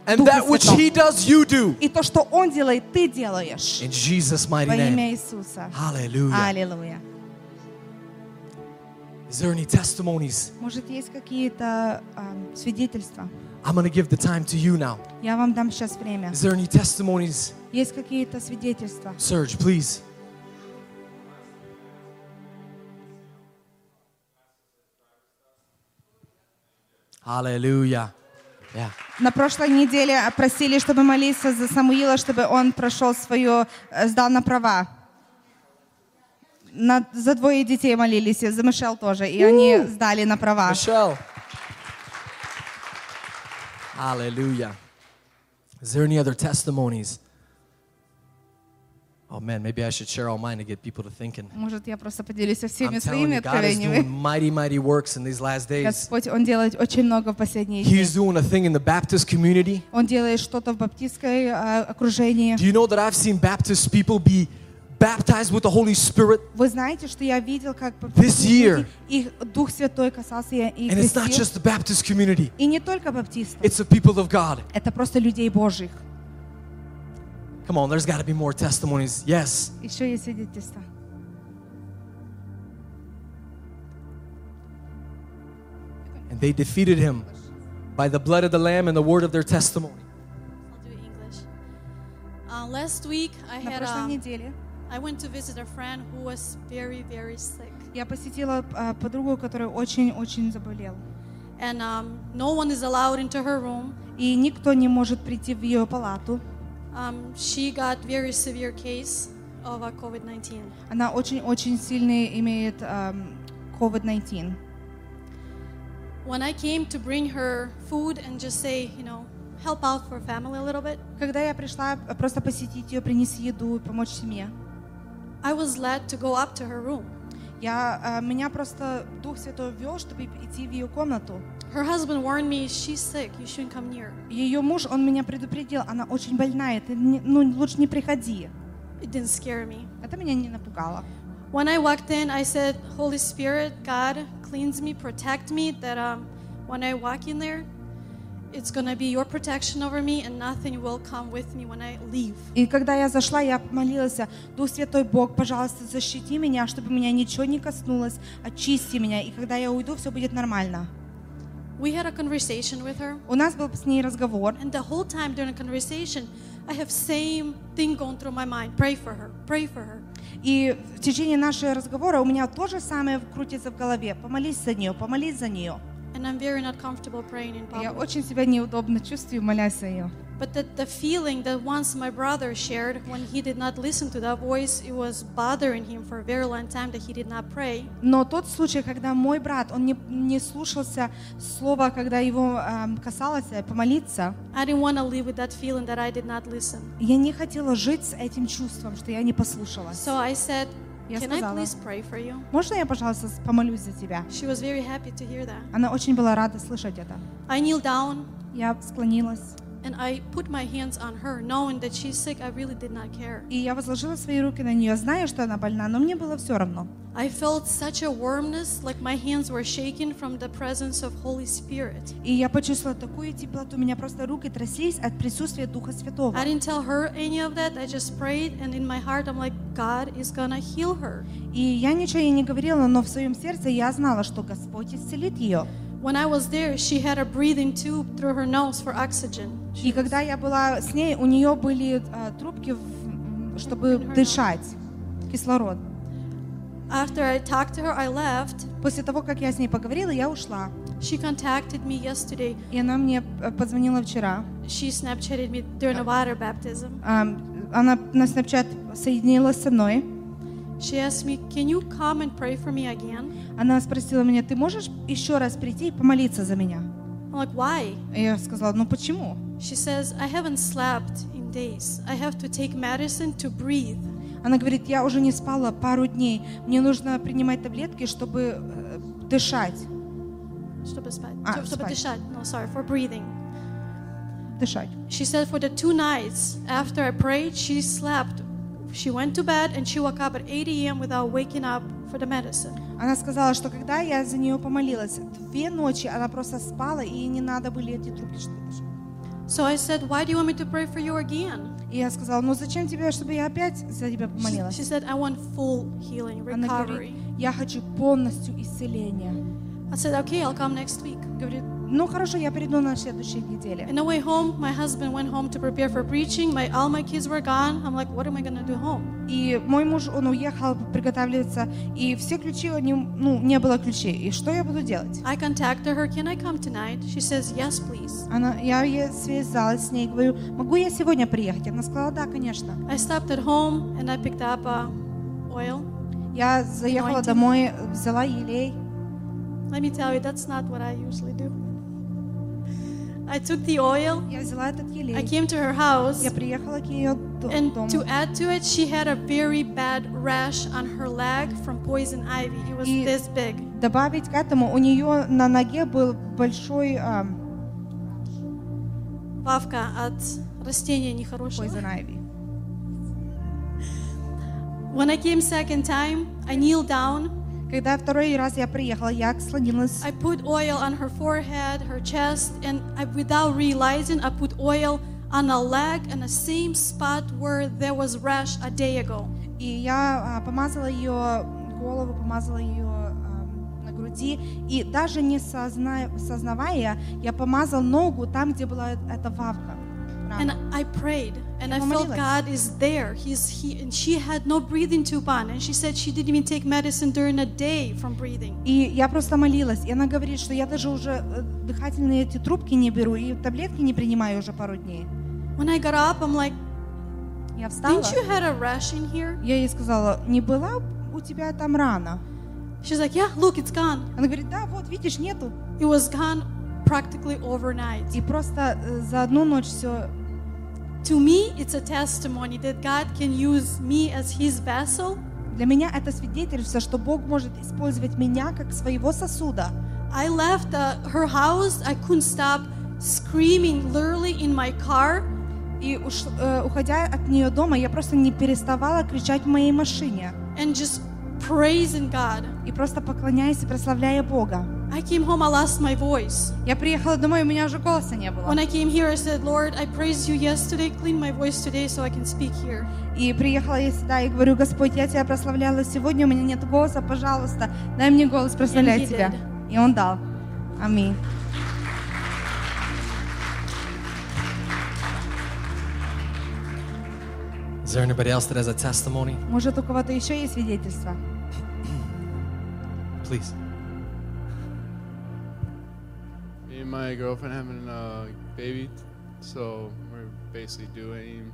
And Духе that which Святом. he does, you do. И то, что он делает, ты делаешь. In Jesus' mighty Во name. имя Иисуса. Hallelujah. Аллилуйя. Is there any testimonies? Может, есть какие-то ам, свидетельства? I'm going to give the time to you now. Я вам дам сейчас время. Is there any testimonies? Есть какие-то свидетельства? Serge, please. Hallelujah. Yeah. На прошлой неделе просили, чтобы молиться за Самуила, чтобы он прошел свою, э, сдал на права. На- за двое детей молились, и за Мишел тоже, и они сдали на права. Michelle. Hallelujah. Is there any other testimonies? Oh man, maybe I should share all mine to get people to thinking. Может, я просто поделюсь со всеми I'm своими you, God is doing откровениями. mighty, mighty works in these last days. Господь, Он делает очень много в последние дни. He's doing a thing in the Baptist community. Он делает что-то в баптистской э, окружении. Do you know that I've seen Baptist people be baptized with the Holy Spirit? Вы знаете, что я видел, как This year. их Дух Святой касался и And it's not just the Baptist community, И не только баптистов. it's the people of God. Это просто людей Божьих. Come on, there's got to be more testimonies. Yes. Еще есть свидетельства. And they defeated him by the blood of the Lamb and the word of their testimony. I'll do English. Uh, last week I На had прошлой um, неделе I went to visit a friend who was very very sick, я посетила э, подругу, которая очень-очень заболела. and um, no one is allowed into her room. И никто не может прийти в ее палату. Um, she got very severe case of uh, COVID-19. Она очень-очень сильный имеет эм, COVID-19. When I came to bring her food and just say, you know, help out for family a little bit, Когда я пришла э, просто посетить ее, принести еду, помочь семье, I was led to go up to her room. я, э, меня просто Дух Святой вел, чтобы идти в ее комнату. Her husband warned me, she's sick, you shouldn't come near. Ее муж, он меня предупредил, она очень больная, ты не- ну, лучше не приходи. It didn't scare me. Это меня не напугало. When I walked in, I said, Holy Spirit, God, cleanse me, protect me, that um, when I walk in there, it's to be your protection over me and nothing will come with me when I leave. И когда я зашла, я молилась, Дух Святой Бог, пожалуйста, защити меня, чтобы меня ничего не коснулось, очисти меня, и когда я уйду, все будет нормально. We had a conversation with her, У нас был с ней разговор, and the whole time during the conversation, I have same thing going through my mind. Pray for her. Pray for her. и в течение нашего разговора у меня то же самое крутится в голове. Помолись за нее, помолись за нее. And I'm very not comfortable praying in Я public. очень себя неудобно чувствую, молясь за нее. But the, the feeling that once my brother shared when he did not listen to that voice, it was bothering him for a very long time that he did not pray. Но тот случай, когда мой брат, он не, не слушался слова, когда его эм, касалось э, помолиться, I didn't want to live with that feeling that I did not listen. я не хотела жить с этим чувством, что я не послушалась. So I said, Я Can I сказала, please pray for you? можно я, пожалуйста, помолюсь за тебя? She was very happy to hear that. Она очень была рада слышать это. I kneeled down Я склонилась, and I put my hands on her, knowing that she's sick. I really did not care. и я возложила свои руки на нее, зная, что она больна, но мне было все равно. I felt such a warmness, like my hands were shaking from the presence of Holy Spirit. И я почувствовала такую теплоту, у меня просто руки тряслись от присутствия Духа Святого. I didn't tell her any of that. I just prayed, and in my heart, I'm like, God is gonna heal her. И я ничего ей не говорила, но в своем сердце я знала, что Господь исцелит ее. When I was there, she had a breathing tube through her nose for oxygen. И когда я была с ней, у нее были э, трубки, в- чтобы дышать, кислород. After I talked to her, I left. После того, как я с ней поговорила, я ушла. She contacted me yesterday. И она мне э, позвонила вчера. She Snapchatted me during a water baptism. Ам, Она на Snapchat соединилась со мной. She asked me, Can you come and pray for me again? Она спросила меня, ты можешь еще раз прийти и помолиться за меня? I'm like, Why? И я сказала, ну почему? She says, I haven't slept in days. I have to take medicine to breathe. Она говорит, я уже не спала пару дней. Мне нужно принимать таблетки, чтобы э, дышать. Чтобы спать. А, Чтобы спать. дышать. No, sorry, for breathing. Дышать. She said for the two nights after I prayed, she slept. She went to bed and she woke up at 8 a.m. without waking up for the medicine. Она сказала, что когда я за нее помолилась, две ночи она просто спала, и ей не надо были эти трубки. чтобы дышать. So I said, Why do you want me to pray for you again? И я сказала, ну зачем тебе, чтобы я опять за тебя She, помолилась? she said, I want full healing, Она recovery. говорит, я хочу полностью исцеления. I said, Okay, I'll come next week. Говорит, ну хорошо, я приду на следующей неделе. On the way home, my husband went home to prepare for preaching. My all my kids were gone. I'm like, what am I gonna do home? И мой муж, он уехал приготавливаться, и все ключи, него, ну, не было ключей. И что я буду делать? I contacted her. Can I come tonight? She says, Yes, please. Она, я ей связалась с ней, говорю, могу я сегодня приехать? Она сказала, да, конечно. I stopped at home and I picked up uh, oil. Я заехала домой, взяла елей. Let me tell you, that's not what I usually do. I took the oil. Я взяла этот елей. I came to her house. Я приехала к ее до- And дому. to add to it, she had a very bad rash on her leg from poison ivy. It was И this big. добавить к этому, у нее на ноге был большой ам, Павка от растения нехорошего. poison ivy. When I came second time, I kneeled down. Когда второй раз я приехала, я склонилась, I put oil on her forehead, her chest, and I, without realizing, I put oil on a leg and the same spot where there was rash a day ago. и я а, помазала ее голову, помазала ее на груди, и даже не созна- сознавая, я помазала ногу там, где была эта вавка. And рана. I prayed, and I Я felt помолилась. God is there. He's he, and she had no breathing tube on, and she said she didn't even take medicine during the day from breathing. И я просто молилась, и она говорит, что я даже уже э, дыхательные эти трубки не беру, и таблетки не принимаю уже пару дней. When I got up, I'm like, Я встала, "Didn't you had a rash in here?" я ей сказала, не была у тебя там рана? She's like, "Yeah, look, it's gone. Она говорит, да, вот, видишь, нету. It was gone practically overnight." И просто э, за одну ночь все To me, it's a testimony that God can use me as His vessel. Для меня это свидетельство, что Бог может использовать меня как своего сосуда. I left uh, her house. I couldn't stop screaming literally in my car. И уш- э, уходя от нее дома, я просто не переставала кричать в моей машине. and just praising God. И просто поклоняясь и прославляя Бога. I came home, I lost my voice. Я приехала домой, у меня уже голоса не было. When I came here, I said, Lord, I praised you yesterday, clean my voice today so I can speak here. И приехала я сюда и говорю, Господь, я Тебя прославляла сегодня, у меня нет голоса, пожалуйста, дай мне голос прославлять Тебя. did. И Он дал. Аминь. there anybody else that has a testimony? Может, у кого-то еще есть свидетельство? Please. Me and my girlfriend having a baby, so we're basically doing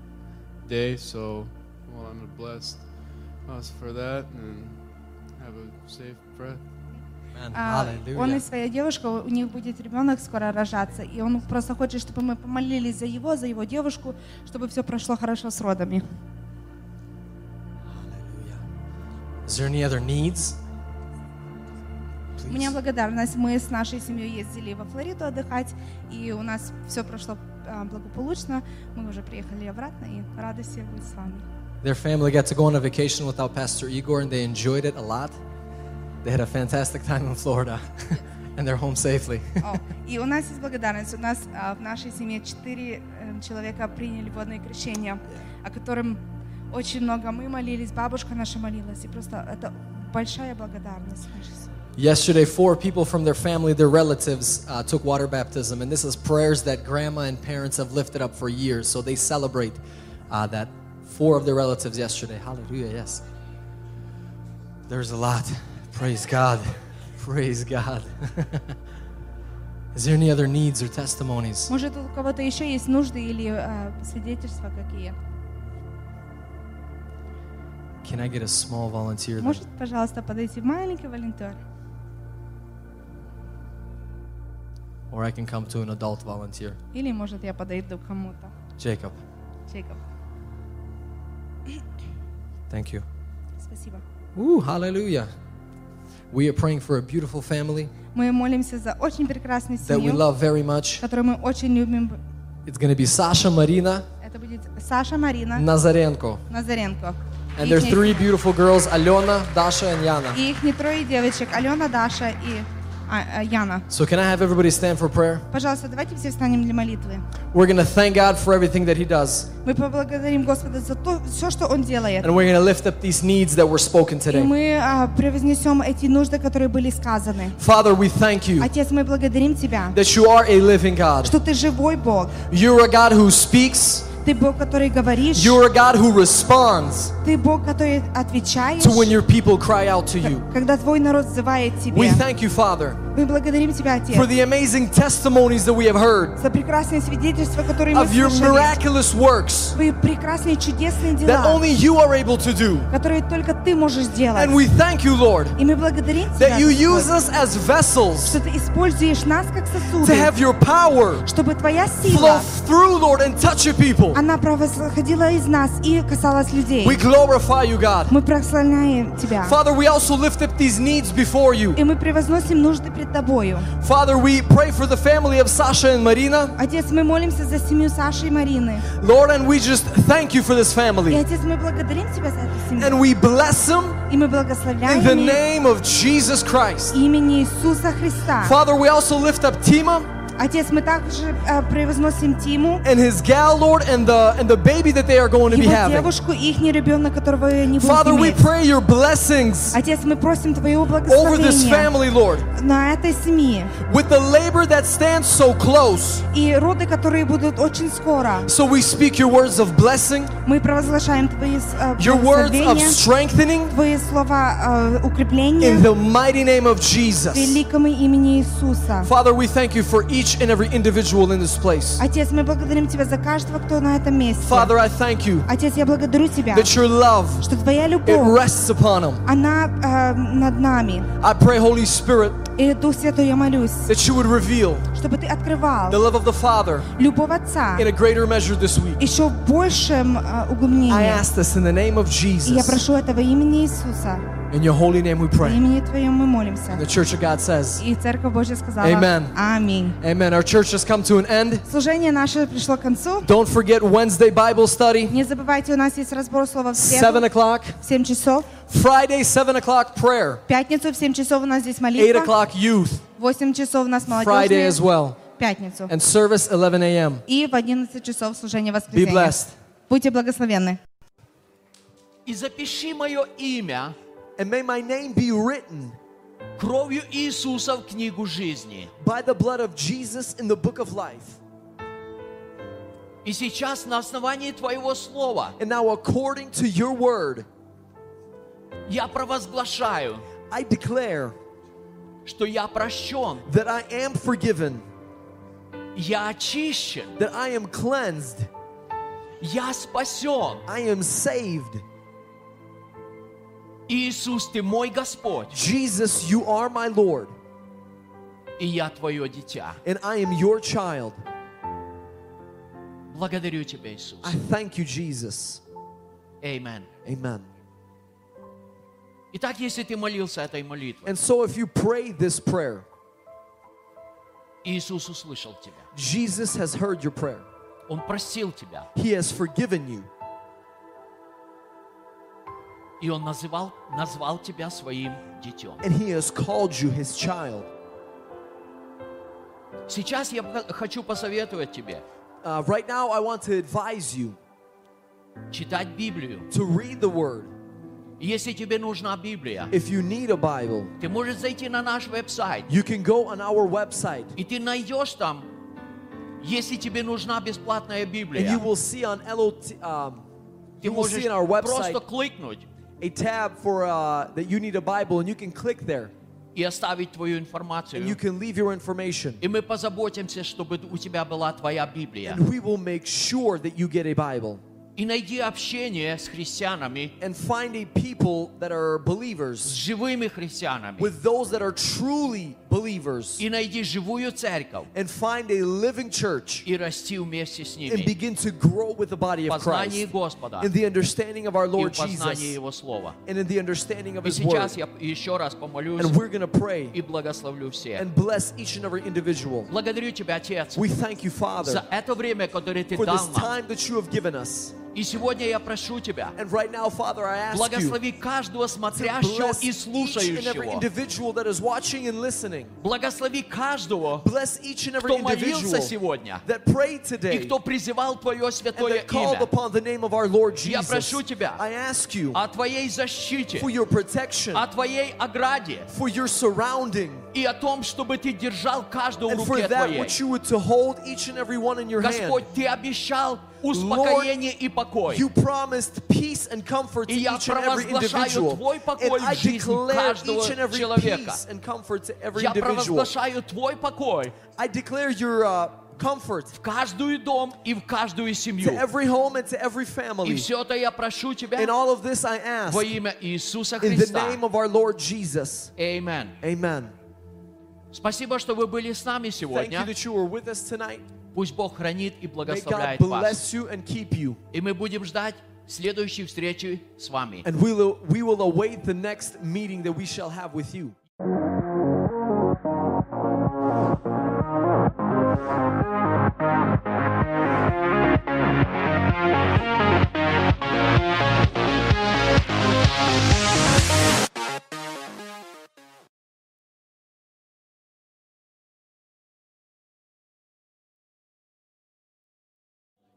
day. So, well, I'm blessed us for that and have a safe breath. А, Он и своя девушка, у них будет ребенок скоро рожаться, и он просто хочет, чтобы мы помолились за его, за его девушку, чтобы все прошло хорошо с родами. Is there any other needs? У меня благодарность. Мы с нашей семьей ездили во Флориду отдыхать, и у нас все прошло а, благополучно. Мы уже приехали обратно, и рады все быть с вами. Their family got to go on a vacation without Pastor Igor, and they enjoyed it a lot. They had a fantastic time in Florida, and they're home safely. О, и у нас есть благодарность. У нас а, в нашей семье четыре э, человека приняли водное крещение, о котором очень много мы молились, бабушка наша молилась, и просто это большая благодарность нашей семье. Yesterday, four people from their family, their relatives, uh, took water baptism, and this is prayers that grandma and parents have lifted up for years. So they celebrate uh, that four of their relatives yesterday. Hallelujah! Yes. There's a lot. Praise God. Praise God. is there any other needs or testimonies? Может, у кого-то еще есть нужды или а, свидетельства какие? Can I get a small volunteer? then? Может, пожалуйста, подойти маленький волонтер? Or I can come to an adult volunteer. Или, может, я подойду к кому-то? Jacob, Джейкоб. thank you. Спасибо. Ooh, hallelujah. We are praying for a beautiful family Мы молимся за очень прекрасную that we семью, love very much. которую мы очень любим. It's going to be Sasha Marina Это будет Саша, Марина, Nazarenko. Назаренко. And there's Ихних- three beautiful girls, Alena, Dasha, and Yana. И их не трое девочек, Алена, Даша и а, а, Яна. So can I have everybody stand for prayer? Пожалуйста, давайте все встанем для молитвы. We're going to thank God for everything that He does. Мы поблагодарим Господа за то, все, что Он делает. And we're going to lift up these needs that were spoken И today. мы а, превознесем эти нужды, которые были сказаны. Father, we thank you Отец, мы благодарим Тебя, that you are a living God. что Ты живой Бог. You're a God who speaks. Ты Бог, который говоришь. You're a God who responds Ты Бог, который отвечаешь, to when your people cry out to you. когда Твой народ взывает We Тебе. thank you, Father, Мы благодарим Тебя, Отец, for the amazing testimonies that we have heard за прекрасные свидетельства, которые мы of your слышали. miraculous works Твои прекрасные, чудесные that дела, only you are able to do. которые только Ты можешь сделать. And we thank you, Lord, И мы благодарим Тебя, that you use Господь, us as vessels что Ты используешь нас как to сосуды, have your power чтобы Твоя flow сила, through, Lord, and touch your people. она происходила из нас и касалась людей. We glorify you, God. Мы прославляем Тебя. Father, we also lift up these needs before you. И мы превозносим нужды пред Тобою. Father, we pray for the family of Sasha and Marina. Отец, мы молимся за семью Саши и Марины. Lord, and we just thank you for this И, family. Отец, мы благодарим Тебя за эту семью. And we bless them И мы in благословляем the их name of Jesus Christ. имени Иисуса Христа. Father, we also lift up Tima Отец, мы также э, превозносим Тиму, and his gal, Lord, and the and the baby that they are going to be его having. девушку и их ребенка, которого не будут Father, we иметь. pray your blessings Отец, мы просим Твоего over this благословения family, Lord, на этой семье. with the labor that stands so close. И роды, которые будут очень скоро. So we speak your words of blessing, Мы провозглашаем Твои э, your words of благословения, strengthening Твои слова э, укрепления in the mighty name of в Jesus. великом имени Иисуса. Father, we thank you for each and every individual in this place. Отец, мы благодарим Тебя за каждого, кто на этом месте. Father, I thank you Отец, я благодарю Тебя, that your love что Твоя it любовь, rests upon them. она э, над нами. I pray, Holy Spirit, И Дух Святой, я молюсь, that you would reveal чтобы Ты открывал the love of the Father любовь Отца in a greater measure this week. еще в большем э, I углублении. ask this in the name of И я Jesus. прошу этого имени Иисуса. In your holy name we По pray. имени Твоем мы молимся. The Church of God says, И Церковь Божья сказала Amen. Аминь. Amen. Our church has come to an end. Служение наше пришло к концу. Don't forget Wednesday Bible study, Не забывайте, у нас есть разбор слова в 7 среду o'clock. в 7 часов. Friday, 7 o'clock prayer. В пятницу в 7 часов у нас здесь 8 молитва. o'clock youth. В 8 часов у нас Friday молодежные. as well. В пятницу. And service 11 a.m. И в 11 часов служение Be воскресенья. blessed. Будьте благословенны. И запиши мое имя And may my name be written кровью Иисуса в книгу жизни. by the blood of Jesus in the book of life. И сейчас на основании Твоего Слова And now, according to your word, я провозглашаю, I declare что я прощен, that I am forgiven, я очищен, that I am cleansed, я спасен. I am saved. Иисус, Ты мой Господь, Jesus, you are my Lord, и я Твое дитя. and I am your child. Благодарю Тебя, Иисус. I thank you, Jesus. Amen. Amen. Итак, если ты молился этой молитвой, And so, if you pray this prayer, Иисус услышал тебя. Jesus has heard your prayer. Он простил тебя. He has forgiven you. И Он называл, назвал тебя своим детем. And He has called you His child. Сейчас я х- хочу посоветовать тебе Uh, right now, I want to advise you читать Библию. to read the Word. Если тебе нужна Библия, If you need a Bible, ты можешь зайти на наш веб-сайт, you can go on our website и ты найдешь там, если тебе нужна бесплатная and Библия, you will see on LOT, um, ты you will можешь see on our website просто кликнуть a tab for uh, that you need a Bible, and you can click there и оставить твою and you информацию. can leave your information. И мы позаботимся, чтобы у тебя была твоя Библия. And we will make sure that you get a Bible. И найди общение с христианами, And find a people that are с believers живыми христианами. with those that are truly believers. И найди живую церковь. And find a living church И расти вместе с and ними. begin to grow with the body В of познании Christ. Господа. In the understanding of our И в Lord познании Jesus. Его Слова. And in the understanding of И His Word. сейчас я еще раз помолюсь And we're going to pray и благословлю всех. and bless each and every individual. Благодарю Тебя, Отец, We thank you, Father, за это время, которое Ты for дал this нам. time that you have given us. И сегодня я прошу Тебя, And right now, Father, I ask you благослови каждого to смотрящего bless и each and every слушающего. individual that is watching and listening. Благослови каждого, Bless each and every кто молился individual сегодня that prayed и today кто призывал Твое and святое that called имя. upon the name of our Lord Я Jesus. прошу Тебя I ask you о Твоей защите, for your protection, о Твоей ограде for your surrounding, и о том, чтобы Ты держал каждого в and for руке that Твоей. which you would to hold each and every one in your hand. Господь, Ты обещал успокоение и покой. You promised peace and comfort to И я each and every провозглашаю individual. Твой покой And I в жизнь declare каждого each and every человека. peace and comfort to every Я individual. провозглашаю Твой покой I declare your uh, comfort в каждую дом и в каждую to семью. every home and to every И family. все это я прошу Тебя And all of this I ask во имя Иисуса in the Христа. name of our Lord Jesus. Amen. Amen. Спасибо, что вы были с нами Thank you сегодня. you. Пусть Бог хранит и благословляет вас. you you. И мы будем ждать следующей встречи с вами. And we will, we will await the next meeting that we shall have with you.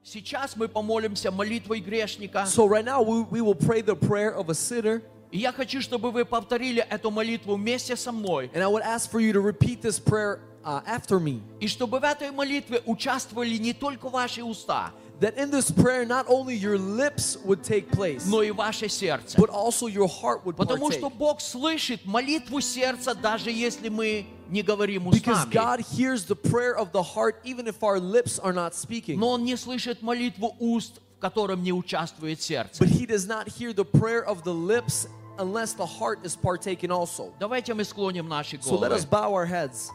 Сейчас мы помолимся молитвой грешника. So right now we, we will pray the prayer of a sinner. И я хочу, чтобы вы повторили эту молитву вместе со мной. And I would ask for you to repeat this prayer uh, after me. И чтобы в этой молитве участвовали не только ваши уста, That in this prayer, not only your lips would take place, но и ваше сердце. but also your heart would Потому partake. что Бог слышит молитву сердца, даже если мы не говорим Because устами. God hears the prayer of the heart even if our lips are not speaking. Но Он не слышит молитву уст, в котором не участвует сердце. But He does not hear the prayer of the lips unless the heart is partaken also. Давайте мы склоним наши So let головы. us bow our heads.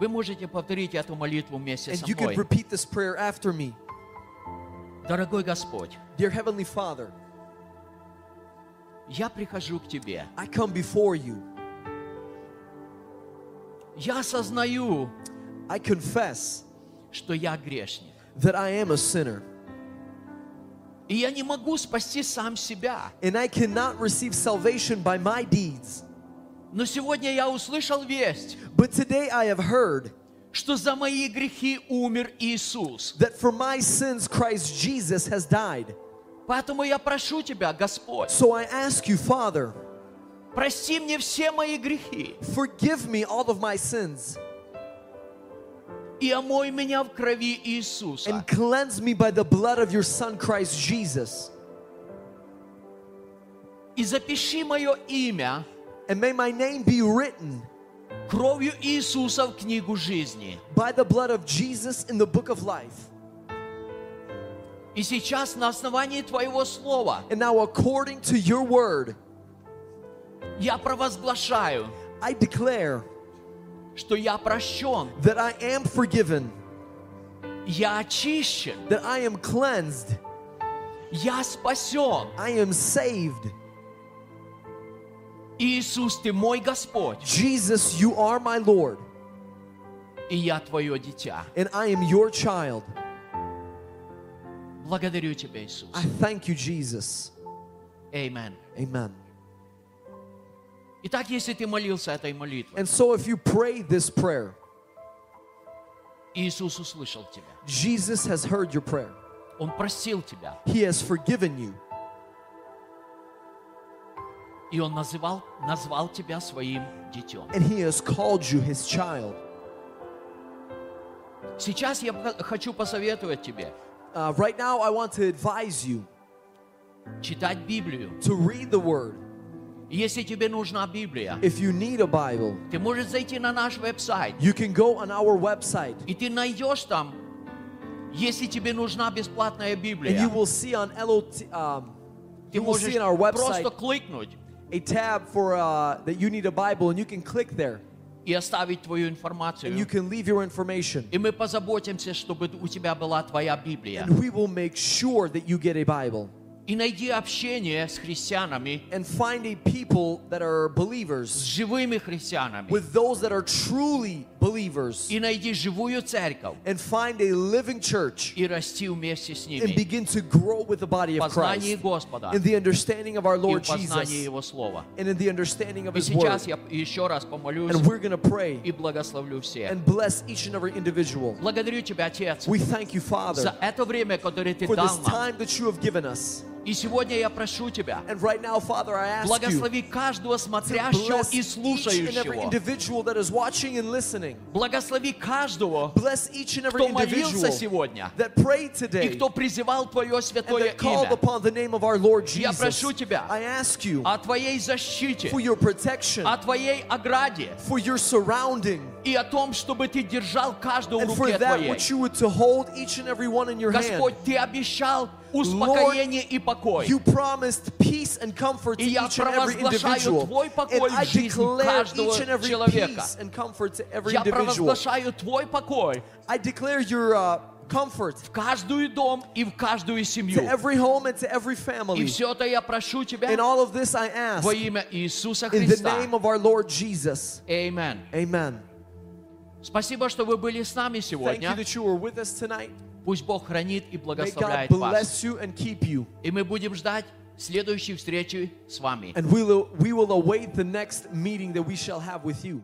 Вы можете повторить эту молитву вместе со And you can мной. repeat this prayer after me. Дорогой Господь, Dear Heavenly Father, я прихожу к Тебе. I come before you. Я осознаю, I confess что я грешник. that I am a sinner. И я не могу спасти сам себя. And I cannot receive salvation by my deeds. Но сегодня я услышал весть, But today I have heard что за мои грехи умер Иисус. that for my sins Christ Jesus has died. Поэтому я прошу Тебя, Господь, So I ask you, Father, прости мне все мои грехи. forgive me all of my sins. и омой меня в крови Иисуса. and cleanse me by the blood of your Son Christ Jesus. И запиши мое имя And may my name be written кровью Иисуса в книгу жизни. by the blood of Jesus in the book of life. И сейчас на основании Твоего Слова And now, according to your word, Я провозглашаю, I declare что я прощен, that I am forgiven, я очищен, that I am cleansed, я спасен. I am saved. Иисус, Ты мой Господь, Jesus, you are my Lord, и я Твое дитя. and I am your child. Благодарю Тебя, Иисус. I thank you, Jesus. Amen. Amen. Итак, если ты молился этой молитвой, And so, if you pray this prayer, Иисус услышал тебя. Jesus has heard your prayer. Он простил тебя. He has forgiven you. И Он называл, назвал тебя своим детем. And He has called you His child. Сейчас я х- хочу посоветовать тебе Uh, right now, I want to advise you читать Библию. to read the Word. Если тебе нужна Библия, If you need a Bible, ты можешь зайти на наш веб-сайт, you can go on our website и ты найдешь там, если тебе нужна бесплатная and Библия, you will see on LOT, um, ты you will можешь see on our website просто кликнуть a tab for uh, that you need a Bible, and you can click there и оставить твою and you информацию. can leave your information. И мы позаботимся, чтобы у тебя была твоя Библия. And we will make sure that you get a Bible И найди общение с христианами, and find a people that are с believers живыми христианами. with those that are truly believers И найди живую церковь. and find a living church И расти вместе с and ними. begin to grow with the body В of познании Christ Господа in the understanding of our и Lord в познании Jesus Его Слова. and in the understanding of И His Word. сейчас я еще раз помолюсь And we're going to pray и благословлю всех. and bless each and every individual. Благодарю Тебя, Отец, We thank you, за Father, это время, которое Ты for дал this нам. time that you have given us. И сегодня я прошу Тебя, right now, Father, благослови каждого смотрящего и слушающего. Благослови каждого, кто молился сегодня и кто призывал Твое святое имя. Я прошу Тебя о Твоей защите, о Твоей ограде и о том, чтобы Ты держал каждого в руке Твоей. Господь, Ты обещал успокоение и покой. You promised peace and comfort to И я each and every провозглашаю individual. Твой покой And I в жизнь declare каждого each and every человека. peace and comfort to every Я individual. провозглашаю Твой покой I declare your uh, comfort в каждую дом и в каждую to семью. every home and to every И family. все это я прошу Тебя In all of this I ask во имя Иисуса in the Христа. name of our Lord Jesus. Amen. Amen. Спасибо, что вы были с нами Thank you сегодня. that you were with us tonight. Пусть Бог хранит и благословляет вас. И мы будем ждать следующей встречи с вами. And we will, we will await the next meeting that we shall have with you.